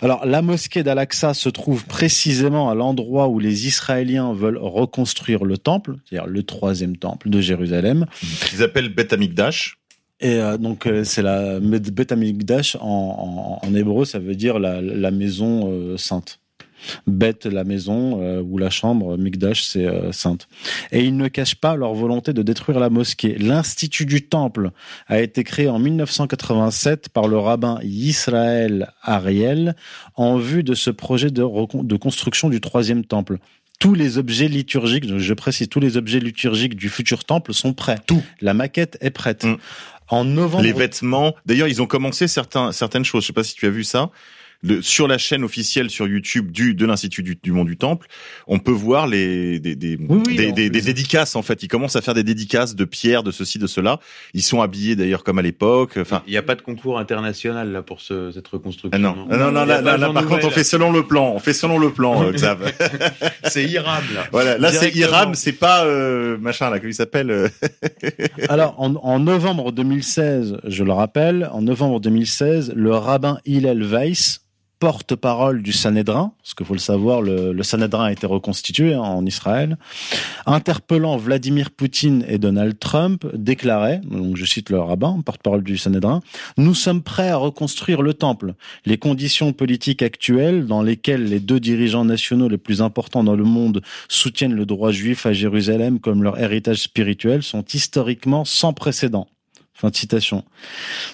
Alors, la mosquée d'Al-Aqsa se trouve précisément à l'endroit où les Israéliens veulent reconstruire le temple, c'est-à-dire le troisième temple de Jérusalem. Ils appellent Beth Amikdash. Et euh, donc euh, c'est la Med- Bet Amikdash en, en, en hébreu, ça veut dire la, la maison euh, sainte. Beth, la maison euh, ou la chambre, Mikdash, c'est euh, sainte. Et ils ne cachent pas leur volonté de détruire la mosquée. L'Institut du Temple a été créé en 1987 par le rabbin Yisraël Ariel en vue de ce projet de, construction du troisième temple. Tous les objets liturgiques, je précise, tous les objets liturgiques du futur temple sont prêts. Tout. La maquette est prête. Mm. En novembre. les vêtements. D'ailleurs, ils ont commencé certains, certaines choses. Je sais pas si tu as vu ça. Le- sur la chaîne officielle sur YouTube du de l'Institut du, du Mont du Temple, on peut voir les des des, Oui, oui, des, des- des dédicaces en fait. Ils commencent à faire des dédicaces de pierres, de ceci, de cela. Ils sont habillés d'ailleurs comme à l'époque. Enfin, Il n'y a pas de concours international là pour ce, cette reconstruction. ah non, non, non, non, y a là, là, par contre, on fait selon le plan. On fait selon le plan, euh, [laughs] Xav. [laughs] c'est Iram là. voilà, là c'est. Iram, c'est pas euh, machin là, comment il s'appelle euh, [laughs] Alors, en, en novembre 2016, je le rappelle, en novembre 2016, le rabbin Hillel Weiss, porte-parole du Sanhédrin, parce qu'il faut le savoir, le, le Sanhédrin a été reconstitué hein, en Israël, interpellant Vladimir Poutine et Donald Trump, déclarait, donc je cite le rabbin, porte-parole du Sanhédrin, nous sommes prêts à reconstruire le temple. Les conditions politiques actuelles dans lesquelles les deux dirigeants nationaux les plus importants dans le monde soutiennent le droit juif à Jérusalem comme leur héritage spirituel sont historiquement sans précédent.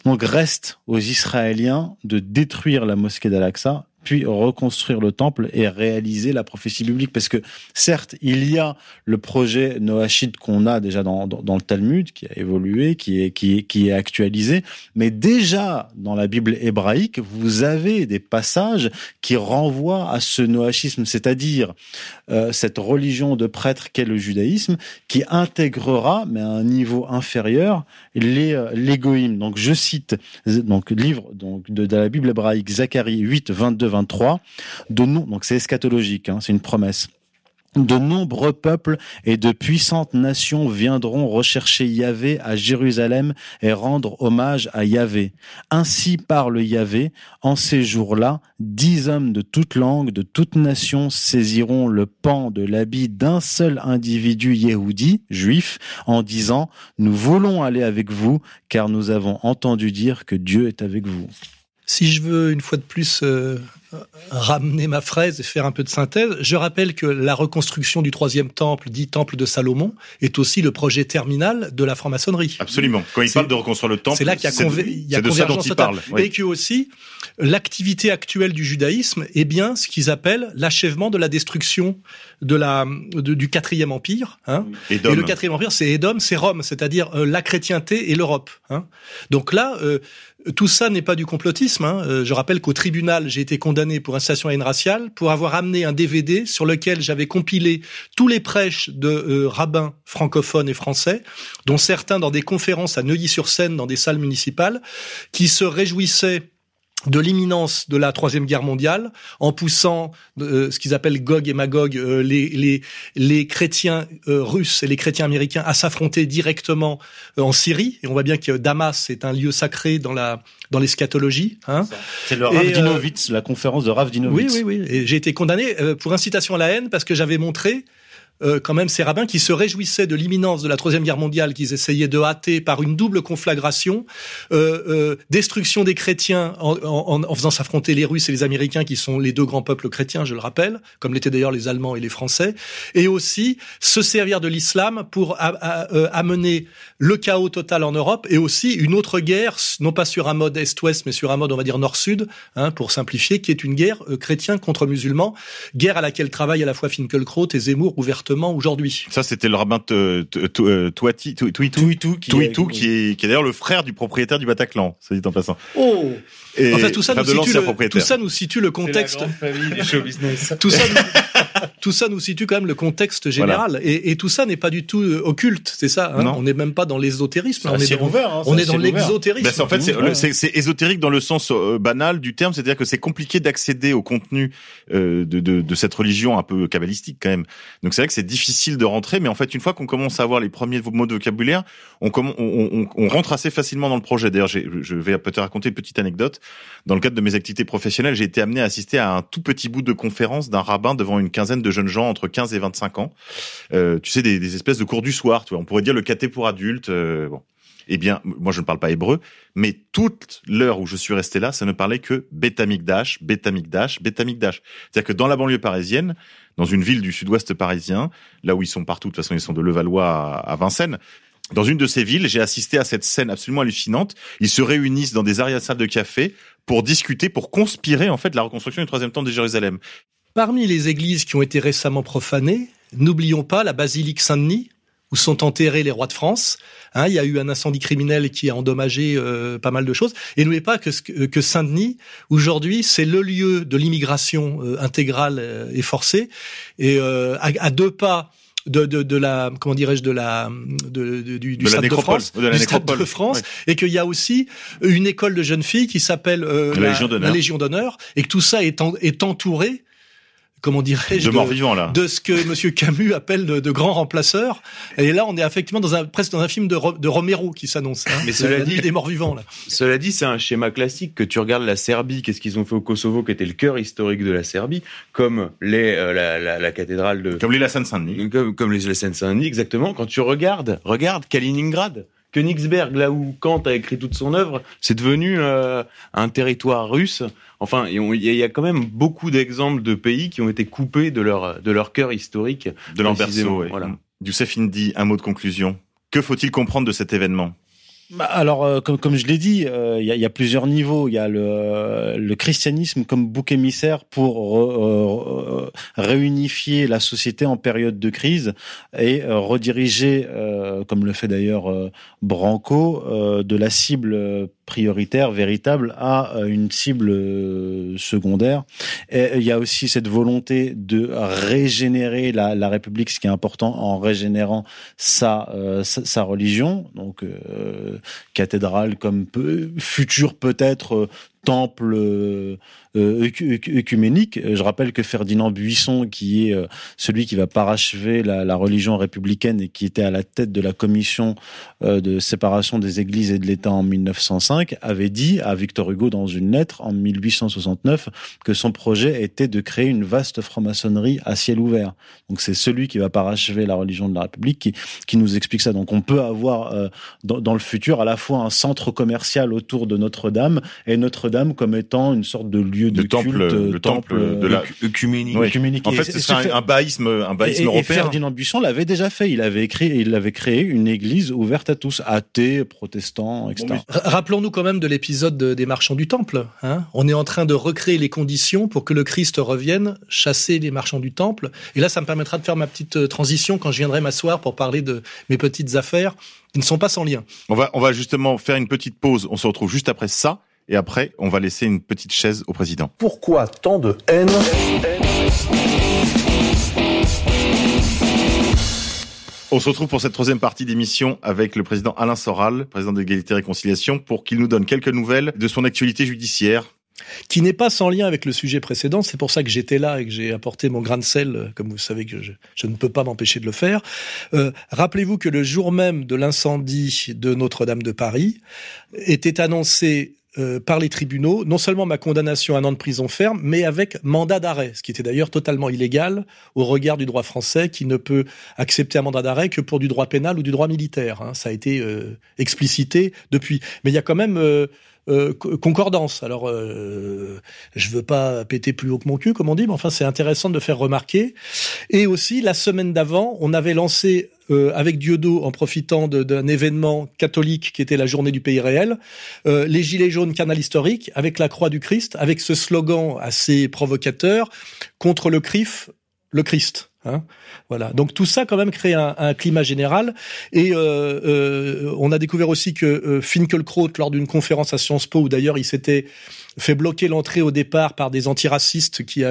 Donc reste aux Israéliens de détruire la mosquée d'Al-Aqsa, puis reconstruire le temple et réaliser la prophétie biblique. Parce que certes, il y a le projet noachide qu'on a déjà dans, dans, le Talmud, qui a évolué, qui est, qui qui est actualisé, mais déjà dans la Bible hébraïque, vous avez des passages qui renvoient à ce noachisme, c'est-à-dire euh, cette religion de prêtres qu'est le judaïsme, qui intégrera, mais à un niveau inférieur, les euh, les goïms. Donc je cite donc livre donc de la Bible hébraïque Zacharie 8 22 23 de nom donc c'est eschatologique hein, c'est une promesse. De nombreux peuples et de puissantes nations viendront rechercher Yahvé à Jérusalem et rendre hommage à Yahvé. Ainsi parle Yahvé, en ces jours-là, dix hommes de toute langue, de toute nation saisiront le pan de l'habit d'un seul individu yéhoudi, juif, en disant, nous voulons aller avec vous, car nous avons entendu dire que Dieu est avec vous. Si je veux une fois de plus euh, ramener ma fraise et faire un peu de synthèse, je rappelle que la reconstruction du troisième temple, dit temple de Salomon, est aussi le projet terminal de la franc-maçonnerie. Absolument. Quand il parle de reconstruire le temple, C'est là qu'il y a, de- y a convergence il parle. oui. Et que aussi, l'activité actuelle du judaïsme est bien ce qu'ils appellent l'achèvement de la destruction de la, de- du quatrième empire. Hein. Et Et le quatrième empire, c'est Édom, c'est Rome, c'est-à-dire euh, la chrétienté et l'Europe. Hein. Donc là, euh, tout ça n'est pas du complotisme. Hein. Euh, je rappelle qu'au tribunal, j'ai été condamné pour incitation à haine raciale pour avoir amené un DVD sur lequel j'avais compilé tous les prêches de euh, rabbins francophones et français, dont certains dans des conférences à Neuilly-sur-Seine, dans des salles municipales, qui se réjouissaient de l'imminence de la troisième guerre mondiale en poussant euh, ce qu'ils appellent Gog et Magog euh, les les les chrétiens euh, russes et les chrétiens américains à s'affronter directement euh, en Syrie et on voit bien que Damas est un lieu sacré dans la dans l'eschatologie hein. C'est le Et, Rav euh, Dinovitz, la conférence de Rav Oui Dinovitz. oui oui et j'ai été condamné euh, pour incitation à la haine parce que j'avais montré euh, quand même ces rabbins qui se réjouissaient de l'imminence de la troisième guerre mondiale qu'ils essayaient de hâter par une double conflagration, euh, euh, destruction des chrétiens en, en, en faisant s'affronter les Russes et les Américains qui sont les deux grands peuples chrétiens, je le rappelle, comme l'étaient d'ailleurs les Allemands et les Français, et aussi se servir de l'islam pour a, a, euh, amener le chaos total en Europe et aussi une autre guerre, non pas sur un mode est-ouest, mais sur un mode on va dire nord-sud, hein, pour simplifier, qui est une guerre euh, chrétien contre musulman, guerre à laquelle travaillent à la fois Finkielkraut et Zemmour ouvertement aujourd'hui. Ça, c'était le rabbin Touitou, qui est, d'ailleurs le frère du propriétaire du Bataclan, ça dit en passant. Oh et enfin, tout ça, nous situe le, tout ça nous situe le contexte. tout ça, nous, [laughs] tout ça nous situe quand même le contexte général. Voilà. Et, et, tout ça n'est pas du tout euh, occulte, c'est ça. Hein on n'est même pas dans l'ésotérisme. On, est dans, ouvert, hein, on est dans l'exotérisme. Ben, en fait, c'est ésotérique dans le sens euh, banal du terme, c'est-à-dire que c'est compliqué d'accéder au contenu euh, de, de, de, cette religion un peu kabbalistique quand même. Donc c'est vrai que c'est difficile de rentrer, mais en fait, une fois qu'on commence à avoir les premiers mots de vocabulaire, on, on, on, on rentre assez facilement dans le projet. D'ailleurs, je vais peut-être raconter une petite anecdote. Dans le cadre de mes activités professionnelles, j'ai été amené à assister à un tout petit bout de conférence d'un rabbin devant une quinzaine de jeunes gens entre 15 et 25 ans. Euh, tu sais, des, espèces de cours du soir, tu vois. On pourrait dire le caté pour adultes. Euh, bon. Eh bien, moi, je ne parle pas hébreu, mais toute l'heure où je suis resté là, ça ne parlait que Betamikdash, Betamikdash, Betamikdash. C'est-à-dire que dans la banlieue parisienne, dans une ville du sud-ouest parisien, là où ils sont partout, de toute façon, ils sont de Levallois à Vincennes, dans une de ces villes, j'ai assisté à cette scène absolument hallucinante. Ils se réunissent dans des arrières salles de café pour discuter, pour conspirer en fait la reconstruction du troisième temple de Jérusalem. Parmi les églises qui ont été récemment profanées, n'oublions pas la basilique Saint-Denis, où sont enterrés les rois de France. Hein, il y a eu un incendie criminel qui a endommagé euh, pas mal de choses. Et n'oubliez pas que, que Saint-Denis, aujourd'hui, c'est le lieu de l'immigration euh, intégrale euh, et forcée. Et à, à, deux pas de, de, de la comment dirais-je de la de, de du, du de stade de France, de la du stade de France et qu'il y a aussi une école de jeunes filles qui s'appelle euh, la, Légion la, Légion d'honneur et que tout ça est, en, est entouré comment dirais-je de, morts vivants là. de ce que [laughs] Monsieur Camus appelle de, de grands remplaceurs et là on est effectivement dans un presque dans un film de, de Romero qui s'annonce hein, mais cela dit des morts vivants là. cela dit c'est un schéma classique que tu regardes la Serbie. Qu'est-ce qu'ils ont fait au Kosovo qui était le cœur historique de la Serbie comme les euh, la, la, la, cathédrale de comme les la Seine-Saint-Denis comme, comme les la Seine-Saint-Denis exactement. Quand tu regardes regarde Kaliningrad Königsberg, là où Kant a écrit toute son œuvre, c'est devenu euh, un territoire russe. Enfin, il y a quand même beaucoup d'exemples de pays qui ont été coupés de leur de leur cœur historique, de leur berceau. Voilà. Youssef Indy, un mot de conclusion. Que faut-il comprendre de cet événement? Bah alors, euh, comme, je l'ai dit, il euh, y, a, y, a, plusieurs niveaux. Il y a le, le, christianisme comme bouc émissaire pour euh, réunifier la société en période de crise et rediriger, comme le fait d'ailleurs Branco, de la cible prioritaire, véritable, à une cible secondaire. Et il y a aussi cette volonté de régénérer la, la République, ce qui est important en régénérant sa, sa, sa religion. Donc cathédrale comme peu, futur peut-être temple euh, œcuménique. Je rappelle que Ferdinand Buisson, qui est euh, celui qui va parachever la, religion républicaine et qui était à la tête de la commission euh, de séparation des églises et de l'État en 1905, avait dit à Victor Hugo dans une lettre en 1869 que son projet était de créer une vaste franc-maçonnerie à ciel ouvert. Donc c'est celui qui va parachever la religion de la République qui, nous explique ça. Donc on peut avoir euh, dans, dans, le futur à la fois un centre commercial autour de Notre-Dame et Notre-Dame comme étant une sorte de lieu de, de temple, culte, le temple de la œcuménique. Oui. œcuménique. En fait, c'est un, un baïsme, un baïsme et, européen. Et Ferdinand Buisson l'avait déjà fait. Il avait créé, il avait créé une église ouverte à tous, athées, protestants, etc. Bon, Rappelons-nous quand même de l'épisode de, des marchands du temple. Hein On est en train de recréer les conditions pour que le Christ revienne chasser les marchands du temple. Et là, ça me permettra de faire ma petite transition quand je viendrai m'asseoir pour parler de mes petites affaires qui ne sont pas sans lien. On va, on va justement faire une petite pause. On se retrouve juste après ça. Et après, on va laisser une petite chaise au président. Pourquoi tant de haine On se retrouve pour cette troisième partie d'émission avec le président Alain Soral, président d'égalité et réconciliation, pour qu'il nous donne quelques nouvelles de son actualité judiciaire qui n'est pas sans lien avec le sujet précédent. C'est pour ça que j'étais là et que j'ai apporté mon grain de sel, comme vous savez que je, je ne peux pas m'empêcher de le faire. Euh, Rappelez-vous que le jour même de l'incendie de Notre-Dame de Paris était annoncé euh, par les tribunaux non seulement ma condamnation à un an de prison ferme, mais avec mandat d'arrêt, ce qui était d'ailleurs totalement illégal au regard du droit français, qui ne peut accepter un mandat d'arrêt que pour du droit pénal ou du droit militaire. Hein. Ça a été euh, explicité depuis. Mais il y a quand même euh, concordance. Alors, euh, je veux pas péter plus haut que mon cul, comme on dit, mais enfin, c'est intéressant de faire remarquer. Et aussi, la semaine d'avant, on avait lancé euh, avec Dieudo, en profitant d'un événement catholique qui était la journée du pays réel, euh, les Gilets jaunes canal historique avec la croix du Christ, avec ce slogan assez provocateur contre le CRIF, le Christ. Hein voilà. Donc tout ça quand même crée un, un climat général. Et euh, euh, on a découvert aussi que euh, Finkelkraut, lors d'une conférence à Sciences Po, où d'ailleurs il s'était fait bloquer l'entrée au départ par des antiracistes qui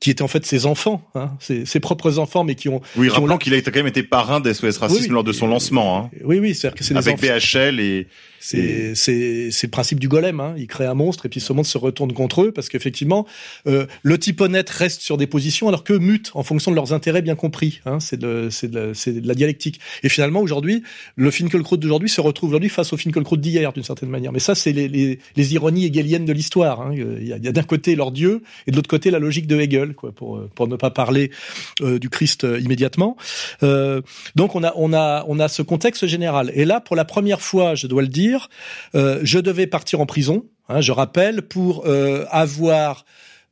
qui étaient en fait ses enfants, hein, ses, ses, propres enfants, mais qui ont. Oui, rappelons qu'il a quand même été parrain d'SOS Racisme oui, lors de son lancement. Hein. Oui, oui, c'est-à-dire que c'est avec des BHL et c'est c'est c'est le principe du golem. Hein. Il crée un monstre et puis ce monstre se retourne contre eux parce qu'effectivement euh, le type honnête reste sur des positions alors que mute en fonction de leurs intérêts bien compris. Hein. C'est de c'est de, c'est de la dialectique. Et finalement aujourd'hui le Finkelkraut d'aujourd'hui se retrouve aujourd'hui face au Finkelkraut d'hier d'une certaine manière. Mais ça c'est les, les, les ironies hegeliennes de l'histoire. Hein. Il y a, d'un côté leur dieu et de l'autre côté la logique de Hegel quoi pour pour ne pas parler euh, du Christ euh, immédiatement. Euh, donc on a on a on a ce contexte général. Et là pour la première fois je dois le dire euh, je devais partir en prison, hein, je rappelle, pour euh, avoir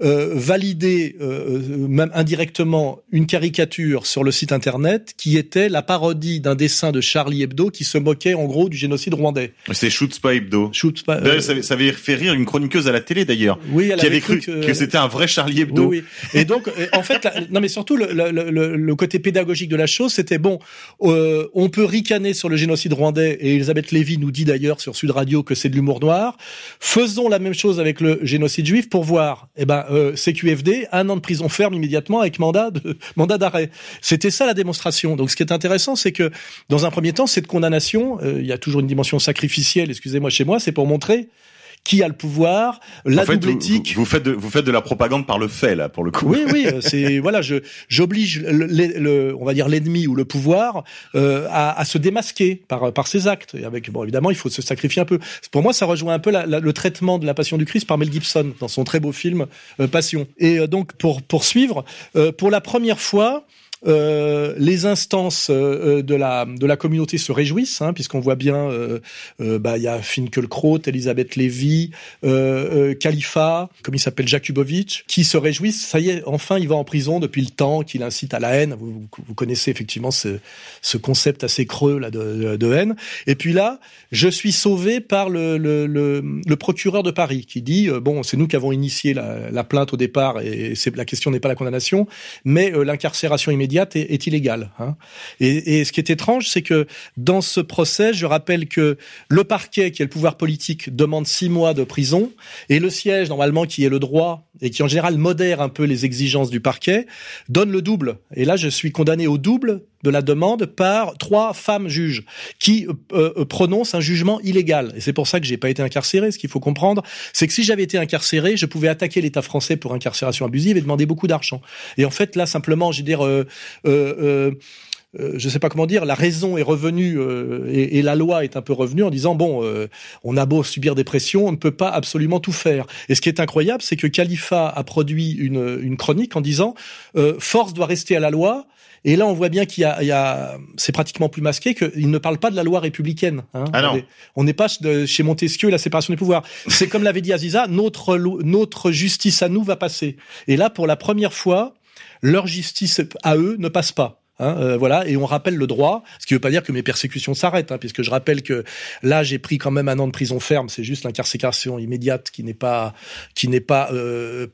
euh, valider euh, même indirectement une caricature sur le site internet qui était la parodie d'un dessin de Charlie Hebdo qui se moquait en gros du génocide rwandais. C'est Shoots pas Hebdo. Shoots pas, euh... ça, ça, avait fait rire une chroniqueuse à la télé d'ailleurs, oui, qui avait cru que, que c'était un vrai Charlie Hebdo. Oui, oui. Et donc en fait, la, non mais surtout le, le, le, le, côté pédagogique de la chose, c'était bon, euh, on peut ricaner sur le génocide rwandais et Elisabeth Lévy nous dit d'ailleurs sur Sud Radio que c'est de l'humour noir. Faisons la même chose avec le génocide juif pour voir, eh ben euh, CQFD, un an de prison ferme immédiatement avec mandat [laughs] mandat d'arrêt. C'était ça la démonstration. Donc ce qui est intéressant, c'est que dans un premier temps, cette condamnation, euh, il y a toujours une dimension sacrificielle, excusez-moi chez moi, c'est pour montrer qui a le pouvoir, la en fait, double éthique. Vous, vous, faites de, vous faites de la propagande par le fait là, pour le coup. Oui, oui, [laughs] c'est voilà, je j'oblige le, le, on va dire l'ennemi ou le pouvoir euh, à, à, se démasquer par par ses actes. Et avec bon, évidemment, il faut se sacrifier un peu. Pour moi, ça rejoint un peu la, la, le traitement de la Passion du Christ par Mel Gibson dans son très beau film euh, Passion. Et euh, donc pour poursuivre, euh, pour la première fois. Euh, les instances euh, de la de la communauté se réjouissent, hein, puisqu'on voit bien, euh, bah il y a Finkelkraut, Elisabeth Lévy, Khalifa, comme il s'appelle Jakubovic, qui se réjouissent. Ça y est, enfin il va en prison depuis le temps qu'il incite à la haine. Vous, vous connaissez effectivement ce, ce concept assez creux là de, de, haine. Et puis là, je suis sauvé par le, le, le, procureur de Paris qui dit bon c'est nous qui avons initié la, la plainte au départ et la question n'est pas la condamnation, mais l'incarcération immédiate est, est illégale. Hein. Et, et, ce qui est étrange, c'est que dans ce procès, je rappelle que le parquet, qui est le pouvoir politique, demande six mois de prison, et le siège, normalement, qui est le droit, et qui en général modère un peu les exigences du parquet, donne le double. Et là, je suis condamné au double de la demande par trois femmes juges qui euh, euh, prononcent un jugement illégal. Et c'est pour ça que j'ai pas été incarcéré. Ce qu'il faut comprendre, c'est que si j'avais été incarcéré, je pouvais attaquer l'État français pour incarcération abusive et demander beaucoup d'argent. Et en fait, là, simplement, je dire. Euh, euh, euh, je ne sais pas comment dire, la raison est revenue euh, et, la loi est un peu revenue en disant bon, euh, on a beau subir des pressions, on ne peut pas absolument tout faire. Et ce qui est incroyable, c'est que Khalifa a produit une, une chronique en disant force doit rester à la loi. Et là, on voit bien qu'il y a, il y a c'est pratiquement plus masqué qu'il ne parle pas de la loi républicaine. Hein. Ah non. On n'est pas chez Montesquieu la séparation des pouvoirs. C'est comme l'avait dit Aziza, notre notre justice à nous va passer. Et là, pour la première fois, leur justice à eux ne passe pas. Hein, euh, voilà, et on rappelle le droit, ce qui veut pas dire que mes persécutions s'arrêtent, hein, puisque je rappelle que là j'ai pris quand même un an de prison ferme, c'est juste l'incarcération immédiate qui n'est pas qui n'est pas euh,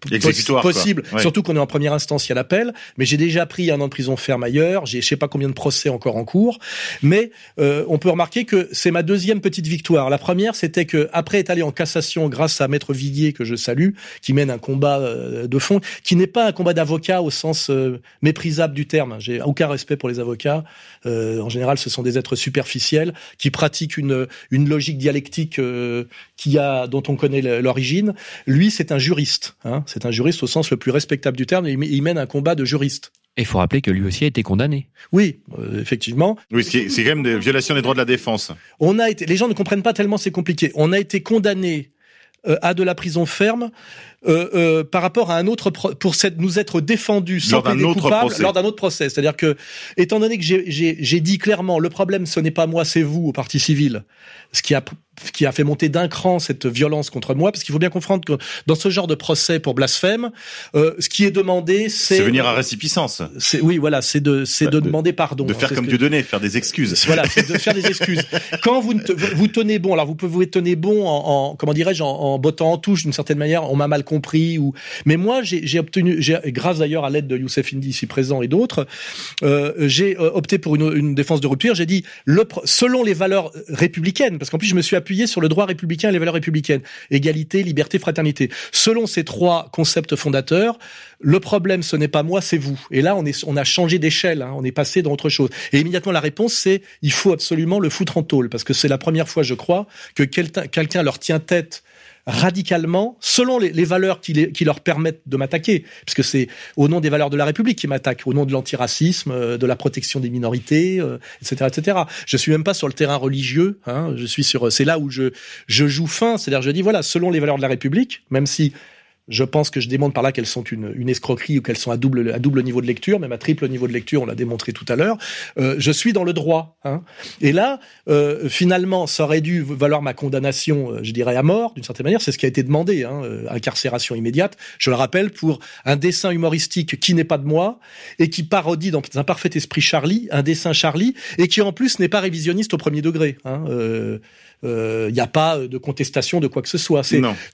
possible, ouais. surtout qu'on est en première instance, il y a l'appel, mais j'ai déjà pris un an de prison ferme ailleurs, j'ai je sais pas combien de procès encore en cours, mais euh, on peut remarquer que c'est ma deuxième petite victoire. La première, c'était que après être allé en cassation grâce à Maître Villiers que je salue, qui mène un combat euh, de fond, qui n'est pas un combat d'avocat au sens euh, méprisable du terme. J'ai aucun respect pour les avocats. Euh, en général, ce sont des êtres superficiels qui pratiquent une, une logique dialectique euh, qui a, dont on connaît l'origine. Lui, c'est un juriste. Hein. C'est un juriste au sens le plus respectable du terme. Il, il mène un combat de juriste. Et il faut rappeler que lui aussi a été condamné. Oui, euh, effectivement. Oui, c'est quand même des violations des droits de la défense. On a été, les gens ne comprennent pas tellement c'est compliqué. On a été condamné euh, à de la prison ferme euh, euh, par rapport à un autre pro- pour cette, nous être défendus sans plaider coupable procès. lors d'un autre procès. C'est-à-dire que, étant donné que j'ai- dit clairement, le problème ce n'est pas moi, c'est vous au parti civil, ce qui a qui a fait monter d'un cran cette violence contre moi, parce qu'il faut bien comprendre que dans ce genre de procès pour blasphème, euh, ce qui est demandé, c'est C'est venir à récipicence. c'est oui, voilà, c'est de c'est Bah, de, de- demander pardon. De hein, faire comme Dieu donné, faire des excuses. [laughs] voilà, c'est de faire des excuses. Quand vous, vous tenez bon, alors vous pouvez vous tenir bon en, en comment dirais-je, en, en bottant en touche d'une certaine manière, on m'a mal compris ou. Mais moi, j'ai obtenu, grâce d'ailleurs à l'aide de Youssef Indy ici présent et d'autres, euh, j'ai euh, opté pour une, une défense de rupture. J'ai dit selon les valeurs républicaines, parce qu'en plus je me suis appuyé sur le droit républicain et les valeurs républicaines, égalité, liberté, fraternité. Selon ces trois concepts fondateurs, le problème ce n'est pas moi, c'est vous. Et là, on est, on a changé d'échelle, hein, on est passé dans autre chose. Et immédiatement la réponse c'est il faut absolument le foutre en tôle, parce que c'est la première fois, je crois, que quelqu'un quelqu'un leur tient tête radicalement selon les, valeurs qui, les- qui leur permettent de m'attaquer, puisque c'est au nom des valeurs de la République qu'ils m'attaquent, au nom de l'antiracisme, euh, de la protection des minorités, euh, etc., etc. Je suis même pas sur le terrain religieux, hein, je suis sur, c'est là où je je joue fin, c'est-à-dire je dis voilà, selon les valeurs de la République, même si je pense que je démontre par là qu'elles sont une, une escroquerie ou qu'elles sont à double, à double niveau de lecture, même à triple niveau de lecture, on l'a démontré tout à l'heure. Euh, je suis dans le droit. Hein. Et là, euh, finalement, ça aurait dû valoir ma condamnation, euh, je dirais, à mort, d'une certaine manière. C'est ce qui a été demandé, hein, euh, incarcération immédiate. Je le rappelle, pour un dessin humoristique qui n'est pas de moi et qui parodie dans un parfait esprit Charlie, un dessin Charlie, et qui en plus n'est pas révisionniste au premier degré. Hein. Euh, il n'y a pas de contestation de quoi que ce soit.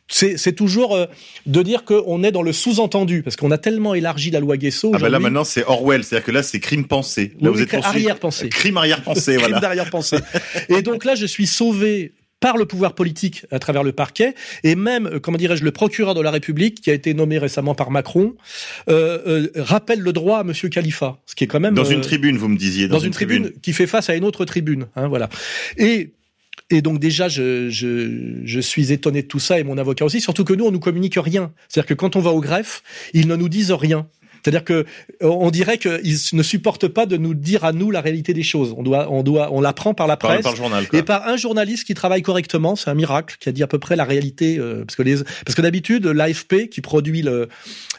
C'est toujours euh, de dire qu'on est dans le sous-entendu parce qu'on a tellement élargi la loi Guesso Ah bah là maintenant c'est Orwell, c'est-à-dire que là c'est crime pensé. Là Oui, vous êtes arrière-pensée. Crime arrière-pensée, [laughs] Crime voilà. d'arrière-pensée. Et donc là, je suis sauvé par le pouvoir politique à travers le parquet et même euh, comment dirais-je le procureur de la République qui a été nommé récemment par Macron euh, euh, rappelle le droit à Monsieur Khalifa ce qui est quand même Dans euh, une tribune, vous me disiez. dans, une, tribune. qui fait face à une autre tribune. Hein, voilà. Et et donc déjà, je, je, je suis étonné de tout ça et mon avocat aussi, surtout que nous, on nous communique rien. C'est-à-dire que quand on va au greffe, ils ne nous disent rien. C'est-à-dire que on dirait qu'ils ne supportent pas de nous dire à nous la réalité des choses. On doit, on doit, on l'apprend par la Par, presse par le journal, et par un journaliste qui travaille correctement. C'est un miracle qui a dit à peu près la réalité. euh, parce que les, parce que d'habitude, l'AFP qui produit le,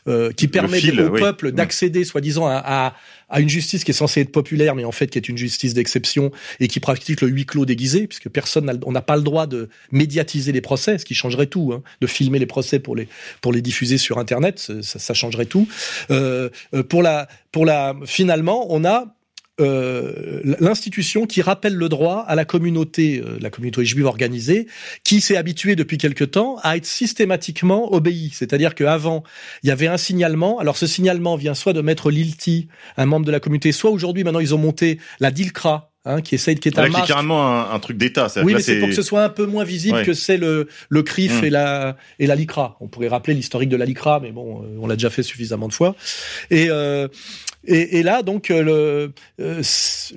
euh, qui permet fil, au oui. peuple d'accéder, soi-disant, à, à, à une justice qui est censée être populaire, mais en fait qui est une justice d'exception et qui pratique le huis clos déguisé, puisque personne, n'a on n'a pas le droit de médiatiser les procès, ce qui changerait tout, hein, de filmer les procès pour les pour les diffuser sur Internet, ça, ça changerait tout. Euh, euh, pour la pour la finalement, on a euh, l'institution qui rappelle le droit à la communauté, euh, la communauté juive organisée, qui s'est habituée depuis quelque temps à être systématiquement obéie. C'est-à-dire qu'avant, il y avait un signalement. Alors ce signalement vient soit de maître Lilti, un membre de la communauté, soit aujourd'hui, maintenant, ils ont monté la DILCRA, hein, qui essaye, qui est un masque. carrément un, un truc d'État. c'est-à-dire Oui, mais c'est pour que ce soit un peu moins visible Ouais. que c'est le, le CRIF Mm. et la et la LICRA. On pourrait rappeler l'historique de la LICRA, mais bon, euh, on l'a déjà fait suffisamment de fois. Et euh, et, et là, donc, euh, euh,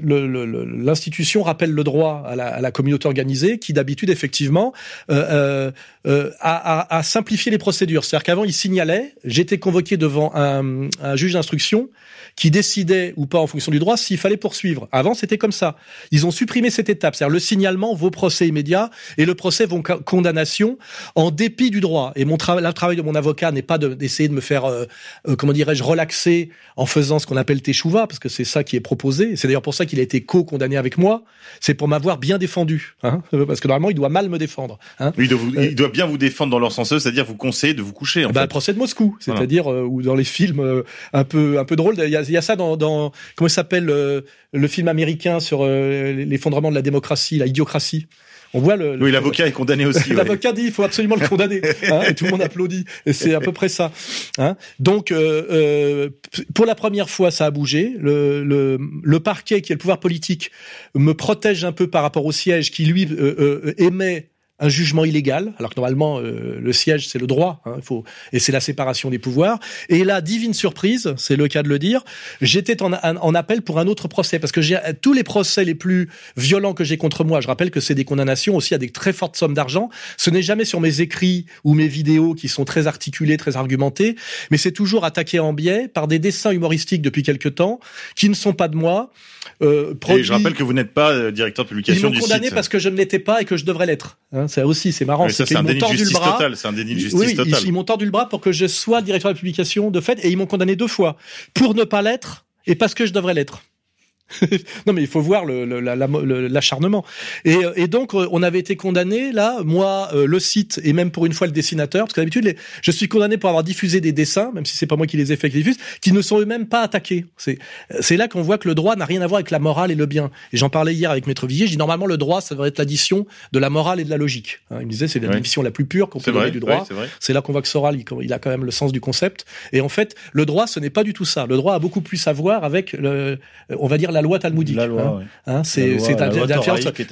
l'institution rappelle le droit à la, à la communauté organisée, qui d'habitude, effectivement, euh, a, a- a simplifié les procédures. C'est-à-dire qu'avant, il signalait, j'étais convoqué devant un, un juge d'instruction qui décidait ou pas en fonction du droit s'il fallait poursuivre. Avant, c'était comme ça. Ils ont supprimé cette étape, c'est-à-dire le signalement vaut procès immédiat et le procès vaut co- condamnation en dépit du droit. Et mon travail, le travail de mon avocat n'est pas de- d'essayer de, me faire, euh, euh, comment dirais-je, relaxer en faisant ce qu'on appelle teshuva, parce que c'est ça qui est proposé. C'est d'ailleurs pour ça qu'il a été co-condamné avec moi. C'est pour m'avoir bien défendu, hein, [laughs] parce que normalement il doit mal me défendre. Hein. Oui, il doit, vous- il doit bien vous défendre dans leur sens, c'est-à-dire vous conseiller de vous coucher. En Bah, fait. procès de Moscou, Voilà. c'est-à-dire euh, ou dans les films euh, un peu un peu drôles. Il y a, il y a ça dans, dans comment s'appelle euh, le film américain sur euh, l'effondrement de la démocratie, la idiocratie. On voit le, Oui, l'avocat est condamné aussi. [laughs] ouais. L'avocat dit il faut absolument le condamner hein, et tout le monde applaudit et c'est à peu près ça. Hein. Donc euh, euh, pour la première fois ça a bougé. Le, le, le parquet qui est le pouvoir politique me protège un peu par rapport au siège qui lui euh, euh, émet un jugement illégal, alors que normalement euh, le siège c'est le droit, hein, faut et c'est la séparation des pouvoirs. Et là, divine surprise, c'est le cas de le dire, j'étais en, en, en appel pour un autre procès parce que j'ai tous les procès les plus violents que j'ai contre moi. Je rappelle que c'est des condamnations aussi à des très fortes sommes d'argent. Ce n'est jamais sur mes écrits ou mes vidéos qui sont très articulés, très argumentés, mais c'est toujours attaqué en biais par des dessins humoristiques depuis quelque temps qui ne sont pas de moi. Euh, Et produits- je rappelle que vous n'êtes pas euh, directeur de ils publication du condamné site. parce que je ne l'étais pas et que je devrais l'être. Hein, Ça aussi, c'est marrant. C'est un déni de justice totale. C'est un déni de justice Oui, ils, ils m'ont tordu le bras pour que je sois directeur de la publication de fait, et ils m'ont condamné deux fois pour ne pas l'être et parce que je devrais l'être. [laughs] non mais il faut voir le- le- la- la- le- l'acharnement. Et, et donc euh, on avait été condamné là, moi, euh, le site et même pour une fois le dessinateur, parce que d'habitude je suis condamné pour avoir diffusé des dessins, même si c'est pas moi qui les ai fait qui les diffuse, qui ne sont eux-mêmes pas attaqués. C'est là qu'on voit que le droit n'a rien à voir avec la morale et le bien. Et j'en parlais hier avec Maître Vigier, je dis normalement le droit ça devrait être l'addition de la morale et de la logique. Hein, il me disait c'est la Ouais. la plus pure qu'on peut donner du droit. ouais. C'est là qu'on voit que Soral, il, il a quand même le sens du concept. Et en fait, le droit, ce n'est pas du tout ça. Le droit a beaucoup plus à voir avec, le, on va dire, la loi talmudique. La loi, hein. ouais. Hein, La c'est la la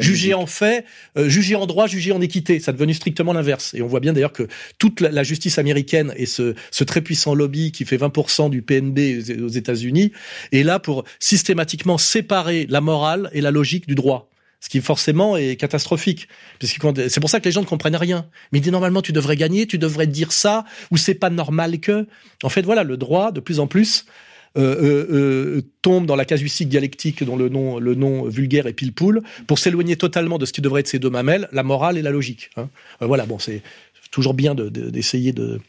juger en fait, euh, juger en droit, juger en équité. Ça est devenu strictement l'inverse. Et on voit bien d'ailleurs que toute la, la justice américaine et ce, ce très puissant lobby qui fait 20% du PNB aux- aux États-Unis est là pour systématiquement séparer la morale et la logique du droit. Ce qui forcément est catastrophique, c'est pour ça que les gens ne comprennent rien. Mais il dit normalement tu devrais gagner, tu devrais dire ça, ou c'est pas normal que. En fait, voilà, le droit de plus en plus tombe dans la casuistique dialectique dont le nom, vulgaire est pile poule, pour s'éloigner totalement de ce qui devrait être ces deux mamelles, la morale et la logique. hein. Euh, voilà, bon, c'est toujours bien de- de- d'essayer de,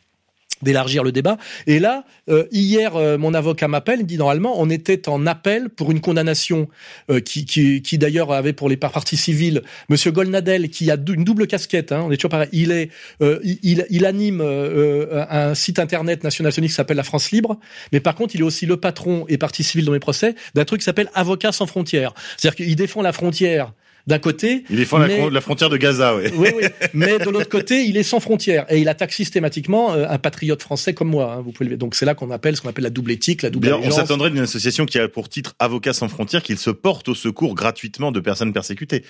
d'élargir le débat. Et là, euh, hier, euh, mon avocat m'appelle, il me dit normalement, on était en appel pour une condamnation euh, qui, qui, qui d'ailleurs avait pour les par- parties civiles Monsieur Golnadel, qui a une double casquette. Hein, on est toujours pareil. Il est, euh, il, il- anime euh, euh, un site internet national qui s'appelle La France Libre, mais par contre, il est aussi le patron et partie civile dans mes procès d'un truc qui s'appelle Avocats sans frontières. C'est-à-dire qu'il défend la frontière d'un côté. Il défend la, mais- fron- la frontière de Gaza, ouais. [laughs] oui, oui. Mais de l'autre côté, il est sans frontières et il attaque systématiquement euh, un patriote français comme moi. hein, vous pouvez le- Donc c'est là qu'on appelle ce qu'on appelle la double éthique, la double D'ailleurs, on s'attendrait d'une association qui a pour titre Avocats sans frontières qu'il se porte au secours gratuitement de personnes persécutées.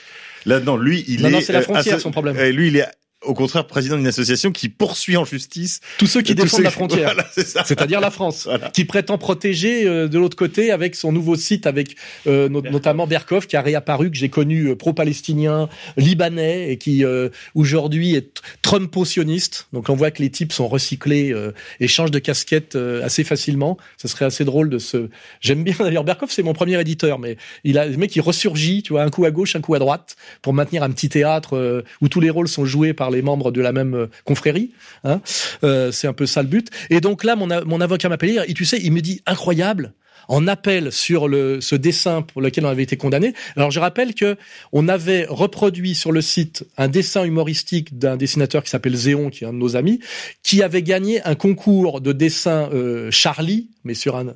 Là, non, lui, il Non, est. non, c'est la euh, frontière, son problème. euh, lui, il est au contraire président d'une association qui poursuit en justice Tous ceux qui tous défendent ceux- la [laughs] frontière. Voilà, c'est ça. C'est-à-dire la France, Voilà. qui prétend protéger euh, de l'autre côté avec son nouveau site, avec euh, no- notamment Berkov, qui a réapparu, que j'ai connu euh, pro-palestinien, libanais, et qui euh, aujourd'hui est Trumpo-sioniste. Donc on voit que les types sont recyclés euh, et changent de casquette euh, assez facilement. Ce serait assez drôle de se... J'aime bien d'ailleurs Berkov, c'est mon premier éditeur, mais il a le mec qui ressurgit, tu vois, un coup à gauche, un coup à droite, pour maintenir un petit théâtre euh, où tous les rôles sont joués par les membres de la même euh, confrérie. Hein. Euh, c'est un peu ça le but. Et donc là, mon, mon avocat m'appelle et tu sais, il me dit incroyable en appel sur le, ce dessin pour lequel on avait été condamné. Alors je rappelle que on avait reproduit sur le site un dessin humoristique d'un dessinateur qui s'appelle Zéon, qui est un de nos amis, qui avait gagné un concours de dessin euh, Charlie, mais sur un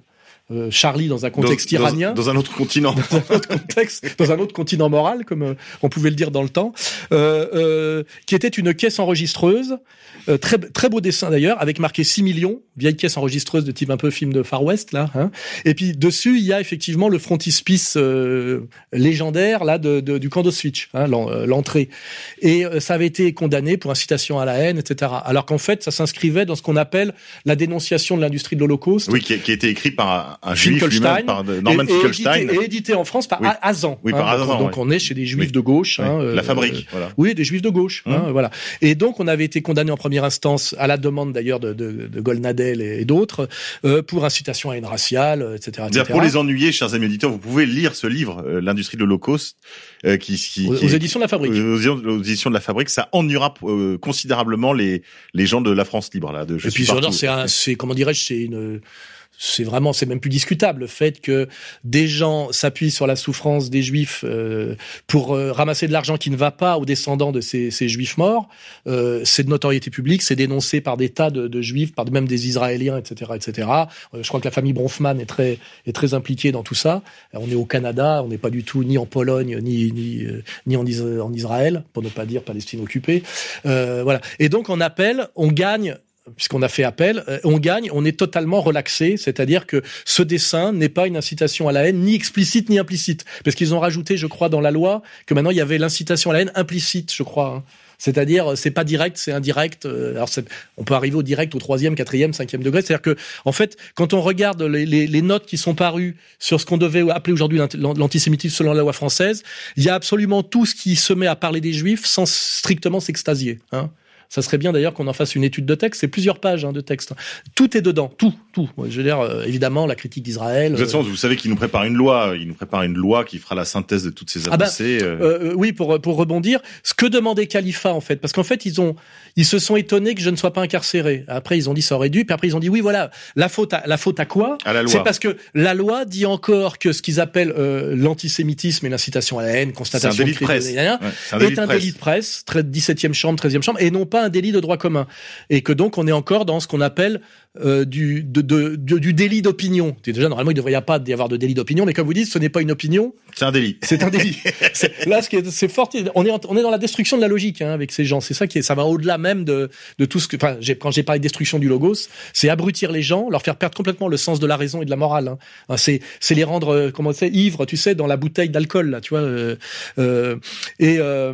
euh, Charlie dans un contexte Dans- iranien Dans un autre continent. dans un autre contexte, dans un autre continent moral, comme euh, on pouvait le dire dans le temps, euh, euh, qui était une caisse enregistreuse, très très beau dessin d'ailleurs, avec marqué 6 millions, vieille caisse enregistreuse de type un peu film de Far West là. Hein. Et puis dessus, il y a effectivement le frontispice euh, légendaire là de, de- du camp d'Auschwitz, hein, l'en- l'entrée. Et ça avait été condamné pour incitation à la haine, etc. Alors qu'en fait, ça s'inscrivait dans ce qu'on appelle la dénonciation de l'industrie de l'Holocauste. Oui, qui, a- qui a été écrit par un, juif lui-même, par Norman et Finkelstein. édité, et édité en France par Oui. Azan. Oui, par donc, Azan, Donc ouais. on est chez des juifs Oui. de gauche. Hein, euh, La fabrique, euh, voilà. Oui, des juifs de gauche. hein, Hum. voilà. Et donc on avait été condamné en première instance à la demande d'ailleurs de, de, de Golnadel et, et d'autres euh, pour incitation à une raciale, euh, etc. Dire, etc. pour les ennuyer, chers amis auditeurs, vous pouvez lire ce livre, euh, L'industrie de l'Holocauste, euh, qui, qui, aux, qui aux éditions de la Fabrique. aux, éditions- aux éditions de la Fabrique, ça ennuiera euh, considérablement les les gens de la France libre là. De je et puis c'est comment dirais-je, c'est une c'est vraiment, c'est même plus discutable le fait que des gens s'appuient sur la souffrance des juifs euh, pour euh, ramasser de l'argent qui ne va pas aux descendants de ces, ces juifs morts. Euh, c'est de notoriété publique, c'est dénoncé par des tas de, de juifs, par même des Israéliens, etc., etc. Euh, je crois que la famille Bronfman est très est très impliquée dans tout ça. On est au Canada, on n'est pas du tout ni en Pologne ni ni euh, ni en, Is- en Israël, pour ne pas dire Palestine occupée. Voilà. Et donc on appelle, on gagne puisqu'on a fait appel, euh, on gagne, on est totalement relaxé, c'est-à-dire que ce dessin n'est pas une incitation à la haine, ni explicite ni implicite, parce qu'ils ont rajouté, je crois, dans la loi que maintenant il y avait l'incitation à la haine implicite, je crois. hein. C'est-à-dire, c'est pas direct, c'est indirect. euh, Alors, on peut arriver au direct au troisième, quatrième, cinquième degré. C'est-à-dire que, en fait, quand on regarde les, les- les notes qui sont parues sur ce qu'on devait appeler aujourd'hui l'ant- l'antisémitisme selon la loi française, il y a absolument tout ce qui se met à parler des juifs sans strictement s'extasier. Hein. Ça serait bien d'ailleurs qu'on en fasse une étude de texte. C'est plusieurs pages hein, de texte. Tout est dedans, tout, tout. Je veux dire, euh, évidemment, la critique d'Israël. De toute façon, vous savez qu'il nous prépare une loi. Il nous prépare une loi qui fera la synthèse de toutes ces Ah ben, avancées. euh. euh, oui, pour pour rebondir, ce que demandait Khalifa en fait, parce qu'en fait ils ont ils se sont étonnés que je ne sois pas incarcéré. Après ils ont dit ça aurait dû, puis après ils ont dit oui voilà la faute à la faute à quoi À la loi. C'est parce que la loi dit encore que ce qu'ils appellent euh, l'antisémitisme et l'incitation à la haine, constatation un délit de crime, presse. Ouais, c'est un est délit de un presse. délit de presse, très 17e chambre, 13e chambre, et non pas un délit de droit commun. Et que donc on est encore dans ce qu'on appelle euh, du, de, de- de- du délit d'opinion. Déjà normalement il ne devrait y pas y avoir de délit d'opinion, mais comme vous dites, ce n'est pas une opinion, C'est un délit. c'est un délit. [laughs] Là, ce qui est, c'est fort. On est, en- on est dans la destruction de la logique hein, avec ces gens. C'est ça qui est, ça va au-delà même de, de tout ce que. Enfin, quand j'ai parlé de destruction du logos, c'est abrutir les gens, leur faire perdre complètement le sens de la raison et de la morale. Hein. Hein, C'est, c'est les rendre, euh, comment c'est, ivres, tu sais, dans la bouteille d'alcool, là, tu vois. euh, euh, et euh,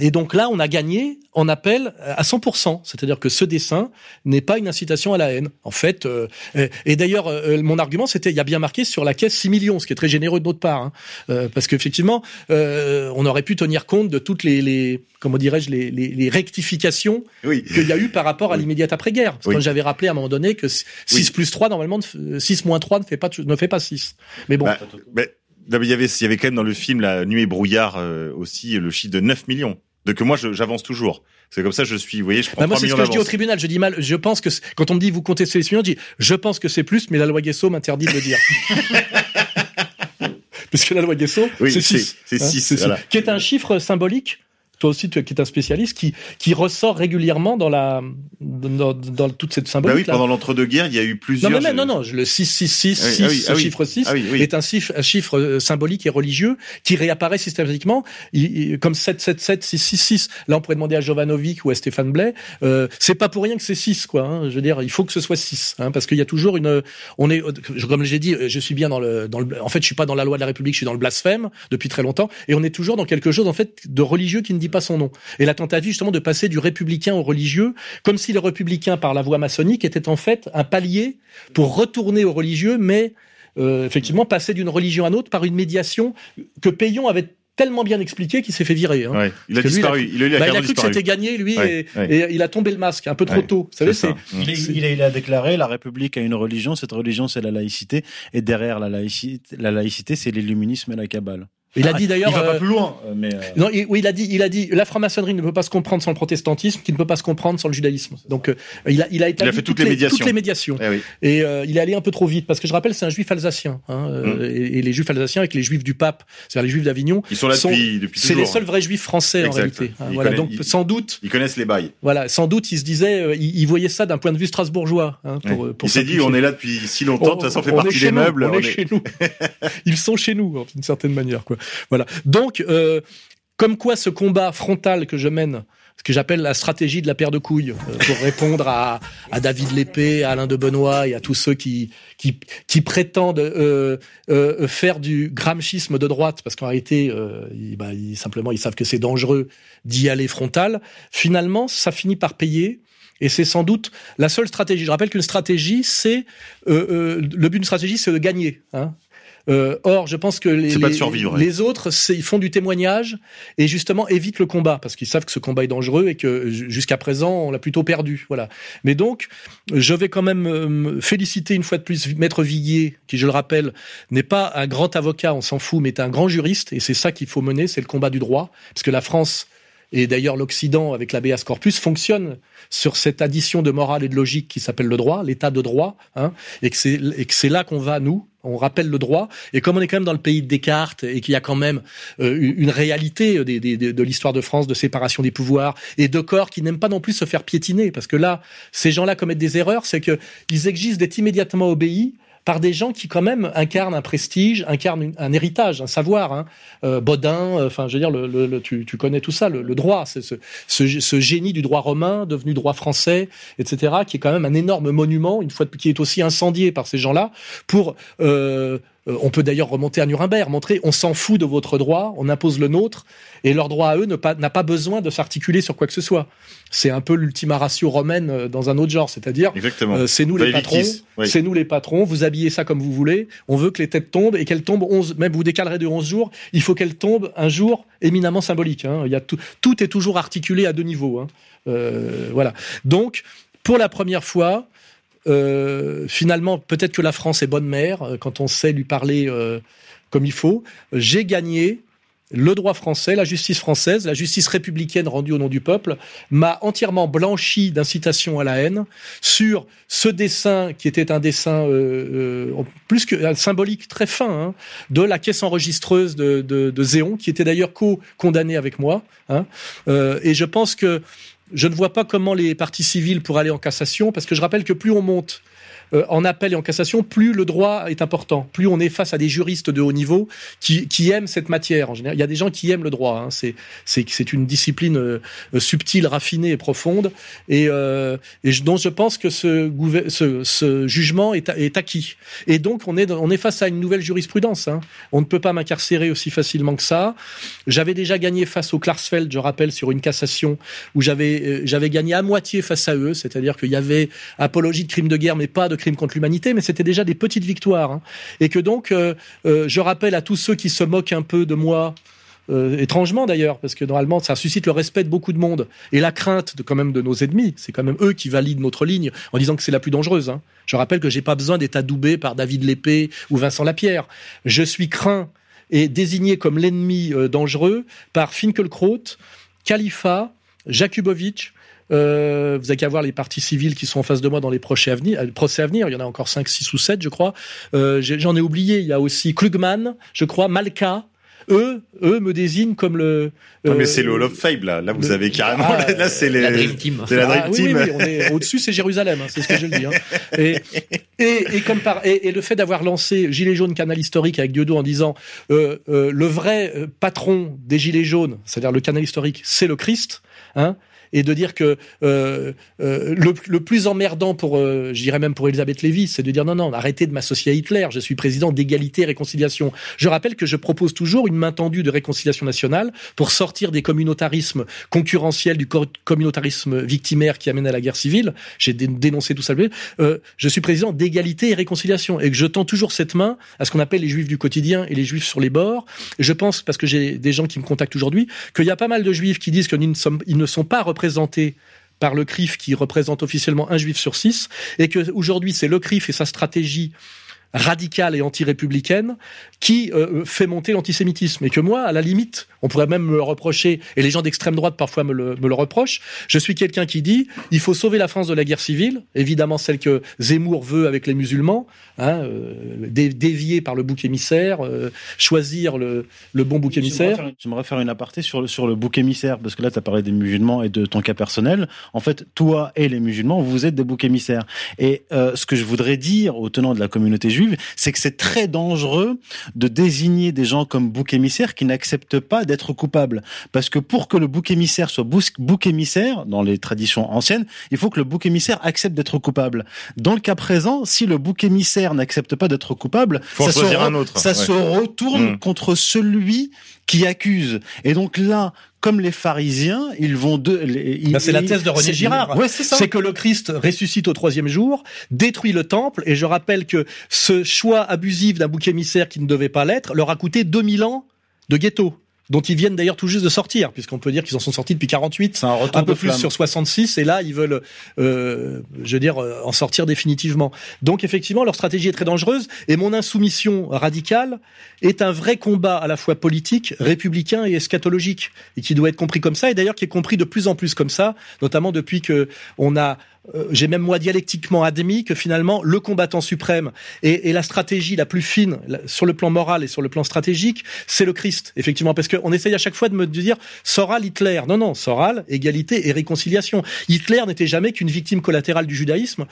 et donc là, on a gagné en appel à 100%, c'est-à-dire que ce dessin n'est pas une incitation à la haine. En fait, euh, euh, et d'ailleurs, euh, mon argument, c'était, il y a bien marqué sur la caisse 6 millions, ce qui est très généreux de notre part, hein. Euh, parce qu'effectivement, euh, on aurait pu tenir compte de toutes les, les comment dirais-je, les, les, les rectifications Oui. qu'il y a eu par rapport à l'immédiate après-guerre. Parce que Oui. j'avais rappelé à un moment donné que 6 Oui. plus 3, normalement, ne f- 6 moins 3 ne fait pas, ne fait pas 6. Mais bon. Bah, mais, non, mais il y avait, il y avait quand même dans le film La Nuit et brouillard euh, aussi le chiffre de 9 millions. De que moi j'avance toujours. C'est comme ça je suis. Vous voyez, je prends Bah, moi, 3 c'est ce que je dis au tribunal. Je dis mal. Je pense que quand on me dit vous comptez ces millions, je dis je pense que c'est plus, mais la loi Guesso m'interdit de le dire. [laughs] Puisque la loi Guesso, Oui, c'est c'est- 6. c'est six, voilà. Qui est un chiffre symbolique. Toi aussi, tu qui es un spécialiste, qui, qui ressort régulièrement dans la, dans, dans toute cette Bah symbolique. oui, pendant l'entre-deux-guerres, il y a eu Non, plusieurs. mais même, non, non, le 6, 6, 6, Ah oui, 6, ah oui, ce ah chiffre 6 Ah est un chiffre, un chiffre euh, symbolique et religieux qui réapparaît systématiquement comme 7, 7, 7, 6, 6, 6. Là, on pourrait demander à Jovanovic ou à Stéphane Blais. Euh, c'est pas pour rien que c'est 6, quoi. Hein. Je veux dire, il faut que ce soit 6, hein, parce qu'il y a toujours une. On est, je- comme j'ai dit, je suis bien dans le, dans le. En fait, je suis pas dans la loi de la République, je suis dans le blasphème depuis très longtemps, et on est toujours dans quelque chose en fait de religieux qui ne dit pas son nom. Et la tentative justement de passer du républicain au religieux, comme si le républicain par la voie maçonnique était en fait un palier pour retourner au religieux, mais euh, effectivement passer d'une religion à l'autre par une médiation que Payon avait tellement bien expliqué qu'il s'est fait virer. Hein. Ouais, il a lui, disparu. Il a bah, il carte a cru que c'était gagné, lui, Ouais, et, ouais. et il a tombé le masque un peu trop Ouais, tôt. Vous savez, c'est il a, il a déclaré la République a une religion, cette religion c'est la laïcité, et derrière la laïcité, la laïcité c'est l'illuminisme et la cabale. Il a dit d'ailleurs, Il va euh, pas plus loin, euh, mais. euh, Non, il- oui, il a dit, il a dit, la franc-maçonnerie ne peut pas se comprendre sans le protestantisme, qui ne peut pas se comprendre sans le judaïsme. Donc, euh, il a, il a établi Il a fait toutes les médiations. toutes les médiations. Eh oui. Et euh, il est allé un peu trop vite, parce que je rappelle, c'est un juif alsacien. Hein, euh, Mm. et, et les juifs alsaciens avec les juifs du pape, c'est-à-dire les juifs d'Avignon, Ils sont là depuis, depuis c'est les seuls vrais juifs français en réalité. Hein, Ils voilà, connaissent- donc ils- sans doute, Ils connaissent les bails. voilà, sans doute, il se disait, euh, il, il voyait ça d'un point de vue strasbourgeois. Hein, pour, Ouais. pour il s'est dit, on est là depuis si longtemps. De toute façon, on fait partie des meubles. On, est, chez nous. [laughs] Ils sont chez nous, d'une certaine manière, quoi. Voilà. Donc, euh, comme quoi ce combat frontal que je mène, ce que j'appelle la stratégie de la paire de couilles, euh, pour répondre à, David Lépée, à Alain de Benoît et à tous ceux qui prétendent euh, faire du gramschisme de droite, parce qu'en réalité, ils, bah, ils- simplement, ils savent que c'est dangereux d'y aller frontal. Finalement, ça finit par payer. Et c'est sans doute la seule stratégie. Je rappelle qu'une stratégie, c'est le but d'une stratégie, c'est de gagner. Hein. Euh, or, je pense que les, de les- survivre, les autres, ils font du témoignage et justement évitent le combat parce qu'ils savent que ce combat est dangereux et que ju- jusqu'à présent, on l'a plutôt perdu. Voilà. Mais donc, je vais quand même euh, féliciter une fois de plus Maître Viguier, qui, je le rappelle, n'est pas un grand avocat, on s'en fout, mais est un grand juriste et c'est ça qu'il faut mener, c'est le combat du droit, parce que la France et d'ailleurs l'Occident avec l'habeas corpus fonctionne sur cette addition de morale et de logique qui s'appelle le droit, l'état de droit, hein, et que c'est là qu'on va nous. On rappelle le droit, et comme on est quand même dans le pays de Descartes et qu'il y a quand même euh, une réalité des- de l'histoire de France de séparation des pouvoirs et de corps qui n'aiment pas non plus se faire piétiner, parce que là, ces gens-là commettent des erreurs, c'est que ils exigent d'être immédiatement obéis par des gens qui quand même incarnent un prestige, incarnent un héritage, un savoir. Hein. Euh, Bodin, euh, enfin, je veux dire, tu, connais tout ça, le, droit, c'est ce, génie du droit romain devenu droit français, etc., qui est quand même un énorme monument, une fois qui est aussi incendié par ces gens-là, pour euh, on peut d'ailleurs remonter à Nuremberg, montrer on s'en fout de votre droit, on impose le nôtre, et leur droit à eux pas- n'a pas besoin de s'articuler sur quoi que ce soit. C'est un peu l'ultima ratio romaine euh, dans un autre genre, c'est-à-dire euh, c'est nous les patrons, oui. c'est nous les patrons, vous habillez ça comme vous voulez, on veut que les têtes tombent et qu'elles tombent 11, même vous décalerez de 11 jours, il faut qu'elles tombent un jour éminemment symbolique. Hein. Il y a tout, tout est toujours articulé à deux niveaux. Hein. voilà. Donc, pour la première fois, euh, finalement, peut-être que la France est bonne mère euh, quand on sait lui parler euh, comme il faut. J'ai gagné. Le droit français, la justice française, la justice républicaine rendue au nom du peuple, m'a entièrement blanchi d'incitation à la haine sur ce dessin qui était un dessin plus que symbolique très fin hein, de la caisse enregistreuse de, Zéon, qui était d'ailleurs co-condamné avec moi. Hein. Et je pense que je ne vois pas comment les partis civils pourraient aller en cassation, parce que je rappelle que plus on monte euh, en appel et en cassation, plus le droit est important, plus on est face à des juristes de haut niveau qui, qui aiment cette matière. En général, il y a des gens qui aiment le droit. Hein. C'est c'est c'est une discipline euh, subtile, raffinée et profonde, et, euh, et dont je pense que ce, ce, ce jugement est, est, acquis. Et donc on est on est face à une nouvelle jurisprudence. Hein. On ne peut pas m'incarcérer aussi facilement que ça. J'avais déjà gagné face au Klarsfeld, je rappelle, sur une cassation où j'avais euh, j'avais gagné à moitié face à eux, c'est-à-dire qu'il y avait apologie de crimes de guerre, mais pas de crimes contre l'humanité, mais c'était déjà des petites victoires. Hein. Et que donc, euh, euh, je rappelle à tous ceux qui se moquent un peu de moi, euh, étrangement d'ailleurs, parce que normalement ça suscite le respect de beaucoup de monde et la crainte de quand même de nos ennemis. C'est quand même eux qui valident notre ligne en disant que c'est la plus dangereuse. Hein. Je rappelle que j'ai pas besoin d'être adoubé par David Lépée ou Vincent Lapierre. Je suis craint et désigné comme l'ennemi dangereux par Finkelkraut, Khalifa, Jakubovic, euh, vous avez qu'à voir les partis civils qui sont en face de moi dans les procès à venir. Euh, procès à venir il y en a encore 5, 6 ou 7, je crois. Euh, J'en ai oublié. Il y a aussi Klugman, je crois, Malka. Eux, eux me désignent comme le. Non, mais c'est le Hall of Fame là. Là, vous le... avez carrément. Ah, là, c'est les... la Dream Team. C'est la Dream ah, Team. Oui, oui, on est au-dessus, c'est Jérusalem. Hein, c'est ce que je le dis. Hein. Et, et, et, comme par et, et le fait d'avoir lancé Gilets jaunes canal historique avec Dieudo en disant euh, euh, le vrai patron des Gilets jaunes, c'est-à-dire le canal historique, c'est le Christ. Hein, et de dire que euh, euh, le, plus emmerdant pour, euh, je même pour Elisabeth Lévy, c'est de dire non, non, arrêtez de m'associer à Hitler, je suis président d'égalité et réconciliation. Je rappelle que je propose toujours une main tendue de réconciliation nationale pour sortir des communautarismes concurrentiels, du communautarisme victimaire qui amène à la guerre civile. J'ai dénoncé tout ça. Euh, je suis président d'égalité et réconciliation et que je tends toujours cette main à ce qu'on appelle les juifs du quotidien et les juifs sur les bords. Je pense, parce que j'ai des gens qui me contactent aujourd'hui, qu'il y a pas mal de juifs qui disent qu'ils ne sont pas représentés par le CRIF qui représente officiellement un juif sur six, et que aujourd'hui c'est le CRIF et sa stratégie radicale et anti-républicaine qui euh, fait monter l'antisémitisme et que moi, à la limite, on pourrait même me le reprocher, et les gens d'extrême droite parfois me le, reprochent, je suis quelqu'un qui dit il faut sauver la France de la guerre civile, évidemment celle que Zemmour veut avec les musulmans, hein, euh, dévier par le bouc émissaire, euh, choisir le, bon bouc émissaire. J'aimerais faire, une aparté sur le, sur le bouc émissaire, parce que là, tu as parlé des musulmans et de ton cas personnel. En fait, toi et les musulmans, vous êtes des boucs émissaires. Et euh, ce que je voudrais dire aux tenants de la communauté juive, c'est que c'est très dangereux de désigner des gens comme bouc émissaires qui n'acceptent pas d'être coupables. Parce que pour que le bouc émissaire soit bouc émissaire, dans les traditions anciennes, il faut que le bouc émissaire accepte d'être coupable. Dans le cas présent, si le bouc émissaire n'accepte pas d'être coupable, faut ça, se, un autre. ça ouais. se retourne mmh. contre celui qui accuse. Et donc là, comme les pharisiens, ils vont de. Ben c'est la thèse de René Girard. Ouais, c'est ça. C'est que le Christ ressuscite au troisième jour, détruit le temple, et je rappelle que ce choix abusif d'un bouc émissaire qui ne devait pas l'être leur a coûté 2000 ans de ghetto dont ils viennent d'ailleurs tout juste de sortir, puisqu'on peut dire qu'ils en sont sortis depuis 48, un, un, peu plus sur 66, et là ils veulent, euh, je veux dire, en sortir définitivement. Donc effectivement, leur stratégie est très dangereuse, et mon insoumission radicale est un vrai combat à la fois politique, républicain et eschatologique, et qui doit être compris comme ça, et d'ailleurs qui est compris de plus en plus comme ça, notamment depuis que on a euh, j'ai même moi dialectiquement admis que finalement le combattant suprême et, et, la stratégie la plus fine sur le plan moral et sur le plan stratégique, c'est le Christ, effectivement, parce qu'on essaye à chaque fois de me dire Soral, Hitler. Non, non, Soral, égalité et réconciliation. Hitler n'était jamais qu'une victime collatérale du judaïsme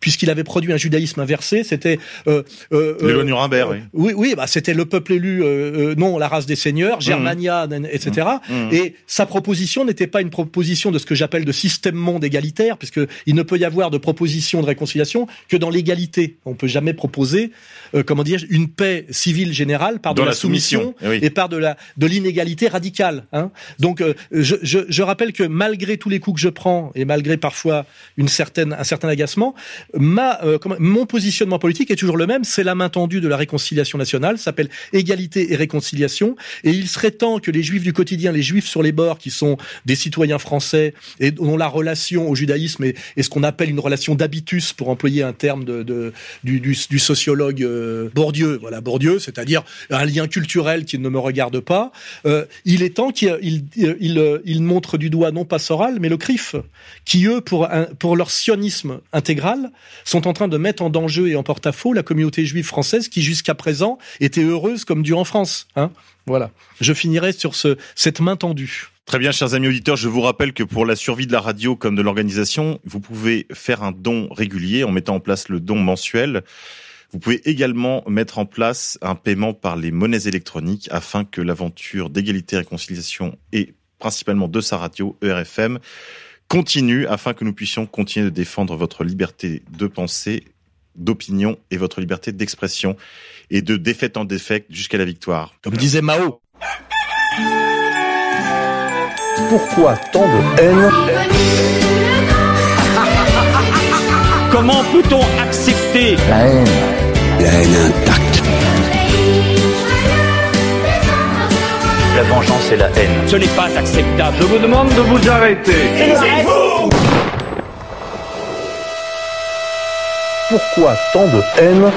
puisqu'il avait produit un judaïsme inversé. C'était euh, euh, les lois Nuremberg. Euh, oui, oui, bah c'était le peuple élu, euh, non la race des seigneurs, Germania, mmh. etc. Mmh. Et sa proposition n'était pas une proposition de ce que j'appelle de système monde égalitaire, puisque il ne peut y avoir de proposition de réconciliation que dans l'égalité. On peut jamais proposer, euh, comment dire, une paix civile générale par dans de la, la soumission, soumission, oui. et par de la de l'inégalité radicale. Hein. Donc, je, je, je rappelle que malgré tous les coups que je prends et malgré parfois une certaine un certain agacement, ma, euh, comment- mon positionnement politique est toujours le même. C'est la main tendue de la réconciliation nationale. S'appelle égalité et réconciliation. Et il serait temps que les juifs du quotidien, les juifs sur les bords, qui sont des citoyens français et dont la relation au judaïsme est, ce qu'on appelle une relation d'habitus, pour employer un terme de, de- du, du, sociologue euh, Bourdieu. Voilà, Bourdieu, c'est-à-dire un lien culturel qui ne me regarde pas. Euh, il est temps qu'il il, il, euh, il montre du doigt non pas Soral, mais le CRIF, qui eux, pour, un- pour leur sionisme intégral, sont en train de mettre en danger et en porte-à-faux la communauté juive française qui jusqu'à présent était heureuse comme Dieu en France. Hein voilà. Je finirai sur ce, cette main tendue. Très bien, chers amis auditeurs, je vous rappelle que pour la survie de la radio comme de l'organisation, vous pouvez faire un don régulier en mettant en place le don mensuel. Vous pouvez également mettre en place un paiement par les monnaies électroniques afin que l'aventure d'égalité réconciliation et principalement de sa radio ERFM continue afin que nous puissions continuer de défendre votre liberté de pensée, d'opinion et votre liberté d'expression et de défaite en défaite jusqu'à la victoire. Comme disait Mao. Pourquoi tant de haine Comment peut-on accepter La haine. La haine intacte. La vengeance et la haine. Ce n'est pas acceptable. Je vous demande de vous arrêter. Pourquoi tant de haine?